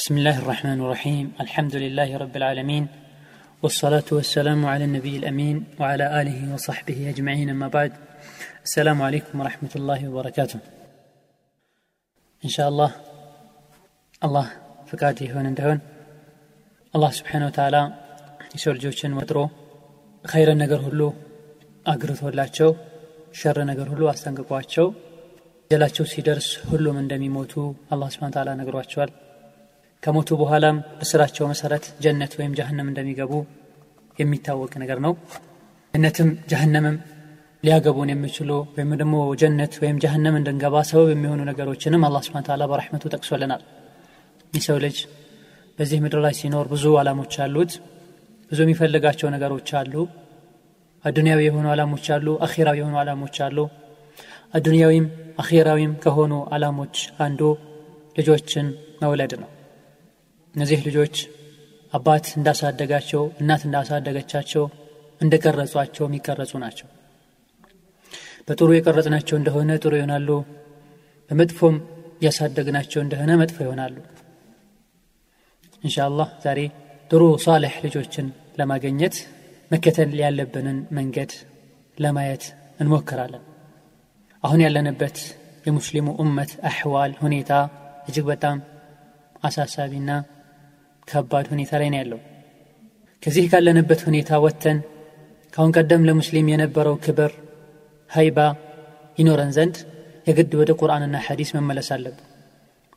بسم الله الرحمن الرحيم. الحمد لله رب العالمين والصلاة والسلام على النبي الأمين وعلى آله وصحبه أجمعين أما بعد. السلام عليكم ورحمة الله وبركاته. إن شاء الله الله فقاتي هون هون الله سبحانه وتعالى يسولጆችን ወጥሮ شر ነገር ሁሉ አግርቶላቸው ሸር ነገር سيدرس هلو من دمي موتو الله سبحانه وتعالى نقر ነግሯቸዋል። ከሞቱ በኋላም በስራቸው መሰረት ጀነት ወይም ጀሀነም እንደሚገቡ የሚታወቅ ነገር ነው። ጀነትም ጀሀነምም ሊያገቡን የሚችሉ ወይም ደግሞ ጀነት ወይም ጀሀነም እንድንገባ ሰበብ የሚሆኑ ነገሮችንም አላህ ስብን ታላ በረሕመቱ ጠቅሶልናል። የሰው ልጅ በዚህ ምድር ላይ ሲኖር ብዙ አላሞች አሉት። ብዙ የሚፈልጋቸው ነገሮች አሉ። አዱንያዊ የሆኑ አላሞች አሉ አኺራዊ የሆኑ አላሞች አሉ። አዱንያዊም አኺራዊም ከሆኑ አላሞች አንዱ ልጆችን መውለድ ነው እነዚህ ልጆች አባት እንዳሳደጋቸው እናት እንዳሳደገቻቸው እንደቀረጿቸው የሚቀረጹ ናቸው። በጥሩ የቀረጽናቸው እንደሆነ ጥሩ ይሆናሉ። በመጥፎም ያሳደግናቸው እንደሆነ መጥፎ ይሆናሉ። እንሻአላህ ዛሬ ጥሩ ሳሌሕ ልጆችን ለማገኘት መከተል ያለብንን መንገድ ለማየት እንሞክራለን። አሁን ያለንበት የሙስሊሙ እመት አሕዋል ሁኔታ እጅግ በጣም አሳሳቢና ከባድ ሁኔታ ላይ ነው ያለው። ከዚህ ካለንበት ሁኔታ ወጥተን ካሁን ቀደም ለሙስሊም የነበረው ክብር ሀይባ ይኖረን ዘንድ የግድ ወደ ቁርአንና ሐዲስ መመለስ አለብን።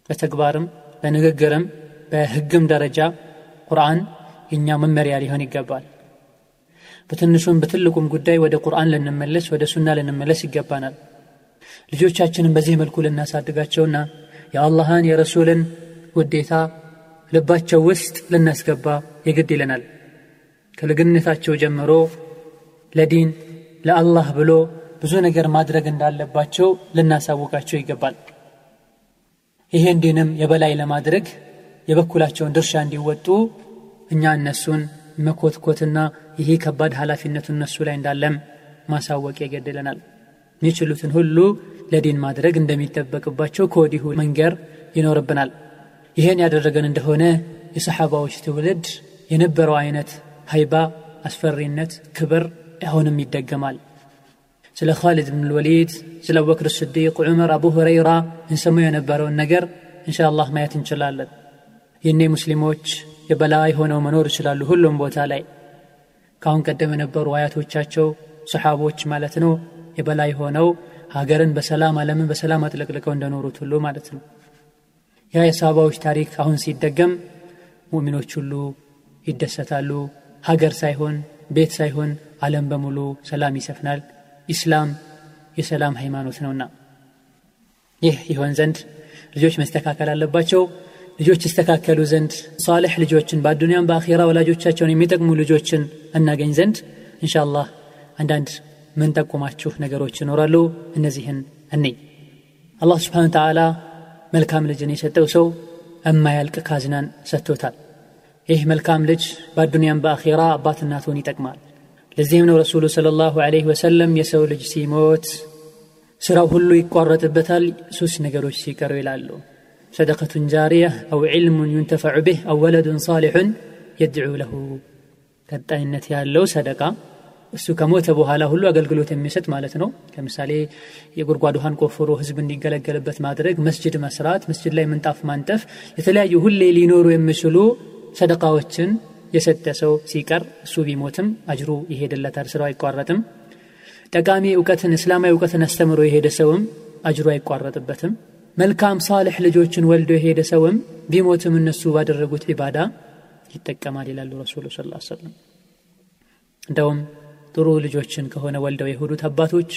በተግባርም በንግግርም በህግም ደረጃ ቁርአን የእኛ መመሪያ ሊሆን ይገባል። በትንሹም በትልቁም ጉዳይ ወደ ቁርአን ልንመለስ ወደ ሱና ልንመለስ ይገባናል። ልጆቻችንን በዚህ መልኩ ልናሳድጋቸውና የአላህን የረሱልን ውዴታ ልባቸው ውስጥ ልናስገባ የግድ ይለናል። ከልግነታቸው ጀምሮ ለዲን ለአላህ ብሎ ብዙ ነገር ማድረግ እንዳለባቸው ልናሳውቃቸው ይገባል። ይሄን ዲንም የበላይ ለማድረግ የበኩላቸውን ድርሻ እንዲወጡ እኛ እነሱን መኮትኮትና ይሄ ከባድ ኃላፊነቱ እነሱ ላይ እንዳለም ማሳወቅ ይገድለናል የሚችሉትን ሁሉ ለዲን ማድረግ እንደሚጠበቅባቸው ከወዲሁ መንገር ይኖርብናል ይህን ያደረገን እንደሆነ የሰሓባዎች ትውልድ የነበረው አይነት ሀይባ አስፈሪነት ክብር አሁንም ይደገማል። ስለ ካሊድ ብን ልወሊድ ስለ አቡበክር ስዲቅ ዑመር አቡ ሁረይራ እንሰማው የነበረውን ነገር እንሻ አላህ ማየት እንችላለን። ይህኔ ሙስሊሞች የበላይ ሆነው መኖር ይችላሉ ሁሉም ቦታ ላይ። ካሁን ቀደም የነበሩ አያቶቻቸው ሰሓቦች ማለት ነው የበላይ ሆነው ሀገርን በሰላም አለምን በሰላም አጥለቅልቀው እንደኖሩት ሁሉ ማለት ነው ያ የሳባዎች ታሪክ አሁን ሲደገም ሙእሚኖች ሁሉ ይደሰታሉ። ሀገር ሳይሆን ቤት ሳይሆን አለም በሙሉ ሰላም ይሰፍናል። ኢስላም የሰላም ሃይማኖት ነውና ይህ ይሆን ዘንድ ልጆች መስተካከል አለባቸው። ልጆች ይስተካከሉ ዘንድ ሳሌሕ ልጆችን በአዱንያም በአኼራ ወላጆቻቸውን የሚጠቅሙ ልጆችን እናገኝ ዘንድ እንሻአላህ አንዳንድ ምንጠቁማችሁ ነገሮች ይኖራሉ። እነዚህን እነኝ አላህ ስብሓን ተዓላ መልካም ልጅን የሰጠው ሰው እማያልቅ ካዝናን ሰጥቶታል ይህ መልካም ልጅ በአዱንያም በአኼራ አባት እናቱን ይጠቅማል ለዚህም ነው ረሱሉ ስለ ላሁ ዐለይህ ወሰለም የሰው ልጅ ሲሞት ስራው ሁሉ ይቋረጥበታል ሱስ ነገሮች ሲቀሩ ይላሉ ሰደቀቱን ጃሪያ አው ዕልሙን ዩንተፈዑ ብህ አው ወለዱን ሳሊሑን የድዑ ለሁ ቀጣይነት ያለው ሰደቃ እሱ ከሞተ በኋላ ሁሉ አገልግሎት የሚሰጥ ማለት ነው። ለምሳሌ የጉድጓድ ውሃን ቆፍሮ ህዝብ እንዲገለገልበት ማድረግ መስጅድ መስራት መስጅድ ላይ ምንጣፍ ማንጠፍ የተለያዩ ሁሌ ሊኖሩ የሚችሉ ሰደቃዎችን የሰጠ ሰው ሲቀር እሱ ቢሞትም አጅሩ ይሄድለታል ስራው አይቋረጥም። ጠቃሚ እውቀትን እስላማዊ እውቀትን አስተምሮ የሄደ ሰውም አጅሩ አይቋረጥበትም። መልካም ሳልሕ ልጆችን ወልዶ የሄደ ሰውም ቢሞትም እነሱ ባደረጉት ዒባዳ ይጠቀማል ይላሉ ረሱሉ ስ ሰለም እንደውም ጥሩ ልጆችን ከሆነ ወልደው የሄዱት አባቶች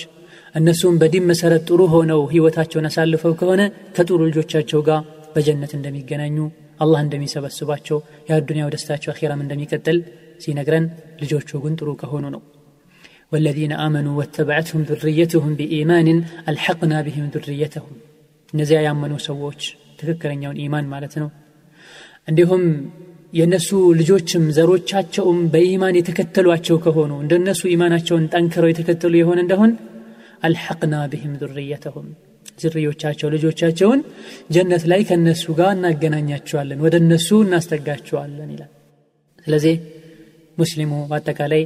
እነሱም በዲን መሰረት ጥሩ ሆነው ህይወታቸውን አሳልፈው ከሆነ ከጥሩ ልጆቻቸው ጋር በጀነት እንደሚገናኙ አላህ እንደሚሰበስባቸው የአዱንያው ደስታቸው አኼራም እንደሚቀጥል ሲነግረን ልጆቹ ግን ጥሩ ከሆኑ ነው። ወለዚነ አመኑ ወተበዐትሁም ذርየትሁም ቢኢማንን አልሐቅና ብህም ذርየተሁም እነዚያ ያመኑ ሰዎች ትክክለኛውን ኢማን ማለት ነው። እንዲሁም የእነሱ ልጆችም ዘሮቻቸውም በኢማን የተከተሏቸው ከሆኑ እንደነሱ ኢማናቸውን ጠንክረው የተከተሉ የሆነ እንደሆን አልሐቅና ብህም ذርየተሁም ዝርዮቻቸው ልጆቻቸውን ጀነት ላይ ከነሱ ጋር እናገናኛቸዋለን ወደ እነሱ እናስጠጋቸዋለን ይላል። ስለዚህ ሙስሊሙ በአጠቃላይ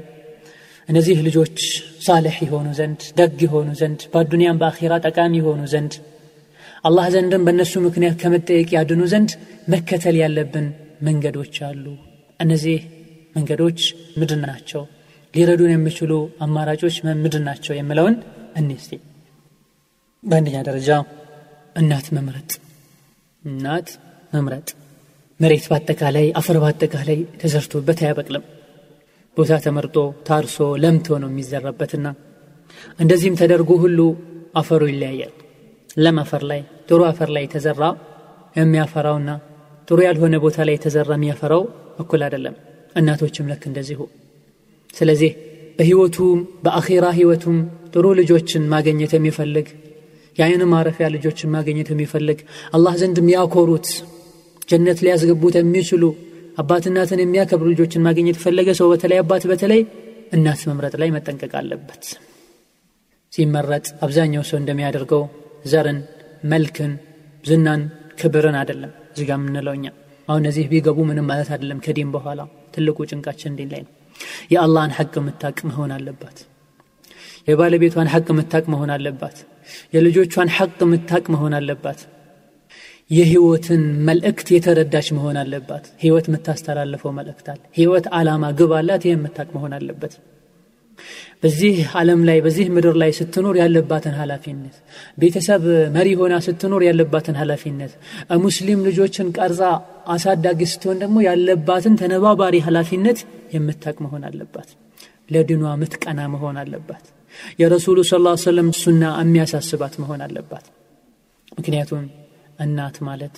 እነዚህ ልጆች ሳልሕ የሆኑ ዘንድ ደግ የሆኑ ዘንድ በአዱንያም በአኼራ ጠቃሚ የሆኑ ዘንድ አላህ ዘንድም በእነሱ ምክንያት ከመጠየቅ ያድኑ ዘንድ መከተል ያለብን መንገዶች አሉ። እነዚህ መንገዶች ምድን ናቸው? ሊረዱን የሚችሉ አማራጮች ምድን ናቸው የምለውን እኒስቲ በአንደኛ ደረጃ እናት መምረጥ። እናት መምረጥ። መሬት በአጠቃላይ አፈር በአጠቃላይ ተዘርቶበት አያበቅልም። ቦታ ተመርጦ ታርሶ ለምቶ ነው የሚዘራበትና እንደዚህም ተደርጎ ሁሉ አፈሩ ይለያያል። ለም አፈር ላይ ጥሩ አፈር ላይ የተዘራ የሚያፈራውና ጥሩ ያልሆነ ቦታ ላይ የተዘራ የሚያፈራው እኩል አይደለም። እናቶችም ልክ እንደዚሁ። ስለዚህ በህይወቱም በአኼራ ህይወቱም ጥሩ ልጆችን ማግኘት የሚፈልግ የአይን ማረፊያ ልጆችን ማግኘት የሚፈልግ አላህ ዘንድ የሚያኮሩት ጀነት ሊያስገቡት የሚችሉ አባት እናትን የሚያከብሩ ልጆችን ማግኘት የፈለገ ሰው በተለይ አባት በተለይ እናት መምረጥ ላይ መጠንቀቅ አለበት። ሲመረጥ አብዛኛው ሰው እንደሚያደርገው ዘርን መልክን ዝናን ክብርን አይደለም እዚጋ የምንለው እኛ። አሁን እነዚህ ቢገቡ ምንም ማለት አይደለም ከዲን በኋላ። ትልቁ ጭንቃችን እንዲን ላይ ነው። የአላህን ሐቅ የምታቅ መሆን አለባት። የባለቤቷን ሐቅ የምታቅ መሆን አለባት። የልጆቿን ሐቅ የምታቅ መሆን አለባት። የህይወትን መልእክት የተረዳች መሆን አለባት። ህይወት የምታስተላልፈው መልእክት አለ። ህይወት አላማ ግብ አላት። ይህ የምታቅ መሆን አለበት በዚህ ዓለም ላይ በዚህ ምድር ላይ ስትኖር ያለባትን ኃላፊነት ቤተሰብ መሪ ሆና ስትኖር ያለባትን ኃላፊነት ሙስሊም ልጆችን ቀርጻ አሳዳጊ ስትሆን ደግሞ ያለባትን ተነባባሪ ኃላፊነት የምታቅ መሆን አለባት። ለድኗ ምትቀና መሆን አለባት። የረሱሉ ስ ላ ሰለም ሱና የሚያሳስባት መሆን አለባት። ምክንያቱም እናት ማለት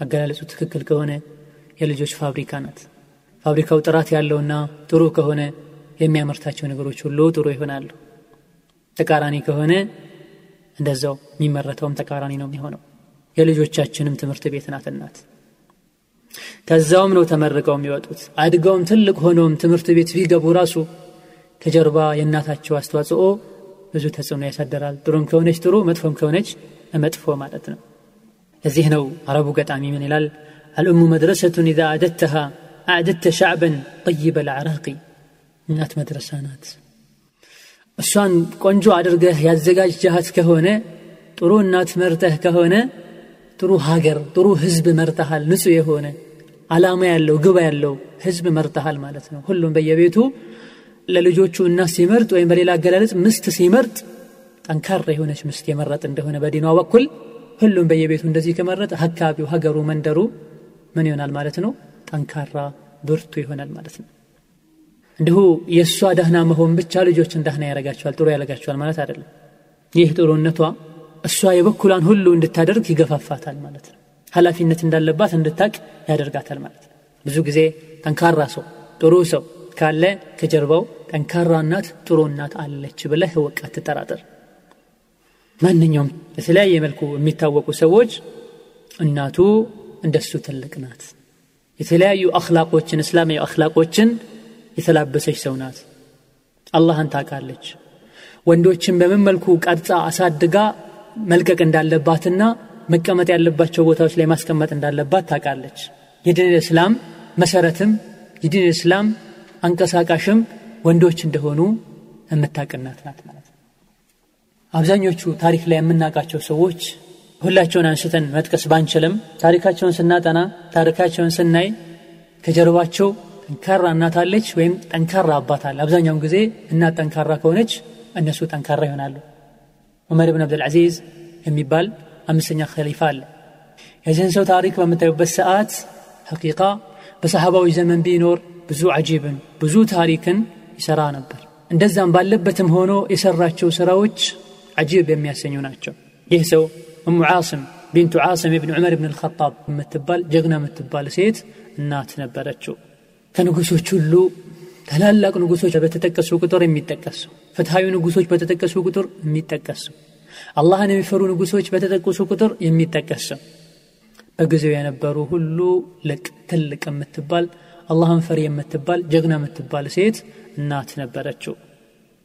አገላለጹ ትክክል ከሆነ የልጆች ፋብሪካ ናት። ፋብሪካው ጥራት ያለውና ጥሩ ከሆነ የሚያመርታቸው ነገሮች ሁሉ ጥሩ ይሆናሉ። ተቃራኒ ከሆነ እንደዛው የሚመረተውም ተቃራኒ ነው የሚሆነው። የልጆቻችንም ትምህርት ቤት ናት እናት ከዛውም ነው ተመርቀው የሚወጡት። አድገውም ትልቅ ሆነውም ትምህርት ቤት ቢገቡ ራሱ ከጀርባ የእናታቸው አስተዋጽኦ ብዙ ተጽዕኖ ያሳደራል ጥሩም ከሆነች ጥሩ መጥፎም ከሆነች መጥፎ ማለት ነው። ለዚህ ነው አረቡ ገጣሚ ምን ይላል? አልእሙ መድረሰቱን ኢዛ አደተሃ አዕደተ ሻዕበን ጠይበ ልዓራቂ እናት መድረሳ ናት። እሷን ቆንጆ አድርገህ ያዘጋጀሃት ከሆነ ጥሩ እናት መርጠህ ከሆነ ጥሩ ሀገር ጥሩ ህዝብ መርጠሃል ንጹህ የሆነ አላማ ያለው ግባ ያለው ህዝብ መርጠሃል ማለት ነው። ሁሉም በየቤቱ ለልጆቹ እናት ሲመርጥ ወይም በሌላ አገላለጽ ምስት ሲመርጥ ጠንካራ የሆነች ምስት የመረጥ እንደሆነ በዲኗ በኩል ሁሉም በየቤቱ እንደዚህ ከመረጠ አካባቢው ሀገሩ መንደሩ ምን ይሆናል ማለት ነው? ጠንካራ ብርቱ ይሆናል ማለት ነው እንዲሁ የእሷ ደህና መሆን ብቻ ልጆችን ደህና ያደርጋቸዋል ጥሩ ያደርጋቸዋል ማለት አይደለም። ይህ ጥሩነቷ እሷ የበኩሏን ሁሉ እንድታደርግ ይገፋፋታል ማለት ነው። ኃላፊነት እንዳለባት እንድታቅ ያደርጋታል ማለት ነው። ብዙ ጊዜ ጠንካራ ሰው ጥሩ ሰው ካለ ከጀርባው ጠንካራ እናት ጥሩ እናት አለች ብለህ እወቅ አትጠራጠር። ማንኛውም በተለያየ መልኩ የሚታወቁ ሰዎች እናቱ እንደሱ ትልቅ ናት። የተለያዩ አክላቆችን እስላማዊ አክላቆችን የተላበሰች ሰው ናት። አላህን ታውቃለች። ወንዶችን በምን መልኩ ቀርጻ አሳድጋ መልቀቅ እንዳለባትና መቀመጥ ያለባቸው ቦታዎች ላይ ማስቀመጥ እንዳለባት ታውቃለች። የዲን እስላም መሰረትም የዲን እስላም አንቀሳቃሽም ወንዶች እንደሆኑ የምታቅናት ናት ማለት ነው። አብዛኞቹ ታሪክ ላይ የምናውቃቸው ሰዎች ሁላቸውን አንስተን መጥቀስ ባንችልም ታሪካቸውን ስናጠና ታሪካቸውን ስናይ ከጀርባቸው ጠንካራ እናት አለች ወይም ጠንካራ አባት አለ። አብዛኛውን ጊዜ እናት ጠንካራ ከሆነች እነሱ ጠንካራ ይሆናሉ። ዑመር ብን አብዱልዓዚዝ የሚባል አምስተኛ ከሊፋ አለ። የዚህን ሰው ታሪክ በምታዩበት ሰዓት ሐቂቃ በሰሃባዊ ዘመን ቢኖር ብዙ አጂብን ብዙ ታሪክን ይሰራ ነበር። እንደዛም ባለበትም ሆኖ የሰራቸው ስራዎች አጂብ የሚያሰኙ ናቸው። ይህ ሰው እሙ ዓስም ቢንቱ ዓስም የብን ዑመር ብን ልኸጣብ የምትባል ጀግና የምትባል ሴት እናት ነበረችው ከንጉሶች ሁሉ ታላላቅ ንጉሶች በተጠቀሱ ቁጥር የሚጠቀሱ ፍትሐዊ ንጉሶች በተጠቀሱ ቁጥር የሚጠቀሱ አላህን የሚፈሩ ንጉሶች በተጠቀሱ ቁጥር የሚጠቀሱ። በጊዜው የነበሩ ሁሉ ልቅ ትልቅ የምትባል አላህን ፈሪ የምትባል ጀግና የምትባል ሴት እናት ነበረችው።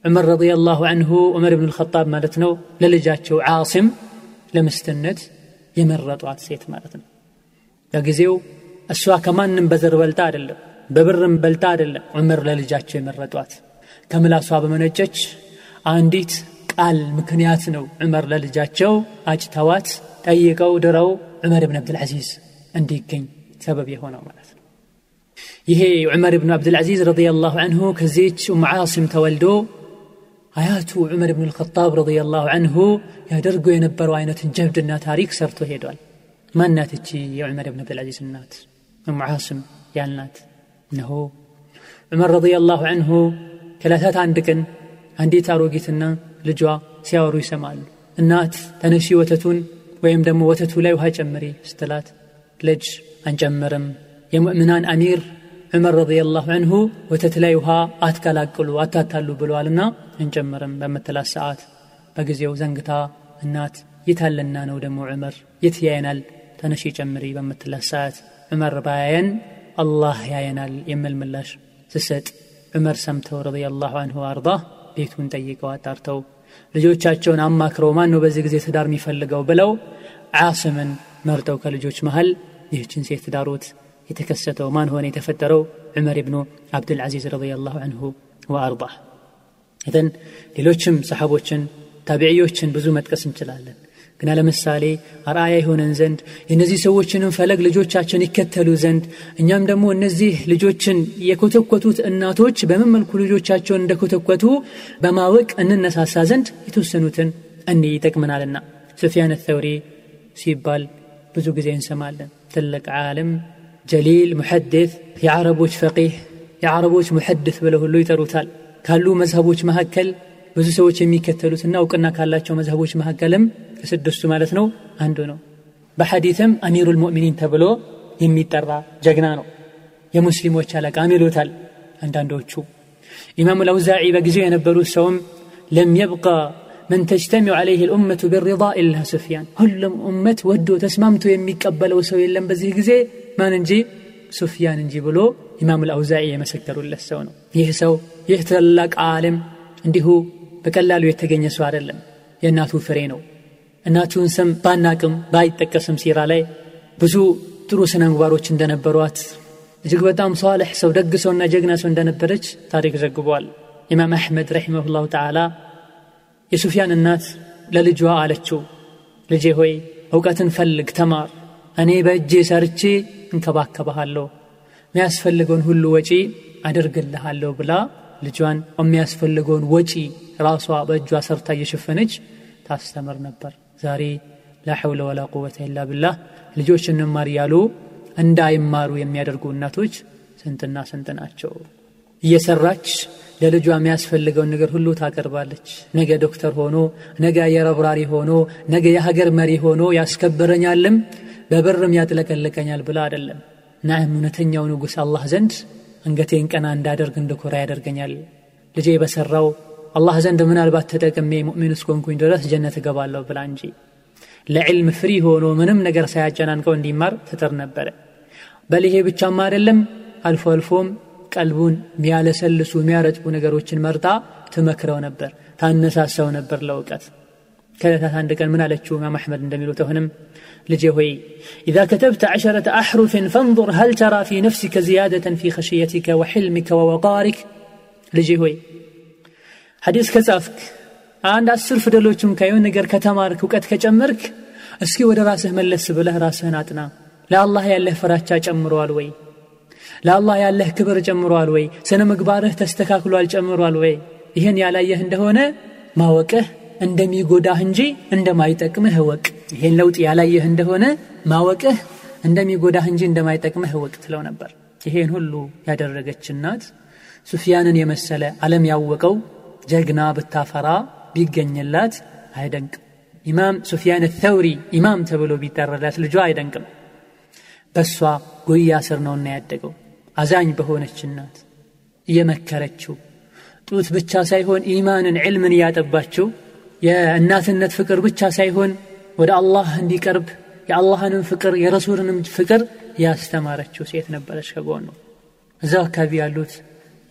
ዑመር ረዲየላሁ አንሁ ዑመር ብን ልኸጣብ ማለት ነው ለልጃቸው ዓሲም ለምስትነት የመረጧት ሴት ማለት ነው። በጊዜው እሷ ከማንም በዘር በልጣ አይደለም በብርም በልጣ አይደለም ዑመር ለልጃቸው የመረጧት። ከምላሷ በመነጨች አንዲት ቃል ምክንያት ነው ዑመር ለልጃቸው አጭተዋት ጠይቀው ድረው ዑመር ብን አብድልዓዚዝ እንዲገኝ ሰበብ የሆነው ማለት ነው። ይሄ ዑመር ብን አብድልዓዚዝ ረዲየላሁ አንሁ ከዚች ኡም ዓሲም ተወልዶ አያቱ ዑመር ብን ልኸጣብ ረዲየላሁ አንሁ ያደርገው የነበረው አይነትን ጀብድና ታሪክ ሰርቶ ሄዷል። ማናት እቺ የዑመር ብን አብድልዓዚዝ እናት? ኡም ዓሲም ያልናት እነሆ ዑመር ረዲየላሁ አንሁ ከዕለታት አንድ ቀን አንዲት አሮጊትና ልጇ ሲያወሩ ይሰማሉ። እናት ተነሺ ወተቱን ወይም ደግሞ ወተቱ ላይ ውሃ ጨምሪ ስትላት ልጅ አንጨምርም። የሙእምናን አሚር ዑመር ረዲየላሁ አንሁ ወተት ላይ ውሃ አትቀላቅሉ አታታሉ ብለዋልና እንጨምርም በምትላት ሰዓት በጊዜው ዘንግታ እናት የታለና ነው ደግሞ ዑመር የት ተነሺ ጨምሪ በምትላት ሰዓት ዑመር ባያየን አላህ ያየናል የሚል ምላሽ ስሰጥ ዑመር ሰምተው ረዲየላሁ አንሁ አርዳ ቤቱን ጠይቀው አጣርተው ልጆቻቸውን አማክረው ማን ነው በዚህ ጊዜ ትዳር የሚፈልገው ብለው ዓስምን መርጠው ከልጆች መሃል ይህችን ሴት ትዳሮት የተከሰተው ማን ሆነ የተፈጠረው? ዑመር ብኑ አብድልዓዚዝ ረዲየላሁ አንሁ ወአርዳ ኢዘን ሌሎችም ሰሓቦችን ታቢዕዮችን ብዙ መጥቀስ እንችላለን ግና ለምሳሌ አርአያ የሆነን ዘንድ የእነዚህ ሰዎችንም ፈለግ ልጆቻችን ይከተሉ ዘንድ እኛም ደግሞ እነዚህ ልጆችን የኮተኮቱት እናቶች በምን መልኩ ልጆቻቸውን እንደኮተኮቱ በማወቅ እንነሳሳ ዘንድ የተወሰኑትን እኔ ይጠቅመናልና። ሱፊያን ተውሪ ሲባል ብዙ ጊዜ እንሰማለን። ትልቅ ዓለም ጀሊል ሙሐድት የዓረቦች ፈቂህ የዓረቦች ሙሐድት ብለው ሁሉ ይጠሩታል። ካሉ መዝሀቦች መካከል ብዙ ሰዎች የሚከተሉትና እውቅና ካላቸው መዝሀቦች መካከልም ከስድስቱ ማለት ነው አንዱ ነው። በሐዲትም አሚሩ ልሙእሚኒን ተብሎ የሚጠራ ጀግና ነው። የሙስሊሞች አለቃ ይሉታል አንዳንዶቹ። ኢማሙ ለውዛዒ በጊዜው የነበሩት ሰውም ለም የብቃ መን ተጅተሚዑ ዓለይህ ልኡመቱ ብሪዳ ኢላ ሱፊያን ሁሉም እመት ወዶ ተስማምቶ የሚቀበለው ሰው የለም በዚህ ጊዜ። ማን እንጂ? ሱፊያን እንጂ ብሎ ኢማሙ ልአውዛዒ የመሰከሩለት ሰው ነው። ይህ ሰው ይህ ትላላቅ ዓለም እንዲሁ በቀላሉ የተገኘ ሰው አይደለም። የእናቱ ፍሬ ነው። እናቱን ስም ባናቅም ባይጠቀስም ሲራ ላይ ብዙ ጥሩ ስነ ምግባሮች እንደነበሯት እጅግ በጣም ሷልሕ ሰው ደግ ሰውና ጀግና ሰው እንደነበረች ታሪክ ዘግቧል። ኢማም አሕመድ ረሒመሁላሁ ተዓላ የሱፊያን እናት ለልጇ አለችው። ልጄ ሆይ እውቀትን ፈልግ ተማር። እኔ በእጄ ሰርቼ እንከባከበሃለሁ የሚያስፈልገውን ሁሉ ወጪ አደርግልሃለሁ ብላ ልጇን የሚያስፈልገውን ወጪ ራሷ በእጇ ሰርታ እየሸፈነች ታስተምር ነበር። ዛሬ ላ ወላ ቁወተ ኢላ ብላህ ልጆች እንማር እያሉ እንዳይማሩ የሚያደርጉ እናቶች ስንትና ስንት ናቸው? እየሰራች ለልጇ የሚያስፈልገውን ነገር ሁሉ ታቀርባለች። ነገ ዶክተር ሆኖ ነገ አየር ሆኖ ነገ የሀገር መሪ ሆኖ ያስከብረኛልም በብርም ያጥለቀልቀኛል ብላ አይደለም። ናም እውነተኛው ንጉሥ አላህ ዘንድ አንገቴን ቀና እንዳደርግ እንድኮራ ያደርገኛል። ልጄ በሰራው አላህ ዘንድ ምናልባት ተጠቅሜ ሙእሚን እስኮንኩኝ ድረስ ጀነት እገባለሁ ብላ እንጂ ለዕልም ፍሪ ሆኖ ምንም ነገር ሳያጨናንቀው እንዲማር ትጥር ነበረ በልሄ ብቻም አይደለም አልፎ አልፎም ቀልቡን የሚያለሰልሱ የሚያረጥቡ ነገሮችን መርጣ ትመክረው ነበር ታነሳሳው ነበር ለእውቀት ከዕለታት አንድ ቀን ምን አለችው ኢማም አሕመድ እንደሚሉት አሁንም ልጄ ሆይ ኢዛ ከተብተ ዐሸረተ አሕሩፍን ፈንظር ሀል ተራ ፊ ነፍሲከ ዝያደተን ፊ ኸሽየቲከ ወሕልሚከ ወወቃሪክ ልጄ ሆይ ሐዲስ ከጻፍክ አንድ አስር ፊደሎችም ከየሆን ነገር ከተማርክ እውቀት ከጨመርክ እስኪ ወደ ራስህ መለስ ብለህ ራስህን አጥና። ለአላህ ያለህ ፍራቻ ጨምሯል ወይ? ለአላህ ያለህ ክብር ጨምሯል ወይ? ስነ ምግባርህ ተስተካክሏል ጨምሯል ወይ? ይህን ያላየህ እንደሆነ ማወቅህ እንደሚጎዳህ እንጂ እንደማይጠቅምህ እወቅ። ይሄን ለውጥ ያላየህ እንደሆነ ማወቅህ እንደሚጎዳህ እንጂ እንደማይጠቅምህ እወቅ ትለው ነበር። ይሄን ሁሉ ያደረገች እናት ሱፊያንን የመሰለ ዓለም ያወቀው ጀግና ብታፈራ ቢገኝላት አይደንቅም። ኢማም ሱፊያን ተውሪ ኢማም ተብሎ ቢጠራላት ልጇ አይደንቅም። በእሷ ጉያ ስር ነውና ያደገው። አዛኝ በሆነች እናት እየመከረችው ጡት ብቻ ሳይሆን ኢማንን ዕልምን እያጠባችው የእናትነት ፍቅር ብቻ ሳይሆን ወደ አላህ እንዲቀርብ የአላህንም ፍቅር የረሱልንም ፍቅር ያስተማረችው ሴት ነበረች ከጎኑ እዛው አካባቢ ያሉት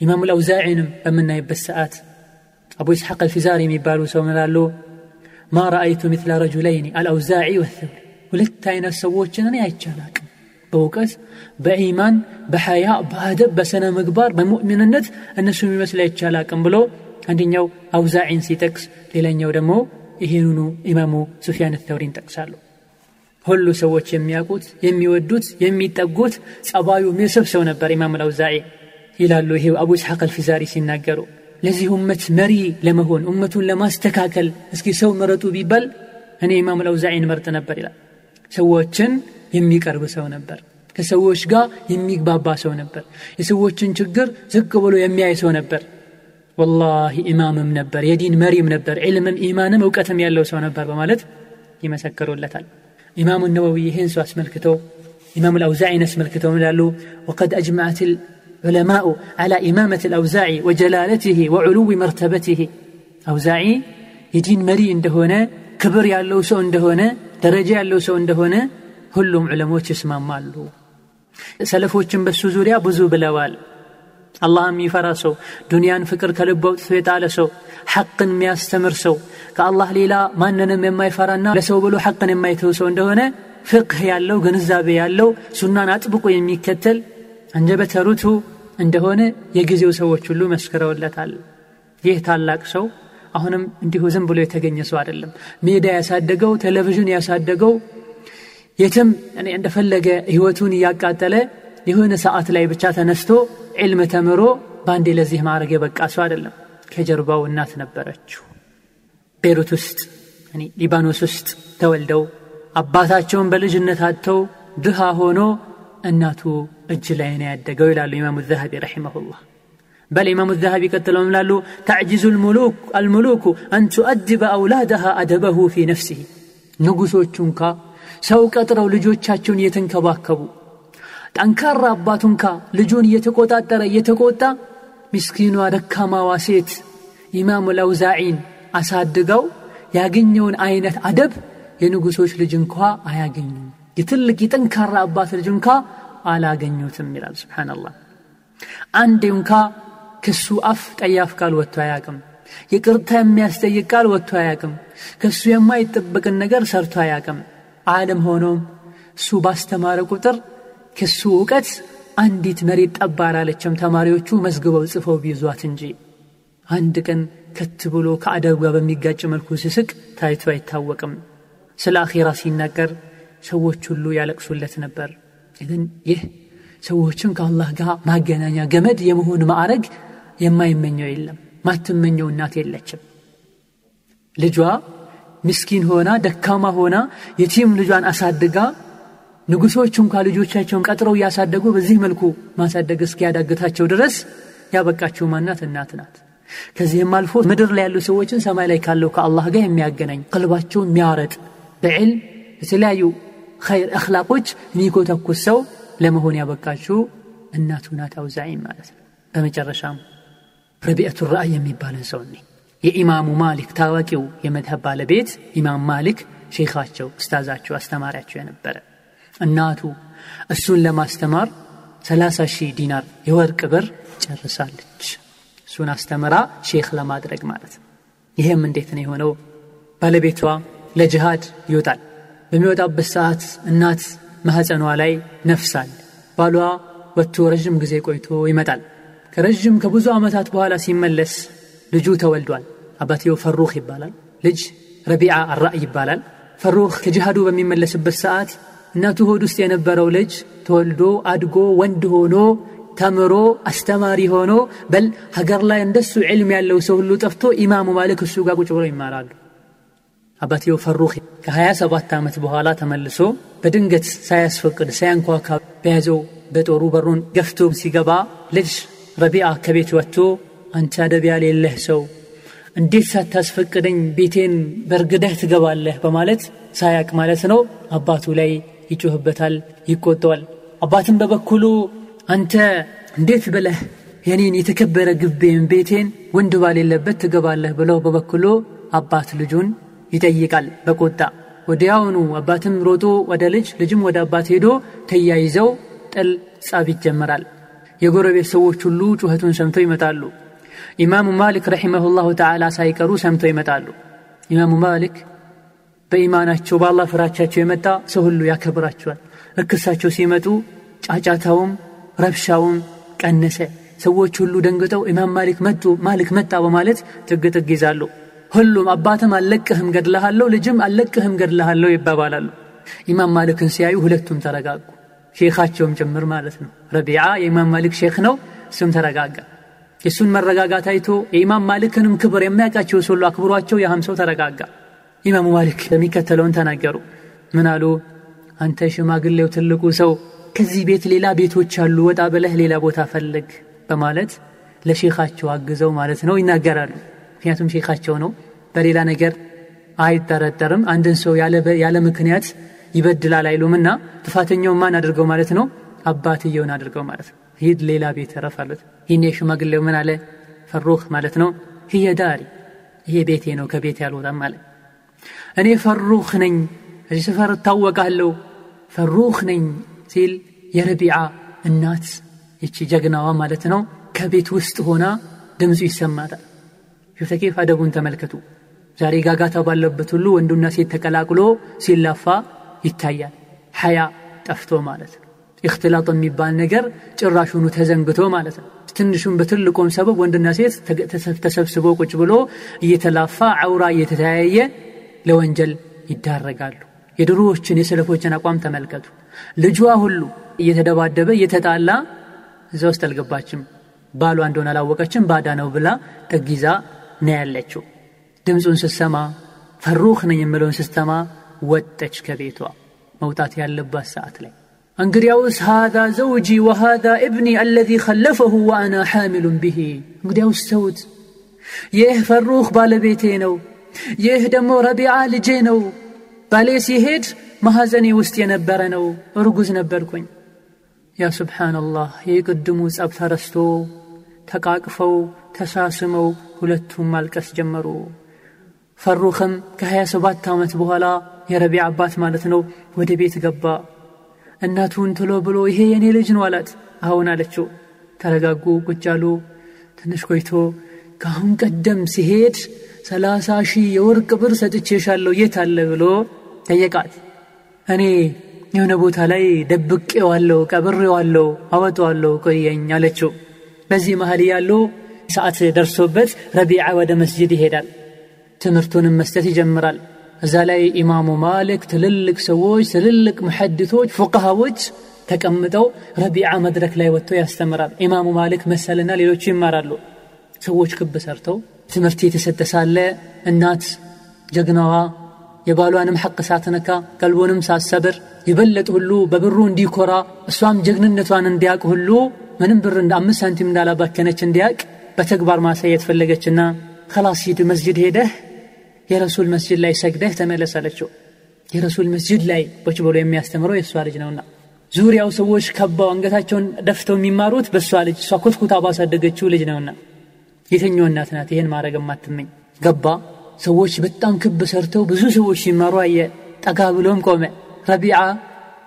ኢማሙ ልአውዛዒንም በምናይበት ሰዓት አቡ ኢስሐቅ አልፊዛር የሚባሉ ሰው ምላሉ ማ ረአይቱ ምትለ ረጁለይኒ አልአውዛዒ ወተውሪ ሁለት አይነት ሰዎችን እኔ አይቻላቅም በእውቀት በኢማን በሐያ በአደብ በሰነ ምግባር በሙእሚንነት እነሱ የሚመስል አይቻላቅም ብሎ አንደኛው አውዛዒን ሲጠቅስ ሌላኛው ደግሞ ይሄኑኑ ኢማሙ ሱፊያን ተውሪን ጠቅሳሉ ሁሉ ሰዎች የሚያውቁት የሚወዱት የሚጠጉት ጸባዩ ሚስብ ሰው ነበር ኢማም አልአውዛዒ። ይላሉ ይሄ አቡ ኢስሐቅ አልፊዛሪ ሲናገሩ ለዚህ ኡመት መሪ ለመሆን ኡመቱን ለማስተካከል እስኪ ሰው መረጡ ቢባል እኔ ኢማም አልአውዛዒን መርጥ ነበር ይላል። ሰዎችን የሚቀርብ ሰው ነበር። ከሰዎች ጋር የሚግባባ ሰው ነበር። የሰዎችን ችግር ዝቅ ብሎ የሚያይ ሰው ነበር። ወላሂ ኢማምም ነበር የዲን መሪም ነበር ዕልምም ኢማንም እውቀትም ያለው ሰው ነበር በማለት ይመሰክሩለታል። ኢማሙ ነወዊ ይህን ሰው አስመልክተው ኢማም አልአውዛዒን አስመልክተው ይላሉ? ወቀድ አጅማዕት العلماء على إمامة الأوزاعي وجلالته وعلو مرتبته أوزاعي የዲን መሪ እንደሆነ ክብር ያለው ሰው እንደሆነ ደረጃ ያለው ሰው እንደሆነ ሁሉም ዑለሞች ይስማማሉ ሰለፎችን በሱ ዙሪያ ብዙ ብለዋል አላህ የሚፈራ ሰው ዱንያን ፍቅር ከልቡ አውጥቶ የጣለ ሰው ሐቅን የሚያስተምር ሰው ከአላህ ሌላ ማንንም የማይፈራና ለሰው ብሎ ሐቅን የማይተው ሰው እንደሆነ ፍቅህ ያለው ግንዛቤ ያለው ሱናን አጥብቆ የሚከተል አንጀበተ ርቱ እንደሆነ የጊዜው ሰዎች ሁሉ መስክረውለታል። ይህ ታላቅ ሰው አሁንም እንዲሁ ዝም ብሎ የተገኘ ሰው አይደለም። ሜዳ ያሳደገው ቴሌቪዥን ያሳደገው የትም እንደፈለገ ህይወቱን እያቃጠለ የሆነ ሰዓት ላይ ብቻ ተነስቶ ዕልም ተምሮ በአንዴ ለዚህ ማድረግ የበቃ ሰው አይደለም። ከጀርባው እናት ነበረችው። ቤሩት ውስጥ ሊባኖስ ውስጥ ተወልደው አባታቸውን በልጅነት አጥተው ድሃ ሆኖ እናቱ እጅ ላይ ነው ያደገው ይላሉ ኢማሙ ዘሀቢ ረሒመሁላህ بل إمام الذهبي قتلهم لالو تعجز الملوك الملوك أن تؤدب أولادها أدبه في نفسه ንጉሶቹን ካ ሰው ቀጥረው ልጆቻቸውን እየተንከባከቡ ጠንካራ አባቱን ካ ልጁን እየተቆጣጠረ እየተቆጣ ምስኪኗ ደካማዋ ሴት ኢማሙ ለውዛዒን አሳድገው ያገኘውን አይነት አደብ የንጉሶች ልጅ እንኳ አያገኙም የትልቅ የጠንካራ አባት ልጅ እንኳ አላገኙትም ይላል ስብሓናላህ አንዴ እንኳ ከሱ አፍ ጠያፍ ቃል ወጥቶ አያቅም ይቅርታ የሚያስጠይቅ ቃል ወጥቶ አያቅም ከሱ የማይጠበቅን ነገር ሰርቶ አያቅም ዓለም ሆኖም እሱ ባስተማረ ቁጥር ከሱ እውቀት አንዲት መሬት ጠብ አላለችም ተማሪዎቹ መዝግበው ጽፈው ቢይዟት እንጂ። አንድ ቀን ከት ብሎ ከአደብ በሚጋጭ መልኩ ሲስቅ ታይቶ አይታወቅም። ስለ አኼራ ሲናገር ሰዎች ሁሉ ያለቅሱለት ነበር። ግን ይህ ሰዎችን ከአላህ ጋር ማገናኛ ገመድ የመሆን ማዕረግ የማይመኘው የለም። ማትመኘው እናት የለችም። ልጇ ምስኪን ሆና ደካማ ሆና የቲም ልጇን አሳድጋ ንጉሶች እንኳ ልጆቻቸውን ቀጥረው እያሳደጉ በዚህ መልኩ ማሳደግ እስኪያዳግታቸው ድረስ ያበቃችው ማናት? እናት ናት። ከዚህም አልፎ ምድር ላይ ያሉ ሰዎችን ሰማይ ላይ ካለው ከአላህ ጋር የሚያገናኝ ቀልባቸውን የሚያረጥ በዕልም የተለያዩ ኸይር አኽላቆች የሚኮተኩስ ሰው ለመሆን ያበቃችው እናቱ ናት አውዛዒን ማለት ነው። በመጨረሻም ረቢዕቱ ራእይ የሚባልን ሰው እኔ የኢማሙ ማሊክ ታዋቂው የመድሀብ ባለቤት ኢማም ማሊክ ሼኻቸው እስታዛቸው አስተማሪያቸው የነበረ እናቱ እሱን ለማስተማር 30 ሺህ ዲናር የወርቅ ብር ጨርሳለች። እሱን አስተምራ ሼክ ለማድረግ ማለት ነው። ይህም እንዴት ነው የሆነው? ባለቤቷ ለጅሃድ ይወጣል በሚወጣበት ሰዓት እናት ማህፀኗ ላይ ነፍሳል ባሏ ወጥቶ ረዥም ጊዜ ቆይቶ ይመጣል። ከረዥም ከብዙ ዓመታት በኋላ ሲመለስ ልጁ ተወልዷል። አባትየው ፈሩኽ ይባላል። ልጅ ረቢዓ አራእይ ይባላል። ፈሩኽ ከጅሃዱ በሚመለስበት ሰዓት እናቱ ሆድ ውስጥ የነበረው ልጅ ተወልዶ አድጎ ወንድ ሆኖ ተምሮ አስተማሪ ሆኖ በል ሀገር ላይ እንደሱ ዕልም ያለው ሰው ሁሉ ጠፍቶ ኢማሙ ማሊክ እሱ ጋር ቁጭ ብሎ ይማራሉ አባትየው ፈሩኽ ከ27 ዓመት በኋላ ተመልሶ በድንገት ሳያስፈቅድ ሳያንኳካ በያዘው በጦሩ በሩን ገፍቶ ሲገባ ልጅ ረቢዓ ከቤት ወጥቶ አንተ አደብ የሌለህ ሰው እንዴት ሳታስፈቅደኝ ቤቴን በርግደህ ትገባለህ? በማለት ሳያቅ ማለት ነው አባቱ ላይ ይጮህበታል ይቆጠዋል አባትም በበኩሉ አንተ እንዴት ብለህ የኔን የተከበረ ግቤን ቤቴን ወንድ ባሌለበት ትገባለህ? ብለው በበኩሉ አባት ልጁን ይጠይቃል። በቁጣ ወዲያውኑ አባትም ሮጦ ወደ ልጅ ልጅም ወደ አባት ሄዶ ተያይዘው ጥል ጻብ ይጀመራል። የጎረቤት ሰዎች ሁሉ ጩኸቱን ሰምተው ይመጣሉ። ኢማሙ ማሊክ ረሒመሁላሁ ተዓላ ሳይቀሩ ሰምተው ይመጣሉ። ኢማሙ ማሊክ በኢማናቸው በአላህ ፍራቻቸው የመጣ ሰው ሁሉ ያከብራቸዋል። እክሳቸው ሲመጡ ጫጫታውም ረብሻውም ቀነሰ። ሰዎች ሁሉ ደንግጠው ኢማም ማሊክ መጡ ማሊክ መጣ በማለት ጥግ ይዛሉ ሁሉም አባትም አልለቅህም ገድልሃለሁ ልጅም አልለቅህም ገድልሃለሁ ይባባላሉ። ኢማም ማሊክን ሲያዩ ሁለቱም ተረጋጉ። ሼኻቸውም ጭምር ማለት ነው። ረቢዓ የኢማም ማሊክ ሼክ ነው እሱም ተረጋጋ። የእሱን መረጋጋት አይቶ የኢማም ማሊክንም ክብር የሚያውቃቸው ሰሉ አክብሯቸው ያህም ሰው ተረጋጋ። ኢማሙ ማሊክ የሚከተለውን ተናገሩ። ምን አሉ? አንተ ሽማግሌው ትልቁ ሰው ከዚህ ቤት ሌላ ቤቶች አሉ ወጣ ብለህ ሌላ ቦታ ፈልግ በማለት ለሼኻቸው አግዘው ማለት ነው ይናገራሉ ምክንያቱም ሼኻቸው ነው። በሌላ ነገር አይጠረጠርም። አንድን ሰው ያለ ምክንያት ይበድላል አይሉምና ጥፋተኛውን ማን አድርገው ማለት ነው? አባትየውን አድርገው ማለት ነው። ሂድ ሌላ ቤት ረፍ አሉት። ይህን የሽማግሌው ምን አለ? ፈሩህ ማለት ነው። ህየ ዳሪ ይሄ ቤቴ ነው ከቤት ያልወጣም ማለት እኔ ፈሩህ ነኝ እዚህ ሰፈር እታወቃለሁ። ፈሩህ ነኝ ሲል የረቢዓ እናት ይቺ ጀግናዋ ማለት ነው ከቤት ውስጥ ሆና ድምፁ ይሰማታል ኬፍ አደቡን ተመልከቱ። ዛሬ ጋጋታ ባለበት ሁሉ ወንዱና ሴት ተቀላቅሎ ሲላፋ ይታያል። ሐያ ጠፍቶ ማለት ነው። እክትላጥ የሚባል ነገር ጭራሹኑ ተዘንግቶ ማለት ነው። ትንሹም በትልቁም ሰበብ ወንድና ሴት ተሰብስቦ ቁጭ ብሎ እየተላፋ አውራ እየተተያየ ለወንጀል ይዳረጋሉ። የድሮዎችን የሰለፎችን አቋም ተመልከቱ። ልጇ ሁሉ እየተደባደበ እየተጣላ እዛ ውስጥ አልገባችም። ባሏ እንደሆነ አላወቀችም። ባዳ ነው ብላ ጠጊዛ ነው ያለችው። ድምፁን ስትሰማ ፈሩህ ነኝ የምለውን ስትሰማ ወጠች ከቤቷ መውጣት ያለባት ሰዓት ላይ። እንግዲያውስ ሃዛ ዘውጂ ወሃዛ እብኒ አለዚ ከለፈሁ ወአና ሐሚሉን ብሂ እንግዲያውስ ሰውት ይህ ፈሩህ ባለቤቴ ነው። ይህ ደግሞ ረቢዓ ልጄ ነው። ባሌ ሲሄድ ማሐዘኔ ውስጥ የነበረ ነው። እርጉዝ ነበርኩኝ። ያ ስብሓንላህ የቅድሙ ጸብ ተረስቶ ተቃቅፈው ተሳስመው ሁለቱም ማልቀስ ጀመሩ። ፈሩኽም ከ27 ዓመት በኋላ የረቢዕ አባት ማለት ነው ወደ ቤት ገባ። እናቱን ትሎ ብሎ ይሄ የኔ ልጅ ነው አላት። አሁን አለችው። ተረጋጉ ቁጭ አሉ። ትንሽ ቆይቶ ከአሁን ቀደም ሲሄድ ሰላሳ ሺህ የወርቅ ብር ሰጥቼሻለሁ የት አለ ብሎ ጠየቃት። እኔ የሆነ ቦታ ላይ ደብቄዋለሁ ቀብሬዋለሁ አወጣዋለሁ ቆየኝ አለችው በዚህ መሀል ያለው ሰዓት ደርሶበት ረቢዓ ወደ መስጅድ ይሄዳል። ትምህርቱንም መስጠት ይጀምራል። እዛ ላይ ኢማሙ ማሊክ ትልልቅ ሰዎች ትልልቅ ሙሐድቶች ፉቃሃዎች ተቀምጠው ረቢዓ መድረክ ላይ ወጥቶ ያስተምራል። ኢማሙ ማሊክ መሰልና ሌሎቹ ይማራሉ። ሰዎች ክብ ሰርተው ትምህርት የተሰጠ ሳለ እናት ጀግናዋ የባሏንም ሐቅ ሳትነካ ቀልቦንም ሳትሰብር ይበለጥ ሁሉ በብሩ እንዲኮራ እሷም ጀግንነቷን እንዲያቅ ሁሉ ምንም ብር እንደ አምስት ሳንቲም እንዳላባከነች እንዲያቅ በተግባር ማሳየት ፈለገችና ከላስ ሂድ መስጅድ ሄደህ የረሱል መስጅድ ላይ ሰግደህ ተመለስ አለችው። የረሱል መስጅድ ላይ ቁጭ ብሎ የሚያስተምረው የእሷ ልጅ ነውና ዙሪያው ሰዎች ከባው አንገታቸውን ደፍተው የሚማሩት በእሷ ልጅ እሷ ኮትኩታ ባሳደገችው ልጅ ነውና የተኛው እናት ናት ይህን ማድረግ የማትመኝ። ገባ። ሰዎች በጣም ክብ ሰርተው ብዙ ሰዎች ሲማሩ አየ። ጠጋ ብሎም ቆመ። ረቢዓ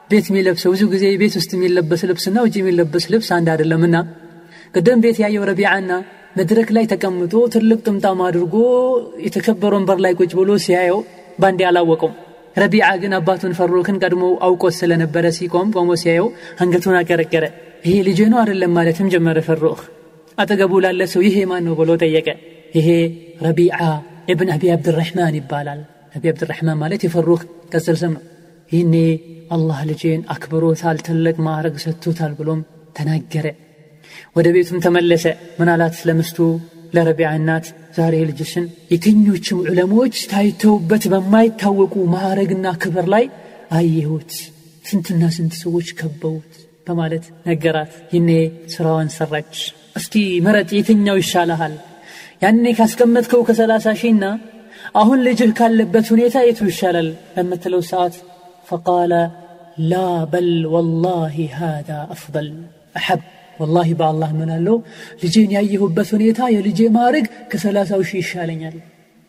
ቤት የሚለብሰው ብዙ ጊዜ ቤት ውስጥ የሚለበስ ልብስና ውጭ የሚለበስ ልብስ አንድ አይደለምና። ቅደም ቤት ያየው ረቢዓና መድረክ ላይ ተቀምጦ ትልቅ ጥምጣም አድርጎ የተከበረ ወንበር ላይ ቁጭ ብሎ ሲያየው ባንዴ አላወቀውም። ረቢዓ ግን አባቱን ፈሩክን ቀድሞ አውቆት ስለነበረ ሲቆም ቆሞ ሲያየው አንገቱን አቀረቀረ። ይሄ ልጅ ነው አይደለም ማለትም ጀመረ ፈሩክ አጠገቡ ላለ ሰው ይሄ ማን ነው ብሎ ጠየቀ። ይሄ ረቢዓ ኢብን አቢ አብድራሕማን ይባላል። አቢ አብድራሕማን ማለት የፈሩክ ቅጽል ስም ነው ይህኔ አላህ ልጄን አክብሮታል ትልቅ ማዕረግ ሰጥቶታል ብሎም ተናገረ። ወደ ቤቱም ተመለሰ። ምን አላት ለምስቱ ለረቢዓ እናት ዛሬ ልጅሽን የትኞችም ዑለሞች ታይተውበት በማይታወቁ ማዕረግና ክብር ላይ አየሁት። ስንትና ስንት ሰዎች ከበውት በማለት ነገራት። ይኔ ስራዋን ሰራች። እስቲ ምረጥ የትኛው ይሻልሃል? ያኔ ካስቀመጥከው ከሰላሳ ሺህና አሁን ልጅህ ካለበት ሁኔታ የቱ ይሻላል በምትለው ሰዓት فقال لا بل والله هذا أفضل. أحب. ወላሂ በአላህ ምን አለው? ልጄን ያየሁበት ሁኔታ የልጄ ማዕረግ ከሰላሳው ሺህ ይሻለኛል።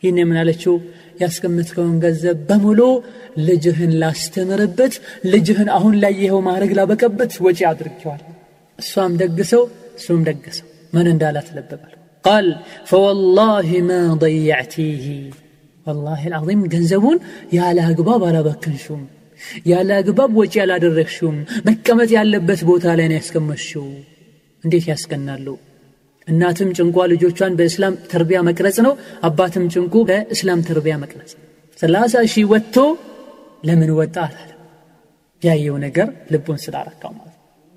ይህን ምን አለችው? ያስቀምጥከውን ገንዘብ በሙሉ ልጅህን ላስተምርበት ልጅህን አሁን ላይ ይኸው ማዕረግ ላበቀበት ወጪ አድርጌዋል እሷም ደግሰው እሱም ደግሰው ምን እንዳላት ለበባል ቃል ፈወላሂ ማ ضيعتيه ወላሂ العظيم ገንዘቡን ያለ አግባብ አላበከንሽውም ያለ አግባብ ወጪ አላደረግሽውም። መቀመጥ ያለበት ቦታ ላይ ነው ያስቀመጥሽው። እንዴት ያስቀናሉ? እናትም ጭንቋ ልጆቿን በእስላም ተርቢያ መቅረጽ ነው። አባትም ጭንቁ በእስላም ተርቢያ መቅረጽ። ሰላሳ ሺህ ወጥቶ ለምን ወጣ አላለም? ያየው ነገር ልቡን ስላረካው ማለት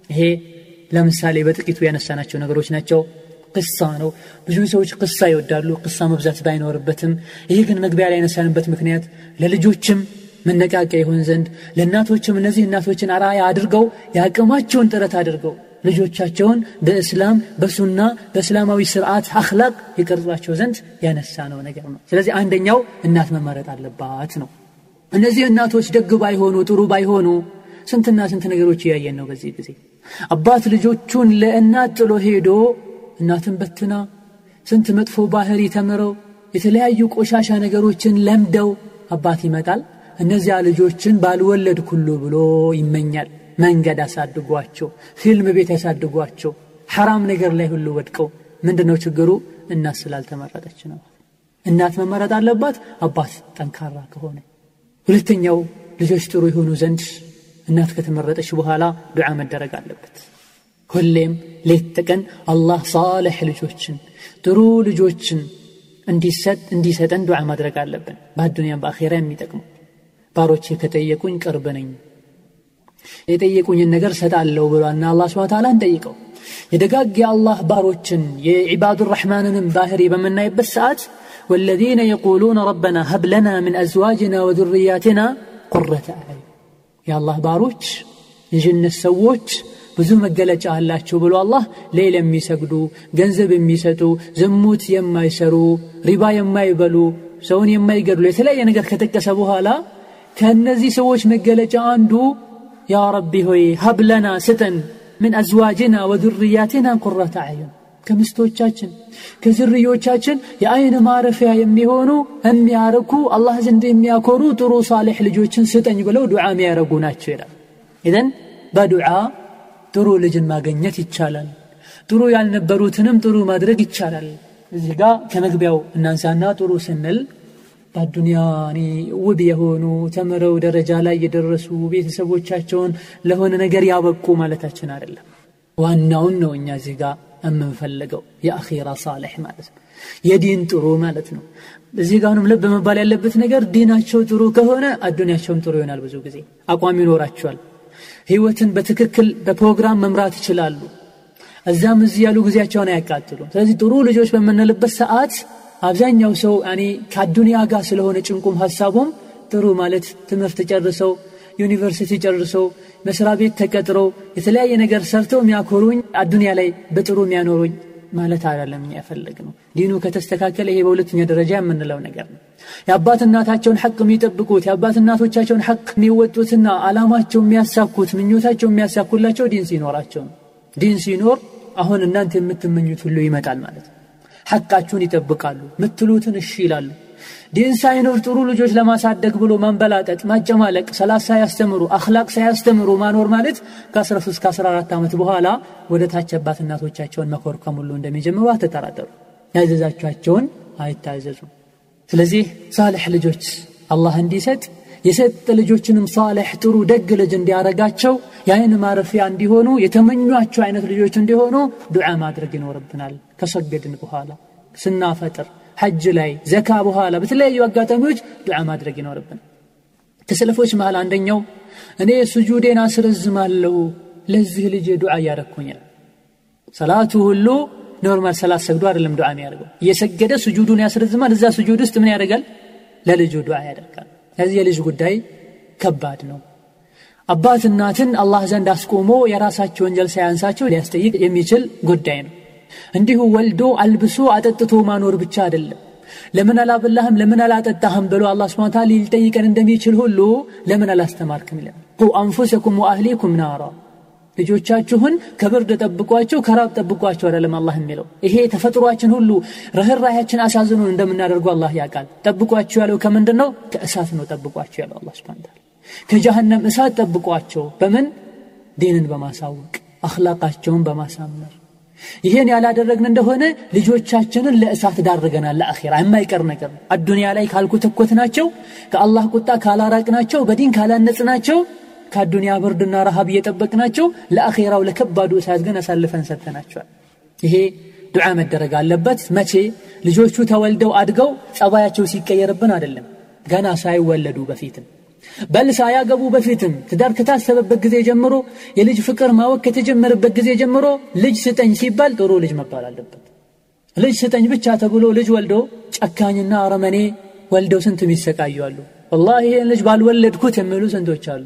ይሄ ለምሳሌ በጥቂቱ ያነሳናቸው ነገሮች ናቸው። ቅሳ ነው። ብዙ ሰዎች ቅሳ ይወዳሉ። ቅሳ መብዛት ባይኖርበትም ይሄ ግን መግቢያ ላይ ያነሳንበት ምክንያት ለልጆችም መነቃቂያ ይሆን ዘንድ ለእናቶችም እነዚህ እናቶችን አራያ አድርገው የአቅማቸውን ጥረት አድርገው ልጆቻቸውን በእስላም በሱና በእስላማዊ ስርዓት አክላቅ ይቀርጿቸው ዘንድ ያነሳ ነው ነገር ነው። ስለዚህ አንደኛው እናት መመረጥ አለባት ነው። እነዚህ እናቶች ደግ ባይሆኑ ጥሩ ባይሆኑ ስንትና ስንት ነገሮች እያየን ነው በዚህ ጊዜ? አባት ልጆቹን ለእናት ጥሎ ሄዶ እናትን በትና ስንት መጥፎ ባህሪ ተምረው የተለያዩ ቆሻሻ ነገሮችን ለምደው አባት ይመጣል እነዚያ ልጆችን ባልወለድ ኩሉ ብሎ ይመኛል። መንገድ አሳድጓቸው ፊልም ቤት ያሳድጓቸው ሐራም ነገር ላይ ሁሉ ወድቀው። ምንድን ነው ችግሩ? እናት ስላልተመረጠች ነው። እናት መመረጥ አለባት አባት ጠንካራ ከሆነ። ሁለተኛው ልጆች ጥሩ የሆኑ ዘንድ እናት ከተመረጠች በኋላ ዱዓ መደረግ አለበት። ሁሌም ሌት ተቀን አላህ ሳልሕ ልጆችን ጥሩ ልጆችን እንዲሰጥ እንዲሰጠን ዱዓ ማድረግ አለብን። በአዱኒያም በአኼራ የሚጠቅሙ ባሮቼ ከጠየቁኝ ቅርብ ነኝ። የጠየቁኝን ነገር ሰጣለሁ ብሏና አላ ስብን ታላ እንጠይቀው። የደጋግ የአላህ ባሮችን የዒባዱ ረሕማንንም ባህሪ በምናይበት ሰዓት والذين يقولون ربنا هب لنا من أزواجنا وذرياتنا قرة أعين يا الله باروش جن السووت بزو مقلت الله بلو الله ليلا ميسقدو قنزب ميستو زموت يما يسرو ربا يما يبلو سون يما يقرلو يتلا ينقر كتك سبوها لا ከእነዚህ ሰዎች መገለጫ አንዱ ያ ረቢ ሆይ ሀብለና ስጠን ምን አዝዋጅና ወذርያትና ቁረተ አዩን ከምስቶቻችን ከዝርዮቻችን የአይን ማረፊያ የሚሆኑ የሚያረኩ አላህ ዘንድ የሚያኮሩ ጥሩ ሳሌሕ ልጆችን ስጠኝ ብለው ዱዓ የሚያረጉ ናቸው ይላል። ኢዘን በዱዓ ጥሩ ልጅን ማገኘት ይቻላል። ጥሩ ያልነበሩትንም ጥሩ ማድረግ ይቻላል። እዚህ ጋር ከመግቢያው እናንሳና ጥሩ ስንል በአዱንያ ውብ የሆኑ ተምረው ደረጃ ላይ የደረሱ ቤተሰቦቻቸውን ለሆነ ነገር ያበቁ ማለታችን አይደለም። ዋናውን ነው እኛ እዚህ ጋር የምንፈልገው የአኺራ ሳሌሕ ማለት ነው። የዲን ጥሩ ማለት ነው። እዚህ ጋርም ልብ መባል ያለበት ነገር ዲናቸው ጥሩ ከሆነ አዱንያቸውም ጥሩ ይሆናል ብዙ ጊዜ። አቋም ይኖራቸዋል። ህይወትን በትክክል በፕሮግራም መምራት ይችላሉ። እዛም እዚህ ያሉ ጊዜያቸውን አያቃጥሉም። ስለዚህ ጥሩ ልጆች በምንልበት ሰዓት አብዛኛው ሰው እኔ ከአዱንያ ጋር ስለሆነ ጭንቁም ሀሳቡም ጥሩ ማለት ትምህርት ጨርሰው ዩኒቨርሲቲ ጨርሰው መስሪያ ቤት ተቀጥረው የተለያየ ነገር ሰርተው የሚያኮሩኝ አዱንያ ላይ በጥሩ የሚያኖሩኝ ማለት አይደለም ያፈለግ ነው ዲኑ ከተስተካከለ ይሄ በሁለተኛ ደረጃ የምንለው ነገር ነው። የአባት እናታቸውን ሐቅ የሚጠብቁት የአባት እናቶቻቸውን ሐቅ የሚወጡትና አላማቸው የሚያሳኩት ምኞታቸው የሚያሳኩላቸው ዲን ሲኖራቸው ነው። ዲን ሲኖር አሁን እናንተ የምትመኙት ሁሉ ይመጣል ማለት ነው ሐቃችሁን ይጠብቃሉ ምትሉትን እሺ ይላሉ። ዲን ሳይኖር ጥሩ ልጆች ለማሳደግ ብሎ መንበላጠጥ ማጨማለቅ ሰላት ሳያስተምሩ አክላቅ ሳያስተምሩ ማኖር ማለት ከ13 እስከ 14 ዓመት በኋላ ወደ ታች አባት እናቶቻቸውን መኮርከም ሁሉ እንደሚጀምሩ አትጠራጠሩ። ያዘዛቸውን አይታዘዙም ስለዚህ ሳልሕ ልጆች አላህ እንዲሰጥ የሰጠ ልጆችንም ሳልሕ ጥሩ ደግ ልጅ እንዲያረጋቸው የአይን ማረፊያ እንዲሆኑ የተመኟቸው አይነት ልጆች እንዲሆኑ ዱዓ ማድረግ ይኖርብናል። ከሰገድን በኋላ ስናፈጥር ሐጅ ላይ ዘካ በኋላ በተለያዩ አጋጣሚዎች ዱዓ ማድረግ ይኖርብናል። ከሰለፎች መሃል አንደኛው እኔ ስጁዴን አስረዝማለሁ ለዚህ ልጅ ዱዓ እያረግኩኝ ሰላቱ ሁሉ normal ሰላት ሰግዶ አይደለም ዱዓ የሚያደርገው። እየሰገደ ስጁዱን ያስረዝማል እዛ ስጁድ ውስጥ ምን ያደርጋል? ለልጁ ዱዓ ያደርጋል ከዚህ የልጅ ጉዳይ ከባድ ነው። አባት እናትን አላህ ዘንድ አስቆሞ የራሳቸው ወንጀል ሳያንሳቸው ሊያስጠይቅ የሚችል ጉዳይ ነው። እንዲሁ ወልዶ አልብሶ አጠጥቶ ማኖር ብቻ አይደለም። ለምን አላበላህም? ለምን አላጠጣህም ብሎ አላ ስብን ታላ ሊጠይቀን እንደሚችል ሁሉ ለምን አላስተማርክም ይላል። ቁ አንፉሰኩም ወአህሊኩም ናራ ልጆቻችሁን ከብርድ ጠብቋቸው ከራብ ጠብቋቸው አይደለም አላህ የሚለው። ይሄ ተፈጥሯችን ሁሉ ርኅራያችን አሳዝኑን እንደምናደርገው አላህ ያውቃል። ጠብቋቸው ያለው ከምንድን ነው ከእሳት ነው ጠብቋቸው ያለው አላ ስብን ታላ ከጀሃነም እሳት ጠብቋቸው። በምን? ዲንን በማሳወቅ አክላቃቸውን በማሳመር። ይሄን ያላደረግን እንደሆነ ልጆቻችንን ለእሳት ዳርገናል ለአኼራ የማይቀር ነገር። ነው አዱንያ ላይ ካልኮተኮት ናቸው ከአላህ ቁጣ ካላራቅ ናቸው በዲን ካላነጽ ናቸው ከአዱንያ ብርድና ረሃብ እየጠበቅ ናቸው ለአኼራው ለከባዱ እሳት ግን አሳልፈን ሰጥተናቸዋል። ይሄ ዱዓ መደረግ አለበት። መቼ? ልጆቹ ተወልደው አድገው ጸባያቸው ሲቀየርብን አይደለም። ገና ሳይወለዱ በፊትም። በል ሳያገቡ በፊትም። ትዳር ከታሰበበት ጊዜ ጀምሮ የልጅ ፍቅር ማወቅ ከተጀመረበት ጊዜ ጀምሮ ልጅ ስጠኝ ሲባል ጥሩ ልጅ መባል አለበት። ልጅ ስጠኝ ብቻ ተብሎ ልጅ ወልዶ ጨካኝና አረመኔ ወልደው ስንት ይሰቃዩ አሉ? ወላሂ ይህን ልጅ ባልወለድኩት የሚሉ ስንቶች አሉ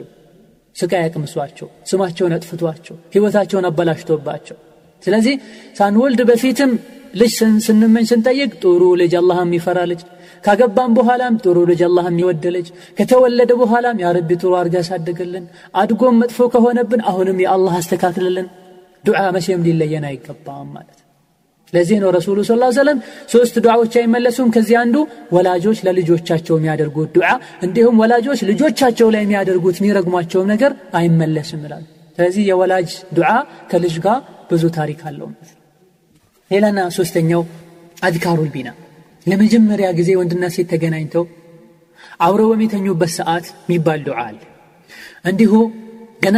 ስቃይ ያቅምሷቸው ስማቸውን አጥፍቷቸው ህይወታቸውን አበላሽቶባቸው። ስለዚህ ሳንወልድ በፊትም ልጅ ስንመኝ ስንጠይቅ ጥሩ ልጅ አላህ የሚፈራ ልጅ ካገባም በኋላም ጥሩ ልጅ አላህ የሚወድ ልጅ ከተወለደ በኋላም ያ ረቢ ጥሩ አድርጋ ያሳድግልን አድጎም መጥፎ ከሆነብን አሁንም የአላህ አስተካክልልን። ዱዓ መቼም ሊለየን አይገባም ማለት ለዚህ ነው ረሱሉ ስ ሰለም ሶስት ዱዓዎች አይመለሱም። ከዚህ አንዱ ወላጆች ለልጆቻቸው የሚያደርጉት ዱዓ እንዲሁም ወላጆች ልጆቻቸው ላይ የሚያደርጉት የሚረግሟቸውም ነገር አይመለስም ይላሉ። ስለዚህ የወላጅ ዱዓ ከልጅ ጋር ብዙ ታሪክ አለው ሌላና ሶስተኛው አድካሩል ቢና። ለመጀመሪያ ጊዜ ወንድና ሴት ተገናኝተው አብረው በሚተኙበት ሰዓት የሚባል ዱዓ አለ። እንዲሁ ገና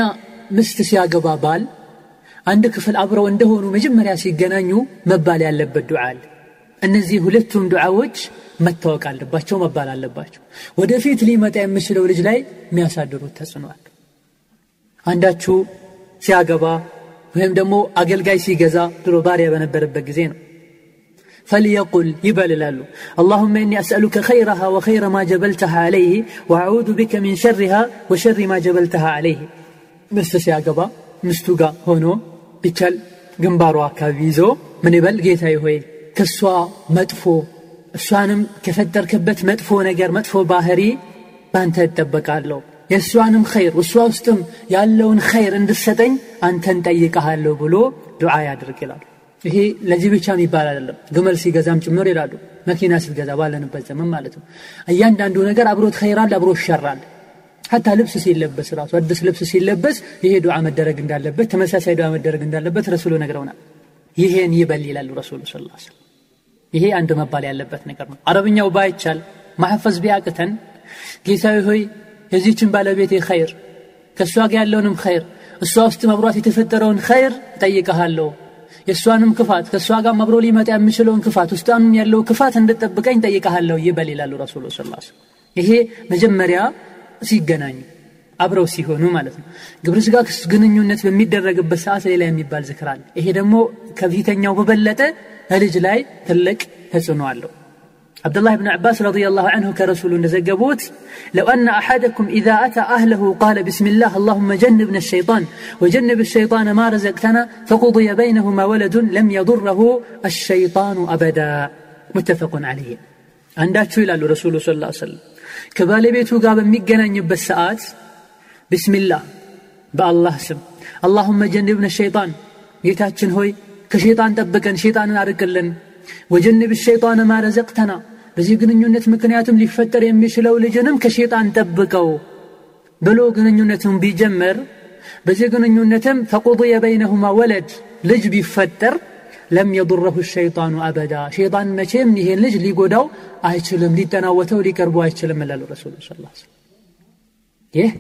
ምስት ሲያገባ ባል አንድ ክፍል አብረው እንደሆኑ መጀመሪያ ሲገናኙ መባል ያለበት ዱዓ አለ እነዚህ ሁለቱም ዱዓዎች መታወቅ አለባቸው መባል አለባቸው ወደፊት ሊመጣ የሚችለው ልጅ ላይ የሚያሳድሩት ተጽዕኗል አንዳችሁ ሲያገባ ወይም ደግሞ አገልጋይ ሲገዛ ድሮ ባሪያ በነበረበት ጊዜ ነው فليقل يبل لالو اللهم إني أسألك خيرها وخير ما جبلتها عليه وأعوذ بك من شرها وشر ما جبلتها عليه مستسي أقبا مستوقا هونو ቢቻል ግንባሯ አካባቢ ይዞ ምን ይበል? ጌታ ሆይ ከእሷ መጥፎ እሷንም ከፈጠርክበት መጥፎ ነገር መጥፎ ባህሪ በአንተ እጠበቃለሁ። የእሷንም ኸይር እሷ ውስጥም ያለውን ኸይር እንድሰጠኝ አንተን ጠይቀሃለሁ ብሎ ዱዓ ያድርግ ይላሉ። ይሄ ለዚህ ብቻ የሚባል አይደለም። ግመል ሲገዛም ጭምር ይላሉ። መኪና ስትገዛ ባለንበት ዘመን ማለት ነው። እያንዳንዱ ነገር አብሮት ኸይራል አብሮ ሸራል። ሀታ ልብስ ሲለበስ ራሱ አዲስ ልብስ ሲለበስ ይሄ ዱዓ መደረግ እንዳለበት ተመሳሳይ ዱዓ መደረግ እንዳለበት ረሱሉ ነግረውናል። ይሄን ይበል ይላሉ ረሱሉ ስ ይሄ አንድ መባል ያለበት ነገር ነው። አረብኛው ባይቻል ማሐፈዝ ቢያቅተን ጌታዊ ሆይ የዚህችን ባለቤቴ ኸይር ከእሷ ጋር ያለውንም ኸይር እሷ ውስጥ መብሯት የተፈጠረውን ኸይር እጠይቀሃለሁ የእሷንም ክፋት ከእሷ ጋር አብሮ ሊመጣ የሚችለውን ክፋት ውስጣንም ያለው ክፋት እንድጠብቀኝ ጠይቀሃለሁ ይበል ይላሉ ረሱሉ ስ ይሄ መጀመሪያ ሲገናኙ አብረው ሲሆኑ ማለት ነው ግብረ ስጋ ግንኙነት በሚደረግበት ሰዓት ሌላ የሚባል ዝክር አለ ይሄ ደግሞ ከፊተኛው በበለጠ ልጅ ላይ ትልቅ ተጽዕኖ አለው عبد الله بن عباس رضي الله عنه كرسول نزقبوت لو أن أحدكم إذا أتى أهله قال بسم الله اللهم جنبنا الشيطان وجنب الشيطان ما رزقتنا فقضي بينهما ولد لم يضره الشيطان أبدا متفق عليه عنداتشو إلى الرسول صلى الله عليه وسلم ከባለቤቱ ጋር በሚገናኝበት ሰዓት ቢስሚላህ በአላህ ስም። አላሁመ ጀንብነ ሸይጣን ጌታችን ሆይ ከሸይጣን ጠብቀን ሸይጣንን አርቅልን። ወጀንብ ሸይጣን ማ በዚህ ግንኙነት ምክንያትም ሊፈጠር የሚችለው ልጅንም ከሸይጣን ጠብቀው ብሎ ግንኙነቱን ቢጀምር በዚህ ግንኙነትም ፈቁضየ በይነሁማ ወለድ ልጅ ቢፈጠር ለም የضረሁ ሸይጣኑ አበዳ። ሸይጣን መቼም ይሄን ልጅ ሊጎዳው አይችልም ሊጠናወተው ሊቀርቡ አይችልም ይላሉ ረሱሉ ስ ይህ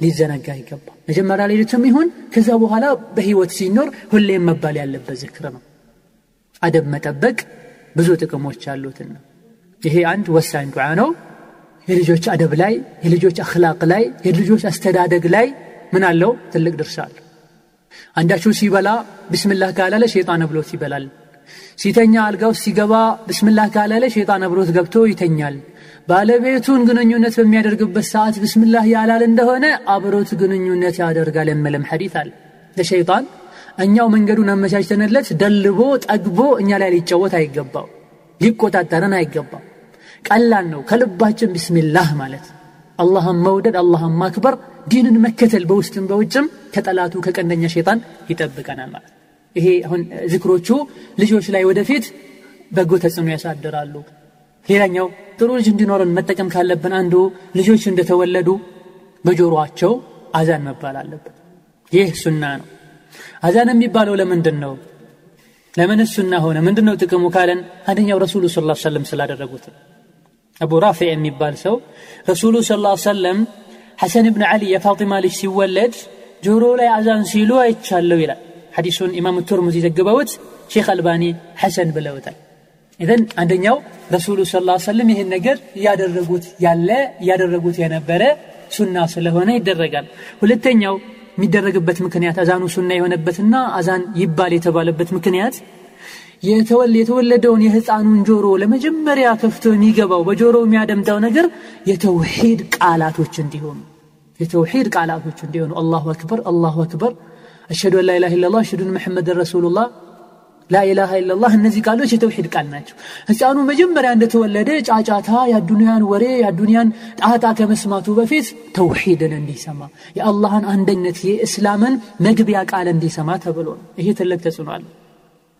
ሊዘነጋ ይገባ መጀመሪያ ሌሊትም ይሁን ከዛ በኋላ በህይወት ሲኖር ሁሌም መባል ያለበት ዝክር ነው። አደብ መጠበቅ ብዙ ጥቅሞች አሉትና ይሄ አንድ ወሳኝ ዱዓ ነው። የልጆች አደብ ላይ የልጆች አክላቅ ላይ የልጆች አስተዳደግ ላይ ምን አለው? ትልቅ ድርሻ አለው አንዳችሁ ሲበላ ብስምላህ ካላለ ሸይጣን አብሎት ይበላል ሲተኛ አልጋ ውስጥ ሲገባ ብስምላህ ካላለ ሸይጣን አብሮት ገብቶ ይተኛል። ባለቤቱን ግንኙነት በሚያደርግበት ሰዓት ብስምላህ ያላል እንደሆነ አብሮት ግንኙነት ያደርጋል የምልም ሐዲት አለ። ለሸይጣን እኛው መንገዱን አመቻችተንለት ደልቦ ጠግቦ እኛ ላይ ሊጫወት አይገባው ሊቆጣጠረን አይገባው። ቀላል ነው። ከልባችን ቢስሚላህ ማለት አላህን መውደድ አላህን ማክበር ዲንን መከተል በውስጥም በውጭም ከጠላቱ ከቀንደኛ ሸይጣን ይጠብቀናል ማለት ይሄ አሁን ዝክሮቹ ልጆች ላይ ወደፊት በጎ ተጽዕኖ ያሳድራሉ። ሌላኛው ጥሩ ልጅ እንዲኖረን መጠቀም ካለብን አንዱ ልጆች እንደተወለዱ በጆሮአቸው አዛን መባል አለበት። ይህ ሱና ነው። አዛን የሚባለው ለምንድን ነው ለምን እሱና ሆነ? ምንድነው ጥቅሙ ካለን አንደኛው ረሱሉ ስ ሰለም ስላደረጉት አቡ ራፊዕ የሚባል ሰው ረሱሉ ስ ሰለም ሐሰን ብን ዓሊ የፋጢማ ልጅ ሲወለድ ጆሮ ላይ አዛን ሲሉ አይቻለሁ ይላል። ሐዲሱን ኢማም ቱርሙዚ ዘግበውት ሼክ አልባኒ ሐሰን ብለውታል። إذن አንደኛው ረሱሉ صلى الله عليه وسلم ይህን ነገር እያደረጉት ያለ እያደረጉት የነበረ ሱና ስለሆነ ይደረጋል። ሁለተኛው የሚደረግበት ምክንያት አዛኑ ሱና የሆነበትና አዛን ይባል የተባለበት ምክንያት የተወለደውን የህፃኑን ጆሮ ለመጀመሪያ ከፍቶ የሚገባው በጆሮ የሚያደምጠው ነገር የተውሂድ ቃላቶች እንዲሆኑ የተውሂድ ቃላቶች እንዲሆኑ። አላሁ አክበር አላሁ አክበር። አሽሀዱ አን ላኢላሃ ኢለላህ አሽሀዱ አን ሙሐመድን ረሱሉላህ። ላኢላሃ ኢለላህ እነዚህ ቃሎች የተውሂድ ቃል ናቸው። ህፃኑ መጀመሪያ እንደተወለደ ጫጫታ የአዱንያን ወሬ የአዱንያን ጣጣ ከመስማቱ በፊት ተውሂድን እንዲሰማ የአላህን አንደነት የእስላምን መግቢያ ቃል እንዲሰማ ተብሎ ነው። ይሄ ትልቅ ተጽዕኖ አለ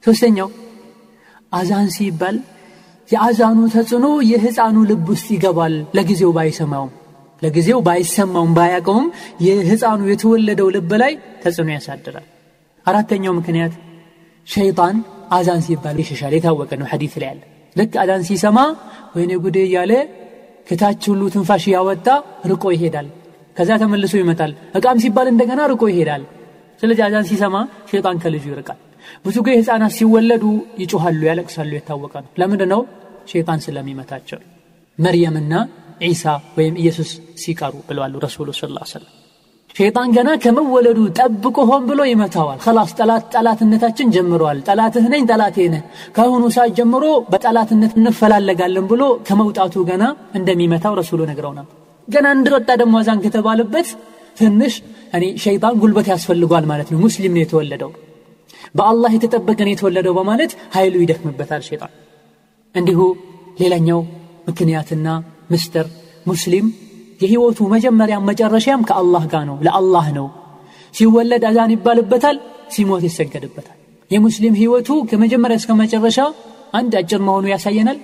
ሶስተኛው አዛን ሲባል የአዛኑ ተጽዕኖ የህፃኑ ልብ ውስጥ ይገባል። ለጊዜው ባይሰማውም ለጊዜው ባይሰማውም ባያቀውም የህፃኑ የተወለደው ልብ ላይ ተጽዕኖ ያሳድራል። አራተኛው ምክንያት ሸይጣን አዛን ሲባል ይሸሻል። የታወቀ ነው ሐዲት ላይ ያለ ልክ አዛን ሲሰማ ወይኔ ጉዴ እያለ ከታች ሁሉ ትንፋሽ ያወጣ ርቆ ይሄዳል። ከዛ ተመልሶ ይመጣል። እቃም ሲባል እንደገና ርቆ ይሄዳል። ስለዚህ አዛን ሲሰማ ሸይጣን ከልጁ ይርቃል ብዙ ጊዜ ህፃናት ሲወለዱ ይጮሃሉ ያለቅሳሉ የታወቀ ነው ለምንድ ነው ሸይጣን ስለሚመታቸው። መርየምና ዒሳ ወይም ኢየሱስ ሲቀሩ ብለዋሉ ረሱሉ ስ ሰለም ሸይጣን ገና ከመወለዱ ጠብቆ ሆን ብሎ ይመታዋል። ከላስ ጠላት ጠላትነታችን ጀምረዋል ጠላትህ ነኝ ጠላቴ ነህ። ከአሁኑ ሰዓት ጀምሮ በጠላትነት እንፈላለጋለን ብሎ ከመውጣቱ ገና እንደሚመታው ረሱሉ ነግረውናል ገና እንድረጣ ደግሞ አዛን ከተባለበት ትንሽ እኔ ሸይጣን ጉልበት ያስፈልጓል ማለት ነው። ሙስሊም ነው የተወለደው በአላህ የተጠበቀን የተወለደው በማለት ኃይሉ ይደክምበታል ሸይጣን። እንዲሁ ሌላኛው ምክንያትና ምስጢር ሙስሊም የህይወቱ መጀመሪያም መጨረሻም ከአላህ ጋር ነው ለአላህ ነው። ሲወለድ አዛን ይባልበታል ሲሞት ይሰገድበታል። የሙስሊም ህይወቱ ከመጀመሪያ እስከ መጨረሻ አንድ አጭር መሆኑ ያሳየናል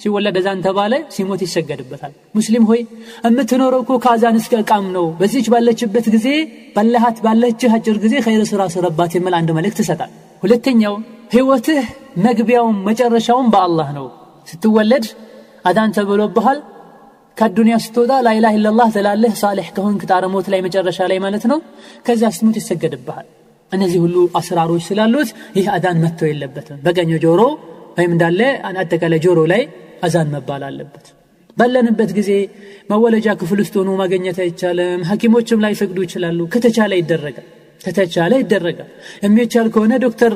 ሲወለድ አዛን ተባለ ሲሞት ይሰገድበታል። ሙስሊም ሆይ የምትኖረው እኮ ከአዛን እስከ እቃም ነው። በዚች ባለችበት ጊዜ ባለሃት ባለችህ አጭር ጊዜ ኸይር ስራ ስረባት የሚል አንድ መልእክት ይሰጣል። ሁለተኛው ህይወትህ መግቢያውም መጨረሻውም በአላህ ነው። ስትወለድ አዛን ተብሎብሃል። ከዱንያ ስትወጣ ላኢላህ ኢላላህ ትላለህ። ሳሌሕ ከሆንክ ጣረሞት ላይ መጨረሻ ላይ ማለት ነው። ከዛ ስትሞት ይሰገድብሃል። እነዚህ ሁሉ አስራሮች ስላሉት ይህ አዛን መጥተው የለበትም። በቀኝ ጆሮ ወይም እንዳለ አጠቃላይ ጆሮ ላይ አዛን መባል አለበት። ባለንበት ጊዜ መወለጃ ክፍል ውስጥ ሆኖ ማገኘት አይቻልም። ሐኪሞችም ላይ ፈቅዱ ይችላሉ። ከተቻለ ይደረጋል። ከተቻለ ይደረጋል። የሚቻል ከሆነ ዶክተር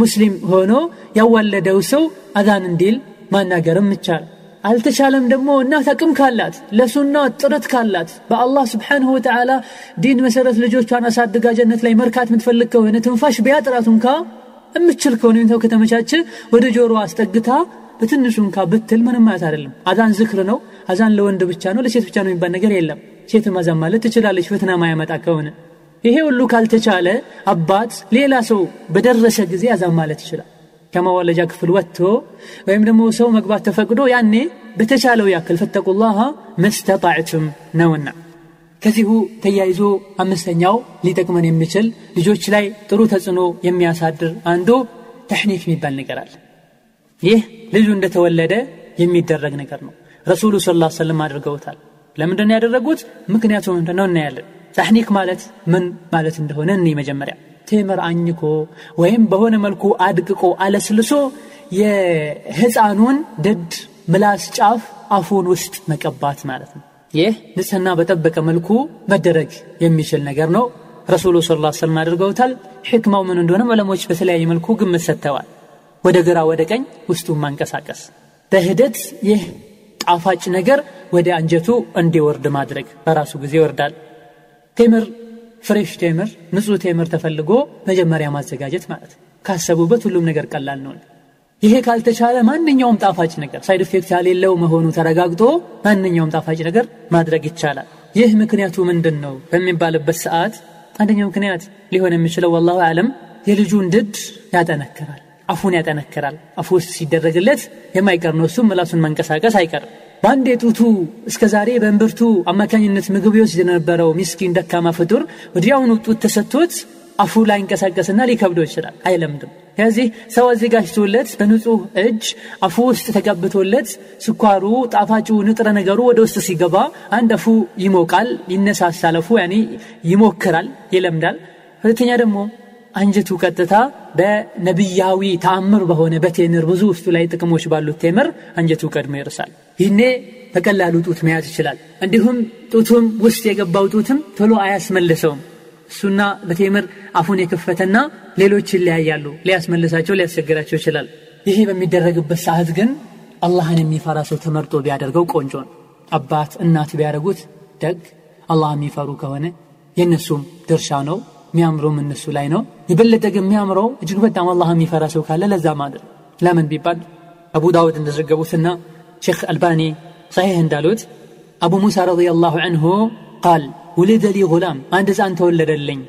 ሙስሊም ሆኖ ያዋለደው ሰው አዛን እንዲል ማናገርም ይቻላል። አልተቻለም ደግሞ እናት አቅም ካላት ለሱና ጥረት ካላት በአላህ ስብሓንሁ ወተዓላ ዲን መሰረት ልጆቿን አሳድጋ ጀነት ላይ መርካት የምትፈልግ ከሆነ ትንፋሽ ቢያጥራት እንኳ የምችል ከሆነ ሁኔታው ወደ ጆሮ አስጠግታ በትንሹ እንኳ ብትል ምንም ማለት አይደለም። አዛን ዝክር ነው አዛን ለወንድ ብቻ ነው ለሴት ብቻ ነው የሚባል ነገር የለም። ሴትም አዛን ማለት ትችላለች ፍትና ማያመጣ ከሆነ። ይሄ ሁሉ ካልተቻለ አባት ሌላ ሰው በደረሰ ጊዜ አዛን ማለት ይችላል። ከመዋለጃ ክፍል ወጥቶ ወይም ደግሞ ሰው መግባት ተፈቅዶ ያኔ በተቻለው ያክል ፈተቁላህ መስተጣዕቱም ነውና። ከዚሁ ተያይዞ አምስተኛው ሊጠቅመን የሚችል ልጆች ላይ ጥሩ ተጽዕኖ የሚያሳድር አንዱ ተሕኒክ የሚባል ነገር አለ ይህ ልጁ እንደተወለደ የሚደረግ ነገር ነው። ረሱሉ ስ ላ ሰለም አድርገውታል። ለምንድን ያደረጉት? ምክንያቱ ምንድን ነው እናያለን። ተሕኒክ ማለት ምን ማለት እንደሆነ እኔ መጀመሪያ። ቴምር አኝኮ ወይም በሆነ መልኩ አድቅቆ አለስልሶ የህፃኑን ድድ ምላስ ጫፍ አፉን ውስጥ መቀባት ማለት ነው። ይህ ንጽህና በጠበቀ መልኩ መደረግ የሚችል ነገር ነው። ረሱሉ صلى الله عليه وسلم አድርገውታል። ሕክማው ምን እንደሆነ ዑለሞች በተለያየ መልኩ ግምት ሰጥተዋል ወደ ግራ ወደ ቀኝ ውስጡን ማንቀሳቀስ። በሂደት ይህ ጣፋጭ ነገር ወደ አንጀቱ እንዲወርድ ማድረግ በራሱ ጊዜ ይወርዳል። ቴምር fresh ቴምር ንጹህ ቴምር ተፈልጎ መጀመሪያ ማዘጋጀት ማለት ካሰቡበት ሁሉም ነገር ቀላል ነው። ይሄ ካልተቻለ ማንኛውም ጣፋጭ ነገር side effect የሌለው መሆኑ ተረጋግጦ ማንኛውም ጣፋጭ ነገር ማድረግ ይቻላል። ይህ ምክንያቱ ምንድን ነው በሚባልበት ሰዓት አንደኛው ምክንያት ሊሆን የሚችለው والله أعلم የልጁን ድድ ያጠነክራል አፉን ያጠነክራል። አፉ ውስጥ ሲደረግለት የማይቀር ነው። እሱም ምላሱን መንቀሳቀስ አይቀርም። በአንድ የጡቱ እስከ ዛሬ በእንብርቱ አማካኝነት ምግብ ይወስድ የነበረው ሚስኪን ደካማ ፍጡር ወዲያውኑ ጡት ተሰጥቶት አፉ ላይ እንቀሳቀስና ሊከብደው ይችላል። አይለምድም። ከዚህ ሰው አዘጋጅቶለት በንጹህ እጅ አፉ ውስጥ ተቀብቶለት ስኳሩ ጣፋጩ ንጥረ ነገሩ ወደ ውስጥ ሲገባ አንድ አፉ ይሞቃል ይነሳሳል ያኔ ይሞክራል ይለምዳል። ሁለተኛ ደግሞ አንጀቱ ቀጥታ በነቢያዊ ተአምር በሆነ በቴምር ብዙ ውስጡ ላይ ጥቅሞች ባሉት ቴምር አንጀቱ ቀድሞ ይርሳል። ይህኔ በቀላሉ ጡት መያዝ ይችላል። እንዲሁም ጡቱም ውስጥ የገባው ጡትም ቶሎ አያስመልሰውም። እሱና በቴምር አፉን የከፈተና ሌሎች ይለያያሉ። ሊያስመልሳቸው ሊያስቸግራቸው ይችላል። ይሄ በሚደረግበት ሰዓት ግን አላህን የሚፈራ ሰው ተመርጦ ቢያደርገው ቆንጆ አባት እናት ቢያደርጉት ደግ። አላህ የሚፈሩ ከሆነ የእነሱም ድርሻ ነው የሚያምረውም እነሱ ላይ ነው የበለጠ ግን የሚያምረው እጅግ በጣም አላህ የሚፈራ ሰው ካለ ለዛ ማድረግ ለምን ቢባል አቡ ዳውድ እንደዘገቡትና ሼክ አልባኒ ሰሒሕ እንዳሉት አቡ ሙሳ ረዲየላሁ ዐንሁ ቃል ውልደ ሊ ጉላም አንድ ሕፃን ተወለደልኝ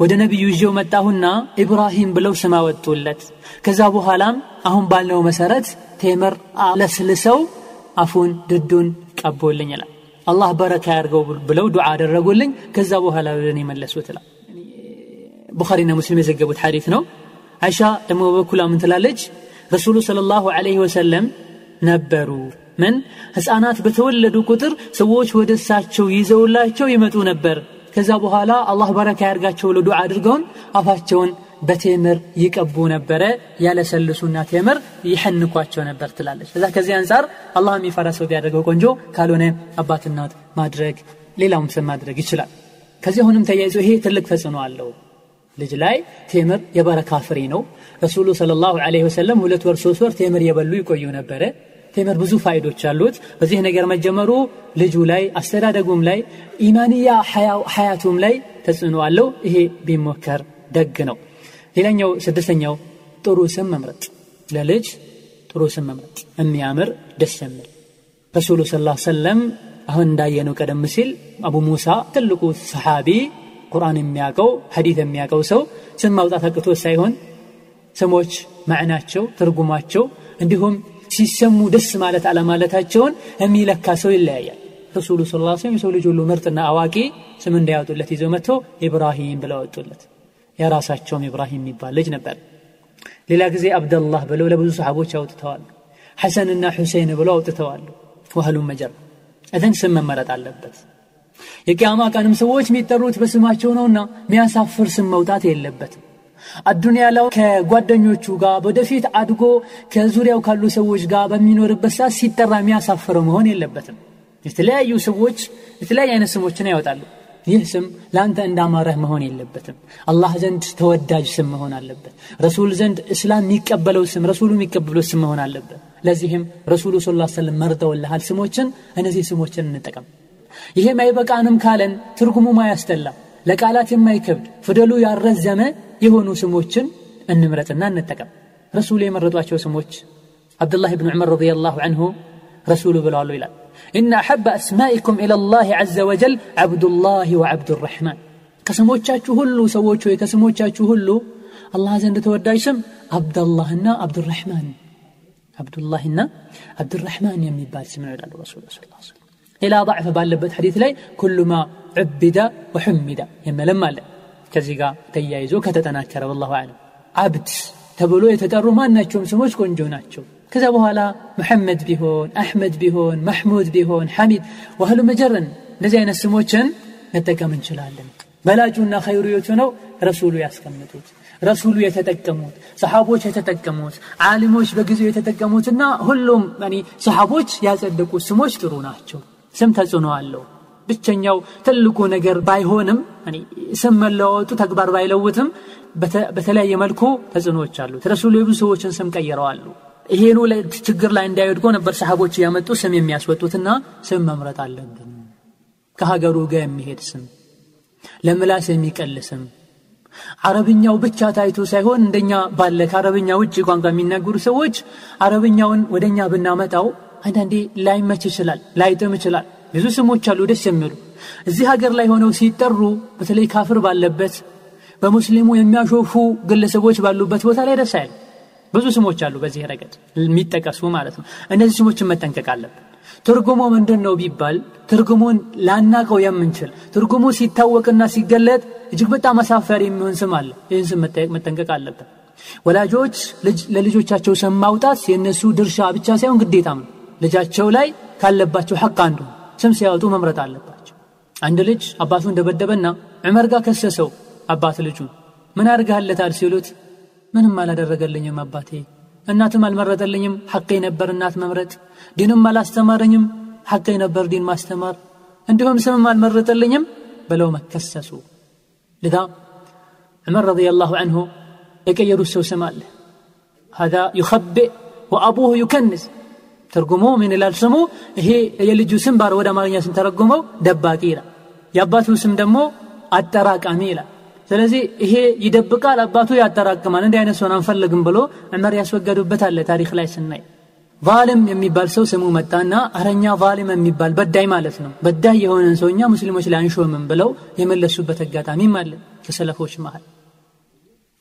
ወደ ነቢዩ ይዤው መጣሁና ኢብራሂም ብለው ስም አወጡለት ከዛ በኋላም አሁን ባልነው መሰረት ቴምር አለስልሰው አፉን ድዱን ቀቦልኝ ይላል አላህ በረካ ያርገው ብለው ዱዓ አደረጉልኝ ከዛ በኋላ ወደ እኔ መለሱት ይላል ቡኻሪና ሙስሊም የዘገቡት ሐዲት ነው። አይሻ ደግሞ በበኩሏ ምን ትላለች? ረሱሉ ሰለላሁ ዐለይሂ ወሰለም ነበሩ። ምን? ህፃናት በተወለዱ ቁጥር ሰዎች ወደ እሳቸው ይዘውላቸው ይመጡ ነበር። ከዛ በኋላ አላህ በረካ ያርጋቸው ብሎ ዱዓ አድርገውን አፋቸውን በቴምር ይቀቡ ነበረ። ያለሰልሱና ቴምር ይሐንኳቸው ነበር ትላለች። እዛ ከዚህ አንጻር አላህ የሚፈራ ሰው ቢያደርገው ቆንጆ ካልሆነ አባት እናት ማድረግ ሌላውም ስም ማድረግ ይችላል። ከዚህ አሁንም ተያይዞ ይሄ ትልቅ ተጽዕኖ አለው ልጅ ላይ ቴምር የበረካ ፍሬ ነው። ረሱሉ صلى الله عليه وسلم ሁለት ወር ሶስት ወር ቴምር የበሉ ይቆዩ ነበረ። ቴምር ብዙ ፋይዳዎች አሉት። በዚህ ነገር መጀመሩ ልጁ ላይ አስተዳደጉም ላይ ኢማንያ ሀያቱም ላይ ተጽዕኖ አለው። ይሄ ቢሞከር ደግ ነው። ሌላኛው ስድስተኛው ጥሩ ስም መምረጥ። ለልጅ ጥሩ ስም መምረጥ። የሚያምር ደስ የሚል። ረሱሉ ስ ሰለም አሁን እንዳየነው ቀደም ሲል አቡ ሙሳ ትልቁ ሰሓቢ ቁርአን የሚያውቀው ሐዲት የሚያውቀው ሰው ስም ማውጣት አቅቶት ሳይሆን ስሞች ማዕናቸው ትርጉማቸው እንዲሁም ሲሰሙ ደስ ማለት አለማለታቸውን የሚለካ ሰው ይለያያል። ረሱሉ ስ ስለም የሰው ልጅ ሁሉ ምርጥና አዋቂ ስም እንዳያወጡለት ይዘው መጥተው ኢብራሂም ብለው ወጡለት የራሳቸውም ኢብራሂም የሚባል ልጅ ነበር። ሌላ ጊዜ አብደላህ ብለው ለብዙ ሰሓቦች አውጥተዋል። ሐሰንና ሁሴን ብለው አውጥተዋሉ ወህሉም መጀር እዘን ስም መመረጥ አለበት የቅያማ ቀንም ሰዎች የሚጠሩት በስማቸው ነውና የሚያሳፍር ስም መውጣት የለበትም። አዱንያ ላይ ከጓደኞቹ ጋር ወደፊት አድጎ ከዙሪያው ካሉ ሰዎች ጋር በሚኖርበት ሰዓት ሲጠራ የሚያሳፍረው መሆን የለበትም። የተለያዩ ሰዎች የተለያዩ አይነት ስሞችን ያወጣሉ። ይህ ስም ለአንተ እንዳማረህ መሆን የለበትም። አላህ ዘንድ ተወዳጅ ስም መሆን አለበት። ረሱል ዘንድ እስላም የሚቀበለው ስም ረሱሉ የሚቀበለው ስም መሆን አለበት። ለዚህም ረሱሉ ስ ሰለም መርጠውልሃል ስሞችን። እነዚህ ስሞችን እንጠቀም ይሄም አይበቃንም ካለን ትርጉሙ ማያስተላ ለቃላት የማይከብድ ፍደሉ ያረዘመ የሆኑ ስሞችን እንምረጥና እንጠቀም ረሱሉ የመረጧቸው ስሞች አብዱላህ ብን ዑመር ረዲየላሁ አንሁ ረሱሉ ብለዋሉ ይላል إن أحب أسمائكم إلى الله عز وجل عبد الله وعبد الرحمن كسموچاچو هلو سوچو كسموچاچو هلو الله زند توداي سم عبد الله نا عبد الرحمن عبد الله نا عبد الرحمن يميبال سم ይላል ረሱሉ صلى الله عليه وسلم ሌላ ضعፍ ባለበት ሐዲት ላይ ኩሉ ማ ዑብደ ወሑሚደ የመለም አለ። ከዚህ ጋር ተያይዞ ከተጠናከረ ወላሁ አለም አብድ ተብሎ የተጠሩ ማናቸውም ስሞች ቆንጆ ናቸው። ከዛ በኋላ ሙሐመድ ቢሆን አሕመድ ቢሆን መሕሙድ ቢሆን ሐሚድ ወህሉ መጀረን እንደዚህ አይነት ስሞችን መጠቀም እንችላለን። በላጩና ኸይሩዮቹ ነው ረሱሉ ያስቀምጡት ረሱሉ የተጠቀሙት ሰሓቦች የተጠቀሙት ዓሊሞች በጊዜው የተጠቀሙትና ሁሉም ሰሓቦች ያጸደቁት ስሞች ጥሩ ናቸው ስም ተጽዕኖ አለው። ብቸኛው ትልቁ ነገር ባይሆንም ስም መለወጡ ተግባር ባይለውትም በተለያየ መልኩ ተጽዕኖዎች አሉት። ረሱሉ የብዙ ሰዎችን ስም ቀይረዋሉ። ይሄኑ ችግር ላይ እንዳይወድቆ ነበር ሰሃቦች ያመጡ ስም የሚያስወጡትና ስም መምረጥ አለብን። ከሀገሩ ጋር የሚሄድ ስም ለምላስ የሚቀል ስም። አረብኛው ብቻ ታይቶ ሳይሆን እንደኛ ባለ ከአረብኛ ውጭ ቋንቋ የሚናገሩ ሰዎች አረብኛውን ወደኛ ብናመጣው አንዳንዴ ላይመች ይችላል ላይጥም ይችላል። ብዙ ስሞች አሉ ደስ የሚሉ። እዚህ ሀገር ላይ ሆነው ሲጠሩ በተለይ ካፍር ባለበት በሙስሊሙ የሚያሾፉ ግለሰቦች ባሉበት ቦታ ላይ ደስ አይሉ ብዙ ስሞች አሉ በዚህ ረገድ የሚጠቀሱ ማለት ነው። እነዚህ ስሞችን መጠንቀቅ አለብን። ትርጉሙ ምንድን ነው ቢባል ትርጉሙን ላናቀው የምንችል ትርጉሙ ሲታወቅና ሲገለጥ እጅግ በጣም አሳፋሪ የሚሆን ስም አለ። ይህን ስም መጠንቀቅ አለብን። ወላጆች ለልጆቻቸው ስም ማውጣት የእነሱ ድርሻ ብቻ ሳይሆን ግዴታም ነው ልጃቸው ላይ ካለባቸው ሐቅ አንዱ ስም ሲያወጡ መምረጥ አለባቸው አንድ ልጅ አባቱ እንደበደበና ዑመር ጋር ከሰሰው አባት ልጁን ምን አድርገሃለታል ሲሉት ምንም አላደረገልኝም አባቴ እናትም አልመረጠልኝም ሐቄ ነበር እናት መምረጥ ዲንም አላስተማረኝም ሐቄ ነበር ዲን ማስተማር እንዲሁም ስምም አልመረጠልኝም ብለው መከሰሱ لذا عمر رضي الله عنه የቀየሩት ሰው ስም አለ هذا يخبئ وأبوه يكنز ተርጉሞ ምን ይላል ስሙ? ይሄ የልጁ ስም ባር ወደ አማርኛ ስንተረጉመው ደባቂ ይላል። የአባቱ ስም ደግሞ አጠራቃሚ ይላል። ስለዚህ ይሄ ይደብቃል አባቱ ያጠራቅማል እንዲህ አይነት ሰውን አንፈልግም ብሎ ዑመር ያስወገዱበት አለ ታሪክ ላይ ስናይ። ቫልም የሚባል ሰው ስሙ መጣና አረኛ ቫልም የሚባል በዳይ ማለት ነው። በዳይ የሆነን ሰው እኛ ሙስሊሞች ላይ አንሾምም ብለው የመለሱበት አጋጣሚም አለ። ከሰለፎች መሃል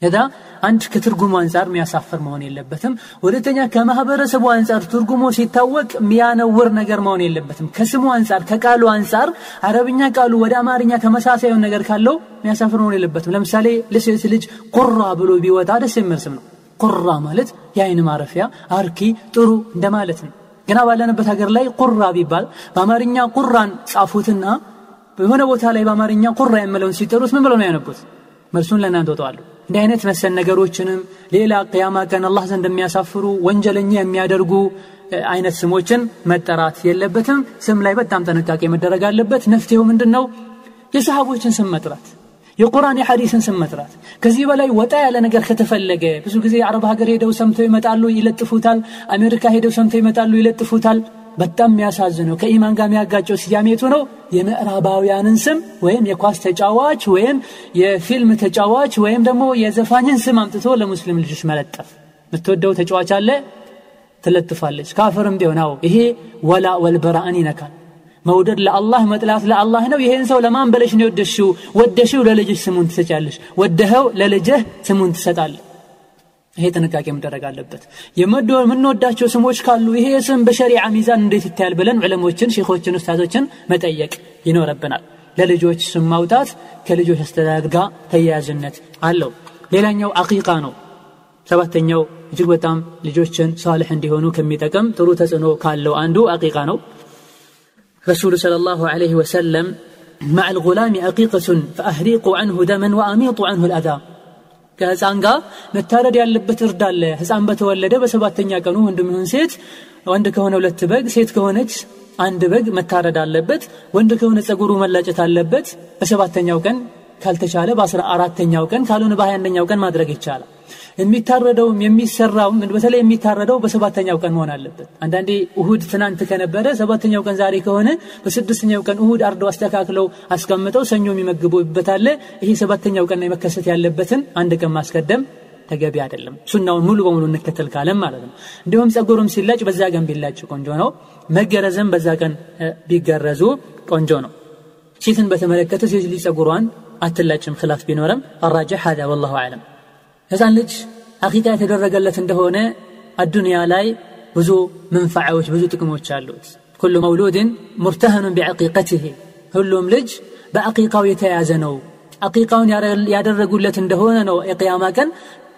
ለዛ አንድ ከትርጉሙ አንጻር የሚያሳፍር መሆን የለበትም። ሁለተኛ ከማህበረሰቡ አንጻር ትርጉሙ ሲታወቅ የሚያነውር ነገር መሆን የለበትም። ከስሙ አንጻር ከቃሉ አንጻር አረብኛ ቃሉ ወደ አማርኛ ተመሳሳይ ነገር ካለው የሚያሳፍር መሆን የለበትም። ለምሳሌ ለሴት ልጅ ቁራ ብሎ ቢወጣ ደስ የሚል ስም ነው። ቁራ ማለት የአይን ማረፊያ አርኪ ጥሩ እንደማለት ነው። ገና ባለንበት ሀገር ላይ ቁራ ቢባል በአማርኛ ቁራን ጻፉትና በሆነ ቦታ ላይ በአማርኛ ቁራ የምለውን ሲጠሩት ምን ብለው ነው ያነቡት? መልሱን ለእናንተ ወጠዋለሁ እንዲህ አይነት መሰል ነገሮችንም ሌላ ቅያማ ቀን አላህ ዘንድ የሚያሳፍሩ ወንጀለኛ የሚያደርጉ አይነት ስሞችን መጠራት የለበትም። ስም ላይ በጣም ጥንቃቄ መደረግ አለበት። መፍትሄው ምንድን ነው የሰሃቦችን ስም መጥራት የቁርአን የሐዲስን ስም መጥራት። ከዚህ በላይ ወጣ ያለ ነገር ከተፈለገ ብዙ ጊዜ አረብ ሀገር ሄደው ሰምተው ይመጣሉ ይለጥፉታል። አሜሪካ ሄደው ሰምተው ይመጣሉ ይለጥፉታል በጣም የሚያሳዝነው ከኢማን ጋር የሚያጋጨው ስያሜቱ ነው? የምዕራባውያንን ስም ወይም የኳስ ተጫዋች ወይም የፊልም ተጫዋች ወይም ደግሞ የዘፋኝን ስም አምጥቶ ለሙስሊም ልጆች መለጠፍ። የምትወደው ተጫዋች አለ? ትለጥፋለች። ካፍርም አዎ ይሄ ወላ ወልበራእን ይነካል። መውደድ ለአላህ መጥላት ለአላህ ነው። ይሄን ሰው ለማን በለሽ ነው የወደሽው? ወደሽው ለልጅሽ ስሙን ትሰጫለሽ ወደኸው ለልጅህ ስሙን ትሰጣለህ ይሄ ጥንቃቄ መደረግ አለበት የምንወዳቸው ስሞች ካሉ ይሄ ስም በሸሪዓ ሚዛን እንዴት ይታያል ብለን ዕለሞችን ሼኾችን ኡስታዞችን መጠየቅ ይኖረብናል ለልጆች ስም ማውጣት ከልጆች አስተዳደግ ጋር ተያያዝነት አለው ሌላኛው አቂቃ ነው ሰባተኛው እጅግ በጣም ልጆችን ሳልሕ እንዲሆኑ ከሚጠቅም ጥሩ ተጽዕኖ ካለው አንዱ አቂቃ ነው رسول صلى الله عليه وسلم مع الغلام عقيقة فأهريق عنه دما وأميط عنه الأذى ከህፃን ጋር መታረድ ያለበት እርድ አለ። ህፃን በተወለደ በሰባተኛ ቀኑ ወንድም ይሁን ሴት ወንድ ከሆነ ሁለት በግ ሴት ከሆነች አንድ በግ መታረድ አለበት ወንድ ከሆነ ጸጉሩ መላጨት አለበት። በሰባተኛው ቀን ካልተቻለ በአስራ አራተኛው ቀን ካልሆነ በሀያ ቀን ማድረግ ይቻላል። የሚታረደውም የሚሰራውም በተለይ የሚታረደው በሰባተኛው ቀን መሆን አለበት። አንዳንዴ እሁድ ትናንት ከነበረ ሰባተኛው ቀን ዛሬ ከሆነ በስድስተኛው ቀን እሁድ አርደው አስተካክለው አስቀምጠው ሰኞ የሚመግቡበት አለ። ይሄ ሰባተኛው ቀን የመከሰት ያለበትን አንድ ቀን ማስቀደም ተገቢ አይደለም። ሱናውን ሙሉ በሙሉ እንከተል ካለም ማለት ነው። እንዲሁም ጸጉርም ሲላጭ በዛ ቀን ቢላጭ ቆንጆ ነው። መገረዝም በዛ ቀን ቢገረዙ ቆንጆ ነው። ሴትን በተመለከተ ሴት ልጅ አትላጭም ክላፍ ቢኖርም አራጅሕ ሀዛ ወላሁ አለም ህፃን ልጅ አቂቃ የተደረገለት እንደሆነ አዱንያ ላይ ብዙ መንፈዓዎች ብዙ ጥቅሞች አሉት ኩሉ መውሉድን ሙርተህኑን ቢዐቂቀትህ ሁሉም ልጅ በአቂቃው የተያዘ ነው አቂቃውን ያደረጉለት እንደሆነ ነው የቅያማ ቀን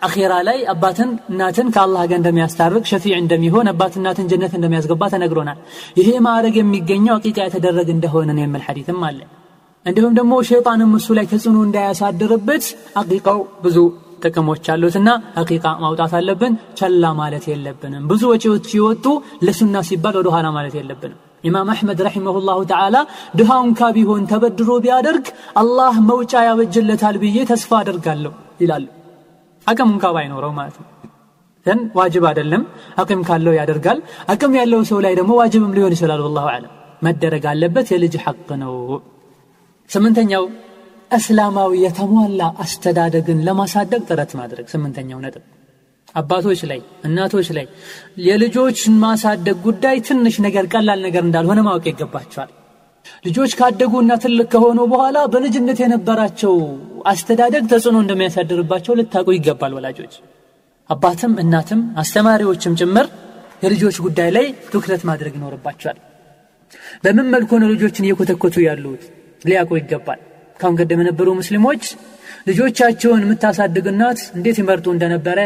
አኼራ ላይ አባትን እናትን ከአላህ ጋር እንደሚያስታርቅ ሸፊዕ እንደሚሆን አባት እናትን ጀነት እንደሚያስገባ ተነግሮናል ይሄ ማዕረግ የሚገኘው አቂቃ የተደረገ እንደሆነ ነው የሚል ሐዲትም አለ እንዲሁም ደግሞ ሸይጣንም እሱ ላይ ተጽዕኖ እንዳያሳድርበት አቂቃው ብዙ ጥቅሞች አሉትና አቂቃ ማውጣት አለብን። ቸላ ማለት የለብንም። ብዙ ወጪዎች ሲወጡ ለሱና ሲባል ወደ ኋላ ማለት የለብንም። ኢማም አሕመድ ረሒመሁላሁ ተዓላ ድሃውን ካ ቢሆን ተበድሮ ቢያደርግ አላህ መውጫ ያበጅለታል ብዬ ተስፋ አደርጋለሁ ይላሉ። አቅም እንኳ ባይኖረው ማለት ነው። ዘን ዋጅብ አይደለም አቅም ካለው ያደርጋል። አቅም ያለው ሰው ላይ ደግሞ ዋጅብም ሊሆን ይችላል ወላሁ አለም መደረግ አለበት የልጅ ሐቅ ነው ስምንተኛው እስላማዊ የተሟላ አስተዳደግን ለማሳደግ ጥረት ማድረግ። ስምንተኛው ነጥብ አባቶች ላይ እናቶች ላይ የልጆች ማሳደግ ጉዳይ ትንሽ ነገር ቀላል ነገር እንዳልሆነ ማወቅ ይገባቸዋል። ልጆች ካደጉና ትልቅ ከሆኑ በኋላ በልጅነት የነበራቸው አስተዳደግ ተጽዕኖ እንደሚያሳድርባቸው ልታውቁ ይገባል ወላጆች። አባትም እናትም አስተማሪዎችም ጭምር የልጆች ጉዳይ ላይ ትኩረት ማድረግ ይኖርባቸዋል። በምን መልኩ ነው ልጆችን እየኮተኮቱ ያሉት ሊያውቁ ይገባል። ካሁን ቀደም የነበሩ ሙስሊሞች ልጆቻቸውን የምታሳድግ እናት እንዴት ይመርጡ እንደነበረ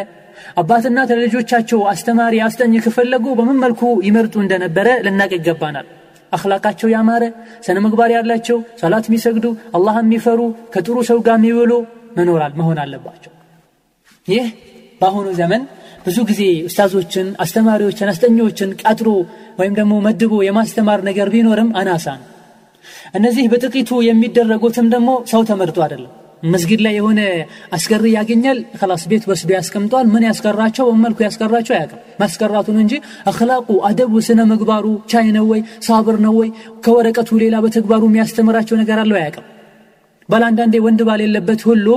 አባትና ለልጆቻቸው አስተማሪ አስጠኝ ከፈለጉ በምን መልኩ ይመርጡ እንደነበረ ልናቅ ይገባናል። አክላቃቸው ያማረ ስነ ምግባር ያላቸው ሰላት የሚሰግዱ አላህ የሚፈሩ ከጥሩ ሰው ጋር የሚውሉ መኖራል መሆን አለባቸው። ይህ በአሁኑ ዘመን ብዙ ጊዜ ኡስታዞችን አስተማሪዎችን አስጠኞችን ቀጥሮ ወይም ደግሞ መድቦ የማስተማር ነገር ቢኖርም አናሳ ነው እነዚህ በጥቂቱ የሚደረጉትም ደግሞ ሰው ተመርጦ አይደለም። መስጊድ ላይ የሆነ አስገሪ ያገኛል ከላስ ቤት ወስዶ ያስቀምጧል ምን ያስቀራቸው? መልኩ ያስቀራቸው? አያውቅም። ማስቀራቱን እንጂ አክላቁ አደቡ ስነ ምግባሩ ቻይ ነው ወይ? ሳብር ነው ወይ? ከወረቀቱ ሌላ በተግባሩ የሚያስተምራቸው ነገር አለው? አያውቅም። ባል ወንድ ባል የለበት ሁሉ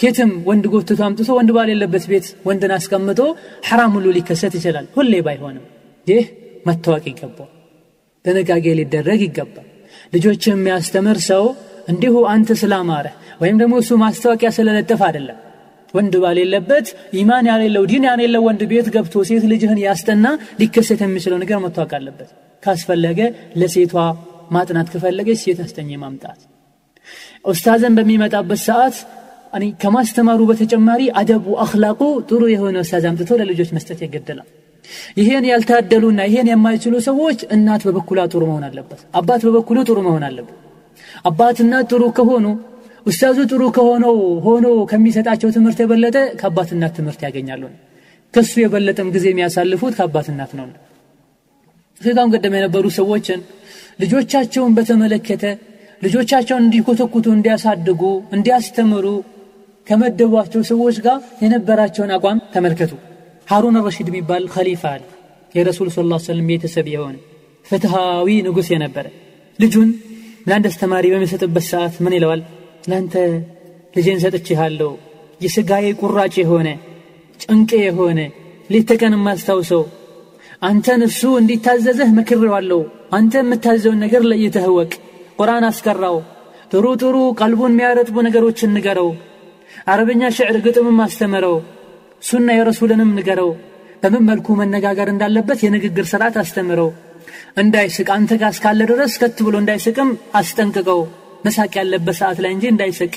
ኬትም ወንድ ጎትቶ አምጥቶ ወንድ ባል የለበት ቤት ወንድን አስቀምጦ ሐራም ሁሉ ሊከሰት ይችላል። ሁሌ ባይሆንም ይህ መታወቅ ይገባል ጥንቃቄ ሊደረግ ይገባል ልጆች የሚያስተምር ሰው እንዲሁ አንተ ስላማረ ወይም ደግሞ እሱ ማስታወቂያ ስለለጠፍ አይደለም። ወንድ ባል የለበት ኢማን ያሌለው ዲን ያሌለው ወንድ ቤት ገብቶ ሴት ልጅህን ያስጠና ሊከሰት የሚችለው ነገር መታወቅ አለበት። ካስፈለገ ለሴቷ ማጥናት ከፈለገች ሴት አስተኝ ማምጣት። ኡስታዘን በሚመጣበት ሰዓት ከማስተማሩ በተጨማሪ አደቡ አክላቁ ጥሩ የሆነ ኡስታዝ አምጥቶ ለልጆች መስጠት ይገደላል ይሄን ያልታደሉና ይሄን የማይችሉ ሰዎች እናት በበኩሏ ጥሩ መሆን አለበት አባት በበኩሉ ጥሩ መሆን አለበት። አባትና ጥሩ ከሆኑ ኡስታዙ ጥሩ ከሆነው ሆኖ ከሚሰጣቸው ትምህርት የበለጠ ከአባትናት ትምህርት ያገኛሉ። ከሱ የበለጠም ጊዜ የሚያሳልፉት ከአባትናት ነው። ከዛም ቀደም የነበሩ ሰዎችን ልጆቻቸውን በተመለከተ ልጆቻቸውን እንዲኮተኩቱ እንዲያሳድጉ እንዲያስተምሩ ከመደቧቸው ሰዎች ጋር የነበራቸውን አቋም ተመልከቱ ሃሩን ረሺድ የሚባል ከሊፋ አለ። የረሱል ስ ላ ስለም ቤተሰብ የሆነ ፍትሃዊ ንጉሥ የነበረ ልጁን ለአንድ አስተማሪ በሚሰጥበት ሰዓት ምን ይለዋል? ለአንተ ልጄን ሰጥቼሃለሁ የስጋዬ ቁራጭ የሆነ ጭንቄ የሆነ ሌት ተቀን የማስታውሰው አንተን እሱ እንዲታዘዘህ መክሬዋለሁ አንተ የምታዘውን ነገር ለይተህ ወቅ ቁርአን አስቀራው ጥሩ ጥሩ ቀልቡን የሚያረጥቡ ነገሮችን ንገረው አረበኛ ሽዕር ግጥምም አስተምረው ሱና የረሱልንም ንገረው። በምን መልኩ መነጋገር እንዳለበት የንግግር ስርዓት አስተምረው። እንዳይስቅ አንተ ጋር እስካለ ድረስ ከት ብሎ እንዳይስቅም አስጠንቅቀው። መሳቅ ያለበት ሰዓት ላይ እንጂ እንዳይስቅ።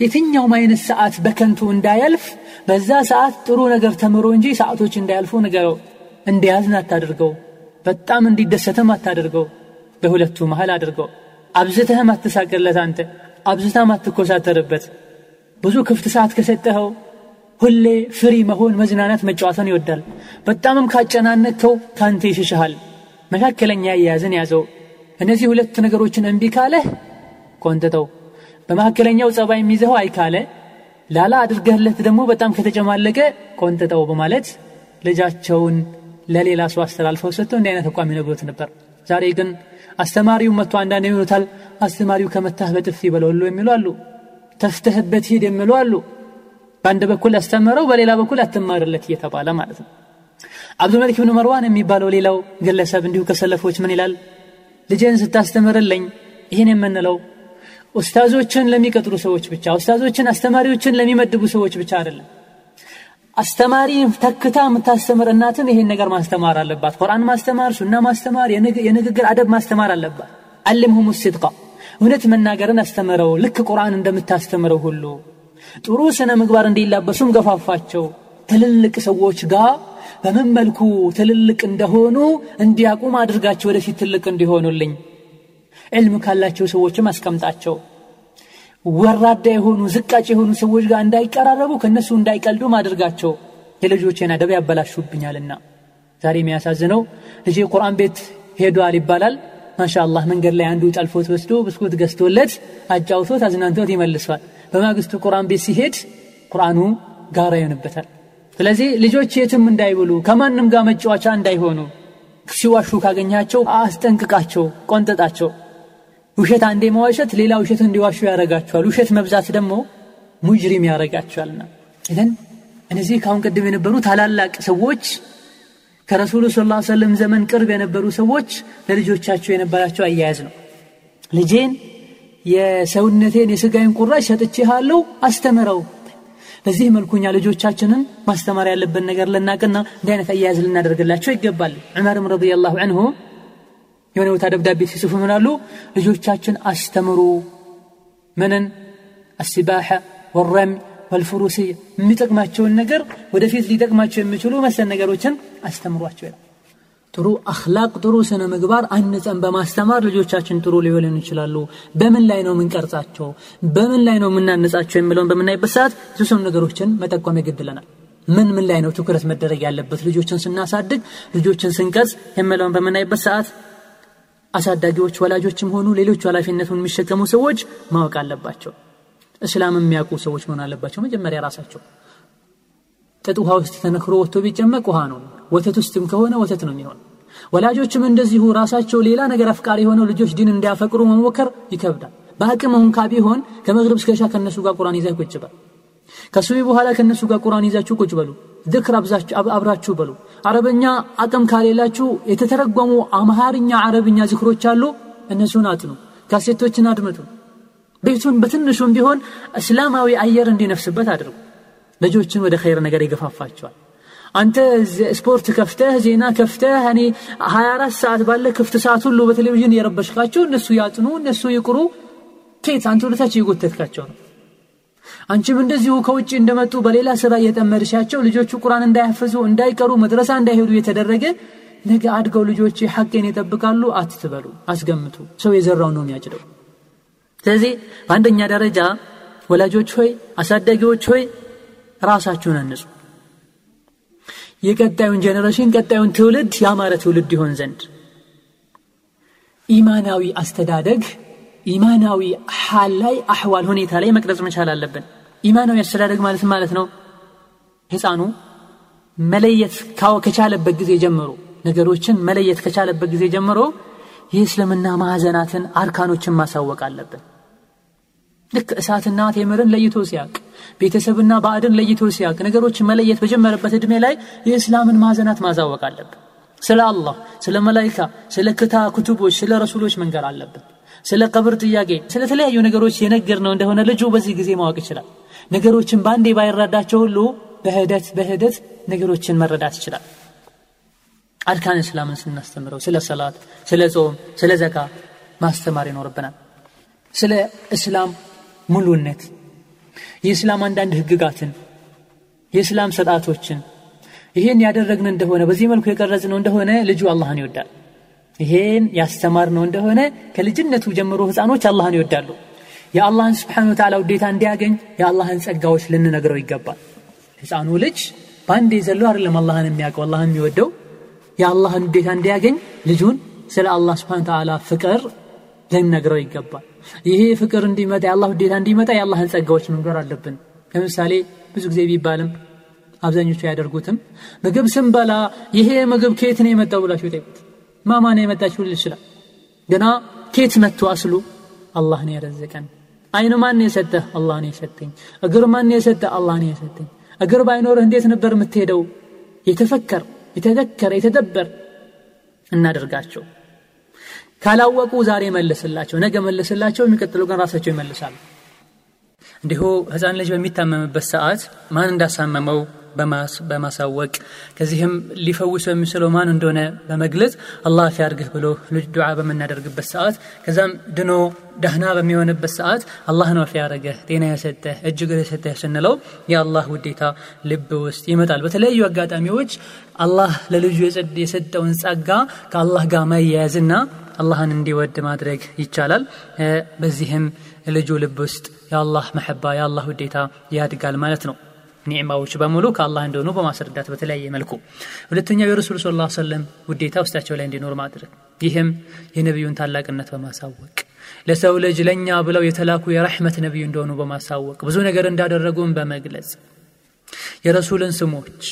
የትኛውም አይነት ሰዓት በከንቱ እንዳያልፍ በዛ ሰዓት ጥሩ ነገር ተምሮ እንጂ ሰዓቶች እንዳያልፉ ንገረው። እንዲያዝን አታድርገው። በጣም እንዲደሰትም አታድርገው። በሁለቱ መሃል አድርገው። አብዝተህም አትሳቅለት አንተ። አብዝታም አትኮሳተርበት። ብዙ ክፍት ሰዓት ከሰጠኸው ሁሌ ፍሪ መሆን መዝናናት መጫወትን ይወዳል። በጣምም ካጨናነቅከው ከአንተ ይሽሽሃል መካከለኛ እያያዝን ያዘው። እነዚህ ሁለት ነገሮችን እምቢ ካለህ ቆንጥጠው በመካከለኛው ጸባይ የሚይዘው አይ ካለ ላላ አድርገህለት ደግሞ በጣም ከተጨማለቀ ቆንጥጠው በማለት ልጃቸውን ለሌላ ሰው አስተላልፈው ሰጥተው እንዲህ አይነት አቋም ይነግሩት ነበር። ዛሬ ግን አስተማሪው መጥቶ አንዳንድ ይሉታል አስተማሪው ከመታህ በጥፊ በለወሉ የሚሉ አሉ። ተፍተህበት ሂድ የሚሉ አሉ በአንድ በኩል አስተምረው በሌላ በኩል አትማርለት እየተባለ ማለት ነው። አብዱልመሊክ ብን መርዋን የሚባለው ሌላው ግለሰብ እንዲሁ ከሰለፎች ምን ይላል? ልጅን ስታስተምርልኝ ይህን የምንለው ኡስታዞችን ለሚቀጥሩ ሰዎች ብቻ ኡስታዞችን አስተማሪዎችን ለሚመድቡ ሰዎች ብቻ አይደለም። አስተማሪ ተክታ የምታስተምር እናትን ይሄን ነገር ማስተማር አለባት። ቁርአን ማስተማር ሱና ማስተማር የንግግር አደብ ማስተማር አለባት። አልምሁም ስድቃ እውነት መናገርን አስተምረው ልክ ቁርአን እንደምታስተምረው ሁሉ ጥሩ ስነ ምግባር እንዲላበሱም ገፋፋቸው። ትልልቅ ሰዎች ጋር በምን መልኩ ትልልቅ እንደሆኑ እንዲያቁም አድርጋቸው ወደፊት ትልቅ እንዲሆኑልኝ። ዕልም ካላቸው ሰዎችም አስቀምጣቸው። ወራዳ የሆኑ ዝቃጭ የሆኑ ሰዎች ጋር እንዳይቀራረቡ ከእነሱ እንዳይቀልዱም አድርጋቸው። የልጆቼን አደብ ያበላሹብኛልና። ዛሬ የሚያሳዝነው ልጄ ቁርአን ቤት ሄዷል ይባላል። ማሻአላህ መንገድ ላይ አንዱ ጠልፎት ወስዶ ብስኩት ገዝቶለት አጫውቶት አዝናንቶት ይመልሷል በማግስቱ ቁርአን ቤት ሲሄድ ቁርአኑ ጋራ ይሆንበታል። ስለዚህ ልጆች የትም እንዳይብሉ ከማንም ጋር መጫወቻ እንዳይሆኑ ሲዋሹ ካገኛቸው አስጠንቅቃቸው ቆንጠጣቸው። ውሸት አንዴ መዋሸት ሌላ ውሸት እንዲዋሹ ያደረጋቸዋል ውሸት መብዛት ደግሞ ሙጅሪም ያደረጋቸዋልና ኢዘን እነዚህ ካሁን ቅድም የነበሩ ታላላቅ ሰዎች ከረሱሉ ስ ሰለም ዘመን ቅርብ የነበሩ ሰዎች ለልጆቻቸው የነበራቸው አያያዝ ነው። ልጄን የሰውነቴን የስጋይን ቁራሽ ሰጥቼሃለሁ አስተምረው። በዚህ መልኩኛ ልጆቻችንን ማስተማር ያለብን ነገር ልናቅና እንዲህ አይነት አያያዝ ልናደርግላቸው ይገባል። ዑመርም ረዲየላሁ አንሁ የሆነ ቦታ ደብዳቤ ሲጽፉ ምናሉ ልጆቻችን አስተምሩ። ምንን? አስባሐ ወረም ወልፍሩሲ የሚጠቅማቸውን ነገር ወደፊት ሊጠቅማቸው የሚችሉ መሰል ነገሮችን አስተምሯቸው ይላል ጥሩ አክላቅ ጥሩ ስነ ምግባር አንጸን በማስተማር ልጆቻችን ጥሩ ሊሆን ይችላሉ። በምን ላይ ነው የምንቀርጻቸው? በምን ላይ ነው የምናነጻቸው የሚለውን በምናይበት ሰዓት የተወሰኑ ነገሮችን መጠቆም ይገድለናል። ምን ምን ላይ ነው ትኩረት መደረግ ያለበት ልጆችን ስናሳድግ ልጆችን ስንቀርጽ የሚለውን በምናይበት ሰዓት አሳዳጊዎች ወላጆችም ሆኑ ሌሎች ኃላፊነቱን የሚሸከሙ ሰዎች ማወቅ አለባቸው። እስላም የሚያውቁ ሰዎች መሆን አለባቸው። መጀመሪያ ራሳቸው። ጥጥ ውሃ ውስጥ ተነክሮ ወጥቶ ቢጨመቅ ውሃ ነው ወተት ውስጥም ከሆነ ወተት ነው የሚሆን። ወላጆችም እንደዚሁ ራሳቸው ሌላ ነገር አፍቃሪ የሆነው ልጆች ዲን እንዲያፈቅሩ መሞከር ይከብዳል። በአቅም እንኳ ቢሆን ከመግሪብ እስከ ከነሱ ጋር ቁርአን ይዘህ ቁጭ በል ከሱቢ በኋላ ከነሱ ጋር ቁርአን ይዛችሁ ቁጭ በሉ። ዝክር አብራችሁ በሉ። አረበኛ አቅም ካሌላችሁ የተተረጎሙ አማርኛ አረብኛ ዝክሮች አሉ። እነሱን አጥኑ። ካሴቶችን አድምጡ። ቤቱን በትንሹም ቢሆን እስላማዊ አየር እንዲነፍስበት አድርጉ። ልጆችን ወደ ኸይር ነገር ይገፋፋቸዋል አንተ ስፖርት ከፍተህ ዜና ከፍተህ እኔ 24 ሰዓት ባለ ክፍት ሰዓት ሁሉ በቴሌቪዥን የረበሽካቸው እነሱ ያጥኑ እነሱ ይቅሩ ኬት አንተ ወደታች እየጎተትካቸው ነው? አንቺም እንደዚሁ ከውጭ እንደመጡ በሌላ ስራ እየጠመድሻቸው ልጆቹ ቁርአን እንዳያፈዙ እንዳይቀሩ መድረሳ እንዳይሄዱ የተደረገ ነገ አድገው ልጆች ሐቄን ይጠብቃሉ። አትትበሉ አስገምቱ። ሰው የዘራው ነው የሚያጭደው። ስለዚህ በአንደኛ ደረጃ ወላጆች ሆይ አሳዳጊዎች ሆይ ራሳችሁን አንጹ የቀጣዩን ጀኔሬሽን ቀጣዩን ትውልድ ያማረ ትውልድ ይሆን ዘንድ። ኢማናዊ አስተዳደግ ኢማናዊ ሐል ላይ አሕዋል ሁኔታ ላይ መቅረጽ መቻል አለብን። ኢማናዊ አስተዳደግ ማለት ማለት ነው? ህፃኑ መለየት ከቻለበት ጊዜ ጀምሮ ነገሮችን መለየት ከቻለበት ጊዜ ጀምሮ የእስልምና ማዕዘናትን አርካኖችን ማሳወቅ አለብን ልክ እሳትና ቴምርን ለይቶ ሲያቅ ቤተሰብና ባዕድን ለይቶ ሲያቅ ነገሮችን መለየት በጀመረበት ዕድሜ ላይ የእስላምን ማዕዘናት ማሳወቅ አለብን። ስለ አላህ ስለ መላይካ ስለ ክታ ክቱቦች ስለ ረሱሎች መንገር አለብን። ስለ ቀብር ጥያቄ ስለ ተለያዩ ነገሮች የነገር ነው እንደሆነ ልጁ በዚህ ጊዜ ማወቅ ይችላል። ነገሮችን በአንዴ ባይረዳቸው ሁሉ በህደት በህደት ነገሮችን መረዳት ይችላል። አርካን እስላምን ስናስተምረው ስለ ሰላት ስለ ጾም ስለ ዘካ ማስተማር ይኖርብናል። ስለ እስላም ሙሉነት የእስላም አንዳንድ ህግጋትን የእስላም ስርዓቶችን ይሄን ያደረግን እንደሆነ በዚህ መልኩ የቀረጽ ነው እንደሆነ ልጁ አላህን ይወዳል። ይሄን ያስተማር ነው እንደሆነ ከልጅነቱ ጀምሮ ህፃኖች አላህን ይወዳሉ። የአላህን ስብሓን ወተላ ውዴታ እንዲያገኝ የአላህን ጸጋዎች ልንነግረው ይገባል። ህፃኑ ልጅ በአንዴ ዘሎ አይደለም አላህን የሚያውቀው አላህን የሚወደው። የአላህን ውዴታ እንዲያገኝ ልጁን ስለ አላህ ስብሓን ፍቅር ልንነግረው ይገባል ይሄ ፍቅር እንዲመጣ የአላህ ውዴታ እንዲመጣ የአላህን ጸጋዎች መንገር አለብን። ለምሳሌ ብዙ ጊዜ ቢባልም አብዛኞቹ ያደርጉትም ምግብ ስንበላ ይሄ ምግብ ከየት ነው የመጣው ብላችሁ ጠይቁት። ማማ ነው የመጣችሁ ይችላል። ገና ኬት መጥቶ አስሉ? አላህ ነው ያረዘቀን። አይን ማን የሰጠህ? አላህ ነው የሰጠኝ። እግር ማን የሰጠ አላህ ነው የሰጠኝ። እግር ባይኖርህ እንዴት ነበር የምትሄደው? የተፈከር የተዘከረ የተደበር እናደርጋቸው ካላወቁ ዛሬ መልስላቸው ነገ መልስላቸው የሚቀጥሉ ቀን ራሳቸው ይመልሳሉ። እንዲሁ ህፃን ልጅ በሚታመምበት ሰዓት ማን እንዳሳመመው በማሳወቅ ከዚህም ሊፈውሰው የሚችለው ማን እንደሆነ በመግለጽ አላህ ፊያርግህ ብሎ ልጅ ዱዓ በምናደርግበት ሰዓት ከዛም ድኖ ደህና በሚሆንበት ሰዓት አላህ ነው ፊያረገህ ጤና የሰጠህ እጅ የሰጠህ ስንለው የአላህ ውዴታ ልብ ውስጥ ይመጣል። በተለያዩ አጋጣሚዎች አላህ ለልጁ የሰጠውን ጸጋ ከአላህ ጋር ማያያዝና አላህን እንዲወድ ማድረግ ይቻላል። በዚህም ልጁ ልብ ውስጥ የአላህ መሐባ የአላህ ውዴታ ያድጋል ማለት ነው። ኒዕማዎች በሙሉ ከአላህ እንደሆኑ በማስረዳት በተለያየ መልኩ። ሁለተኛው የረሱል ስ ላ ሰለም ውዴታ ውስጣቸው ላይ እንዲኖር ማድረግ። ይህም የነቢዩን ታላቅነት በማሳወቅ ለሰው ልጅ ለእኛ ብለው የተላኩ የረሕመት ነቢዩ እንደሆኑ በማሳወቅ ብዙ ነገር እንዳደረጉን በመግለጽ የረሱልን ስሞች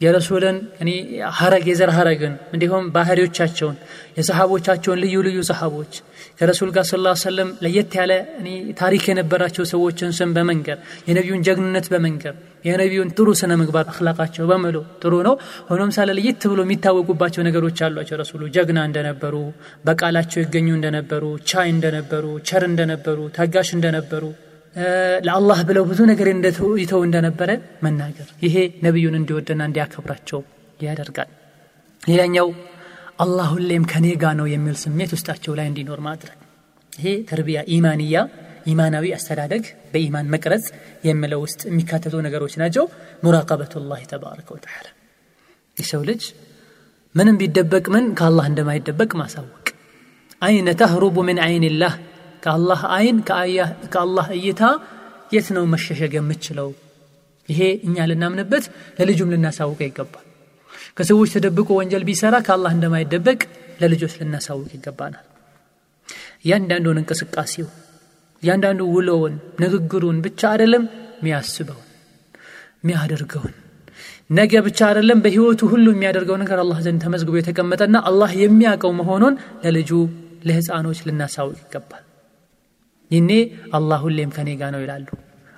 የረሱልን እኔ ሀረግ የዘር ሀረግን እንዲሁም ባህሪዎቻቸውን የሰሃቦቻቸውን ልዩ ልዩ ሰሃቦች ከረሱል ጋር ስላ ሰለም ለየት ያለ እኔ ታሪክ የነበራቸው ሰዎችን ስም በመንገር የነቢዩን ጀግንነት በመንገር የነቢዩን ጥሩ ስነ ምግባር አክላቃቸው በሙሉ ጥሩ ነው። ሆኖም ሳለ ለየት ብሎ የሚታወቁባቸው ነገሮች አሏቸው። ረሱሉ ጀግና እንደነበሩ በቃላቸው ይገኙ እንደነበሩ ቻይ እንደነበሩ ቸር እንደነበሩ ታጋሽ እንደነበሩ ለአላህ ብለው ብዙ ነገር ይተው እንደነበረ መናገር። ይሄ ነቢዩን እንዲወደና እንዲያከብራቸው ያደርጋል። ሌላኛው አላህ ሁሌም ከኔ ጋ ነው የሚል ስሜት ውስጣቸው ላይ እንዲኖር ማድረግ። ይሄ ተርቢያ ኢማንያ ኢማናዊ አስተዳደግ በኢማን መቅረጽ የሚለው ውስጥ የሚካተቱ ነገሮች ናቸው። ሙራቀበቱላህ ተባረከ ወተዓላ። የሰው ልጅ ምንም ቢደበቅ ምን? ከአላህ እንደማይደበቅ ማሳወቅ። አይነ ተህሩቡ ምን አይንላህ ከአላህ አይን ከአላህ እይታ የት ነው መሸሸግ የምችለው ይሄ እኛ ልናምንበት ለልጁም ልናሳውቀ ይገባል። ከሰዎች ተደብቆ ወንጀል ቢሰራ ከአላህ እንደማይደበቅ ለልጆች ልናሳውቅ ይገባናል። እያንዳንዱን እንቅስቃሴው እያንዳንዱ ውሎውን ንግግሩን ብቻ አይደለም ሚያስበውን ሚያደርገውን። ነገ ብቻ አይደለም በህይወቱ ሁሉ የሚያደርገው ነገር አላህ ዘንድ ተመዝግቦ የተቀመጠና አላህ የሚያውቀው መሆኑን ለልጁ ለህፃኖች ልናሳውቅ ይገባል ይኔ አላህ ሁሌም ከኔ ጋ ነው ይላሉ።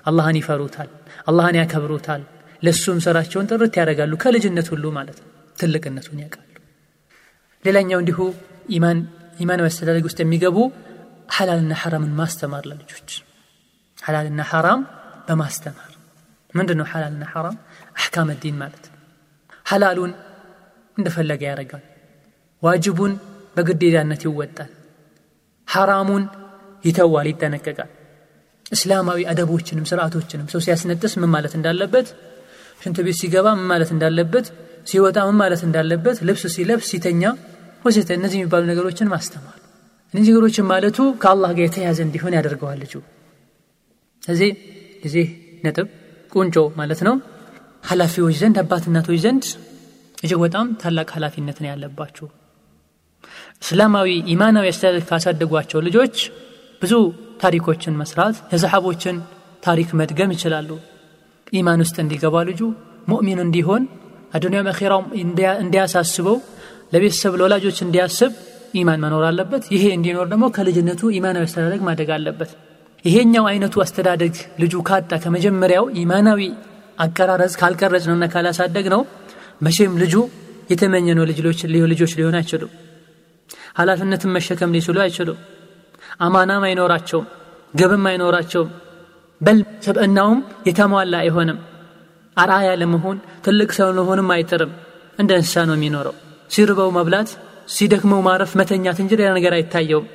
አላህን ይፈሩታል አላህን ያከብሩታል። ለእሱም ስራቸውን ጥርት ያደርጋሉ ከልጅነት ሁሉ ማለት ነው። ትልቅነቱን ያውቃሉ። ሌላኛው እንዲሁ ኢማን ኢማን መስተዳደግ ውስጥ የሚገቡ ሐላልና ሐራምን ማስተማር ለልጆች። ሐላልና ሐራም በማስተማር። ምንድን ነው ሐላልና ሐራም? አሕካም ዲን ማለት ነው። ሐላሉን እንደፈለገ ያደርጋል። ዋጅቡን በግዴዳነት ይወጣል። ሐራሙን ይተዋል ይጠነቀቃል። እስላማዊ አደቦችንም ስርዓቶችንም ሰው ሲያስነጥስ ምን ማለት እንዳለበት ሽንት ቤት ሲገባ ምን ማለት እንዳለበት ሲወጣ ምን ማለት እንዳለበት ልብስ ሲለብስ ሲተኛ ወዘተ እነዚህ የሚባሉ ነገሮችን ማስተማር። እነዚህ ነገሮችን ማለቱ ከአላህ ጋር የተያዘ እንዲሆን ያደርገዋል ልጁ ስለዚህ እዚህ ነጥብ ቁንጮ ማለት ነው። ኃላፊዎች ዘንድ አባት እናቶች ዘንድ እጅግ በጣም ታላቅ ኃላፊነት ነው እስላማዊ ኢማናዊ አስተዳደግ ካሳደጓቸው ልጆች ብዙ ታሪኮችን መስራት የሰሓቦችን ታሪክ መድገም ይችላሉ። ኢማን ውስጥ እንዲገባ ልጁ ሙእሚን እንዲሆን አዱኒያም አኼራውም እንዲያሳስበው ለቤተሰብ ለወላጆች እንዲያስብ ኢማን መኖር አለበት። ይሄ እንዲኖር ደግሞ ከልጅነቱ ኢማናዊ አስተዳደግ ማደግ አለበት። ይሄኛው አይነቱ አስተዳደግ ልጁ ካጣ ከመጀመሪያው ኢማናዊ አቀራረጽ ካልቀረጽ ነውና ካላሳደግ ነው መቼም ልጁ የተመኘ ነው ልጆች ሊሆን አይችሉም። ኃላፊነትን መሸከም ሊችሉ አይችሉም አማናም አይኖራቸውም ግብም አይኖራቸውም። በል ሰብእናውም የተሟላ አይሆንም። አርአያ ለመሆን ትልቅ ሰው ለሆንም አይጥርም። እንደ እንስሳ ነው የሚኖረው። ሲርበው መብላት ሲደክመው ማረፍ መተኛት እንጂ ሌላ ነገር አይታየውም።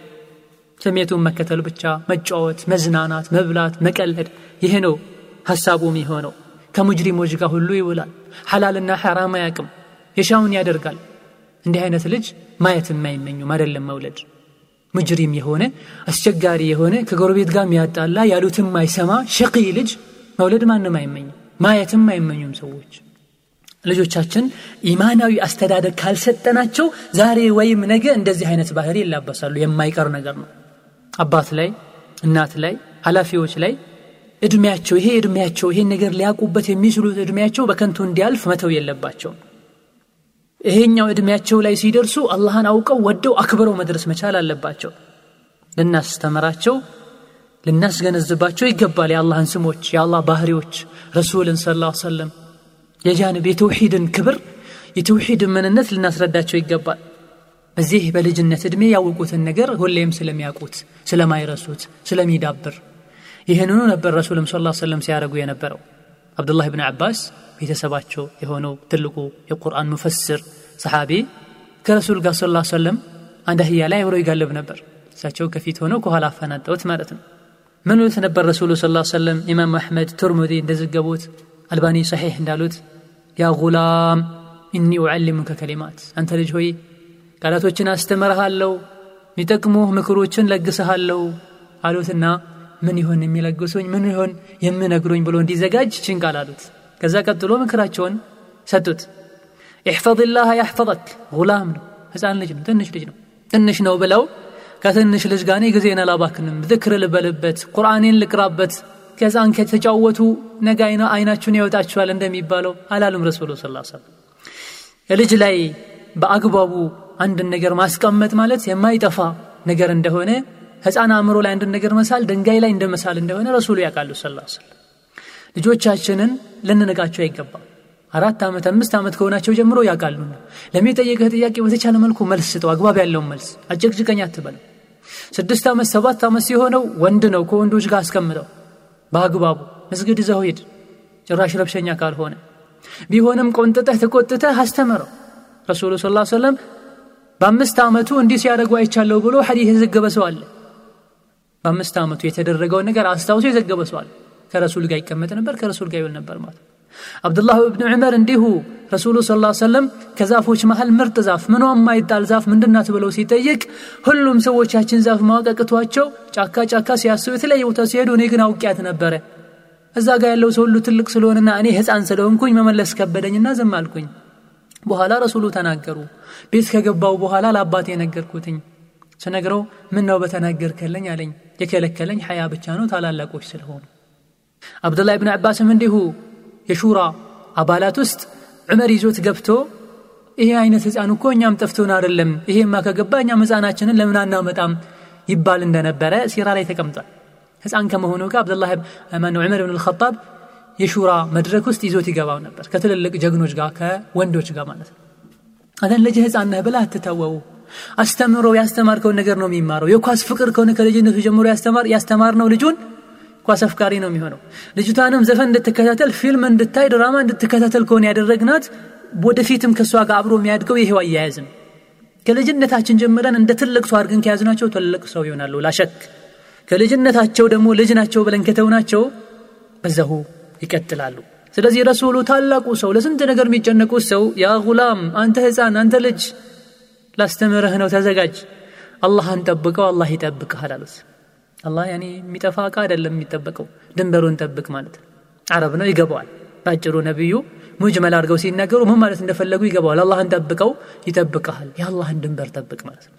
ስሜቱን መከተል ብቻ መጫወት መዝናናት መብላት መቀለድ ይሄ ነው ሀሳቡ የሚሆነው። ከሙጅሪሞች ጋር ሁሉ ይውላል። ሐላልና ሐራም አያቅም የሻውን ያደርጋል። እንዲህ አይነት ልጅ ማየት የማይመኙም አይደለም መውለድ ሙጅሪም የሆነ አስቸጋሪ የሆነ ከጎረቤት ጋር የሚያጣላ ያሉትም ማይሰማ ሸቂ ልጅ መውለድ ማንም አይመኝም ማየትም አይመኙም ሰዎች። ልጆቻችን ኢማናዊ አስተዳደግ ካልሰጠናቸው ዛሬ ወይም ነገ እንደዚህ አይነት ባህሪ ይላበሳሉ። የማይቀር ነገር ነው። አባት ላይ እናት ላይ ኃላፊዎች ላይ እድሜያቸው ይሄ እድሜያቸው ይሄን ነገር ሊያውቁበት የሚችሉት እድሜያቸው በከንቱ እንዲያልፍ መተው የለባቸውም ይሄኛው እድሜያቸው ላይ ሲደርሱ አላህን አውቀው ወደው አክብረው መድረስ መቻል አለባቸው። ልናስተምራቸው ልናስገነዝባቸው ይገባል የአላህን ስሞች የአላህ ባህሪዎች ረሱልን ስለ ላ ሰለም የጃንብ የተውሒድን ክብር የተውሒድን ምንነት ልናስረዳቸው ይገባል። በዚህ በልጅነት ዕድሜ ያወቁትን ነገር ሁሌም ስለሚያውቁት ስለማይረሱት ስለሚዳብር። ይህንኑ ነበር ረሱልም ስ ሰለም ሲያደርጉ የነበረው አብዱላህ ብን አባስ ቤተሰባቸው የሆነው ትልቁ የቁርአን ሙፈስር ሰሓቢ ከረሱል ጋር ስላ ሰለም አንድ አህያ ላይ አብሮ ይጋልብ ነበር። እሳቸው ከፊት ሆነው ከኋላ አፈናጠውት ማለት ነው። ምን ሉት ነበር ረሱሉ ስ ሰለም ኢማም አሕመድ ቱርሙዚ እንደዘገቡት አልባኒ ሰሒሕ እንዳሉት يا غلام إني أعلمك كلمات አንተ ልጅ ሆይ ቃላቶችን አስተምርሃለሁ የሚጠቅሙህ ምክሮችን ለግሰሃለሁ አሉትና ምን ይሆን የሚለግሱኝ? ምን ይሆን የምነግሩኝ ብሎ እንዲዘጋጅ ችን ቃል አሉት ከዛ ቀጥሎ ምክራቸውን ሰጡት። احفظ الله يحفظك غلام ነው ህፃን ልጅ ነው ትንሽ ልጅ ነው ትንሽ ነው ብለው ከትንሽ ልጅ ጋር ጊዜን አላባክንም ዝክር ልበልበት ቁርአኔን ልቅራበት ከዛን ከተጫወቱ ነገ አይናችሁን ያወጣችኋል እንደሚባለው አላሉም ረሱሉ ስ ልጅ ላይ በአግባቡ አንድን ነገር ማስቀመጥ ማለት የማይጠፋ ነገር እንደሆነ ህፃን አእምሮ ላይ አንድን ነገር መሳል ድንጋይ ላይ እንደመሳል እንደሆነ ረሱሉ ያውቃሉ ስ ሰለም ልጆቻችንን ልንንቃቸው አይገባም። አራት ዓመት አምስት ዓመት ከሆናቸው ጀምሮ ያውቃሉ። ለሚጠየቅህ ጥያቄ በተቻለ መልኩ መልስ ስጠው አግባብ ያለውን መልስ። አጨቅጭቀኝ አትበለው። ስድስት ዓመት ሰባት ዓመት ሲሆነው ወንድ ነው ከወንዶች ጋር አስቀምጠው በአግባቡ መስግድ ይዘው ጭራሽ ረብሸኛ ካልሆነ። ቢሆንም ቆንጥጠህ ተቆጥተህ አስተምረው። ረሱሉ ስ ሰለም በአምስት ዓመቱ እንዲህ ሲያደርጉ አይቻለሁ ብሎ ሐዲስ የዘገበ ሰው አለ በአምስት ዓመቱ የተደረገውን ነገር አስታውሶ የዘገበ አለ። ከረሱል ጋር ይቀመጥ ነበር ከረሱል ጋር ይውል ነበር ማለት አብዱላህ ብን ዑመር እንዲሁ ረሱሉ ስ ሰለም ከዛፎች መሃል ምርጥ ዛፍ ምኗ የማይጣል ዛፍ ምንድናት ብለው ሲጠይቅ ሁሉም ሰዎች ያችን ዛፍ ማወቀቅቷቸው ጫካ ጫካ ሲያስቡ የተለያየ ቦታ ሲሄዱ እኔ ግን አውቂያት ነበረ። እዛ ጋር ያለው ሰው ሁሉ ትልቅ ስለሆነና እኔ ህፃን ስለሆንኩኝ መመለስ ከበደኝና ዝም አልኩኝ። በኋላ ረሱሉ ተናገሩ። ቤት ከገባው በኋላ ለአባቴ የነገርኩትኝ ስነግረው ምን ነው በተናገርከለኝ አለኝ የከለከለኝ ሐያ ብቻ ነው ታላላቆች ስለሆኑ። አብዱላህ ብን አባስም እንዲሁ የሹራ አባላት ውስጥ ዑመር ይዞት ገብቶ ይሄ አይነት ህፃን እኮ እኛም ጠፍቶን አይደለም ይሄማ ከገባ እኛም ህፃናችንን ለምን አናመጣም ይባል እንደነበረ ሲራ ላይ ተቀምጧል። ህፃን ከመሆኑ ጋር አብዱላህ ማነው ዑመር ብን ልኸጣብ የሹራ መድረክ ውስጥ ይዞት ይገባው ነበር ከትልልቅ ጀግኖች ጋር ከወንዶች ጋር ማለት ነው። አንተን ልጅ ህፃን ነህ ብላ አትታወው አስተምሮ ያስተማርከውን ነገር ነው የሚማረው። የኳስ ፍቅር ከሆነ ከልጅነቱ ጀምሮ ያስተማር ያስተማር ነው ልጁን ኳስ አፍቃሪ ነው የሚሆነው። ልጅቷንም ዘፈን እንድትከታተል ፊልም እንድታይ ድራማ እንድትከታተል ከሆነ ያደረግናት ወደፊትም ከእሷ ጋር አብሮ የሚያድገው ይሄው አያያዝ ነው። ከልጅነታችን ጀምረን እንደ ትልቅ ሰው አድርገን ከያዝናቸው ትልቅ ሰው ይሆናሉ። ላሸክ ከልጅነታቸው ደግሞ ልጅ ናቸው ብለን ከተውናቸው በዛሁ ይቀጥላሉ። ስለዚህ ረሱሉ ታላቁ ሰው ለስንት ነገር የሚጨነቁት ሰው ያ ጉላም አንተ ህፃን አንተ ልጅ ላስተምርህ ነው ተዘጋጅ። አላህን ጠብቀው አላህ ይጠብቅሃል አሉት። አላህ ያኔ የሚጠፋ እቃ አይደለም የሚጠበቀው ድንበሩን ጠብቅ ማለት። አረብ ነው ይገባዋል። ባጭሩ ነቢዩ ሙጅመል አድርገው ሲናገሩ ምን ማለት እንደፈለጉ ይገባዋል። አላህን ጠብቀው ይጠብቀሃል የአላህን ድንበር ጠብቅ ማለት ነው።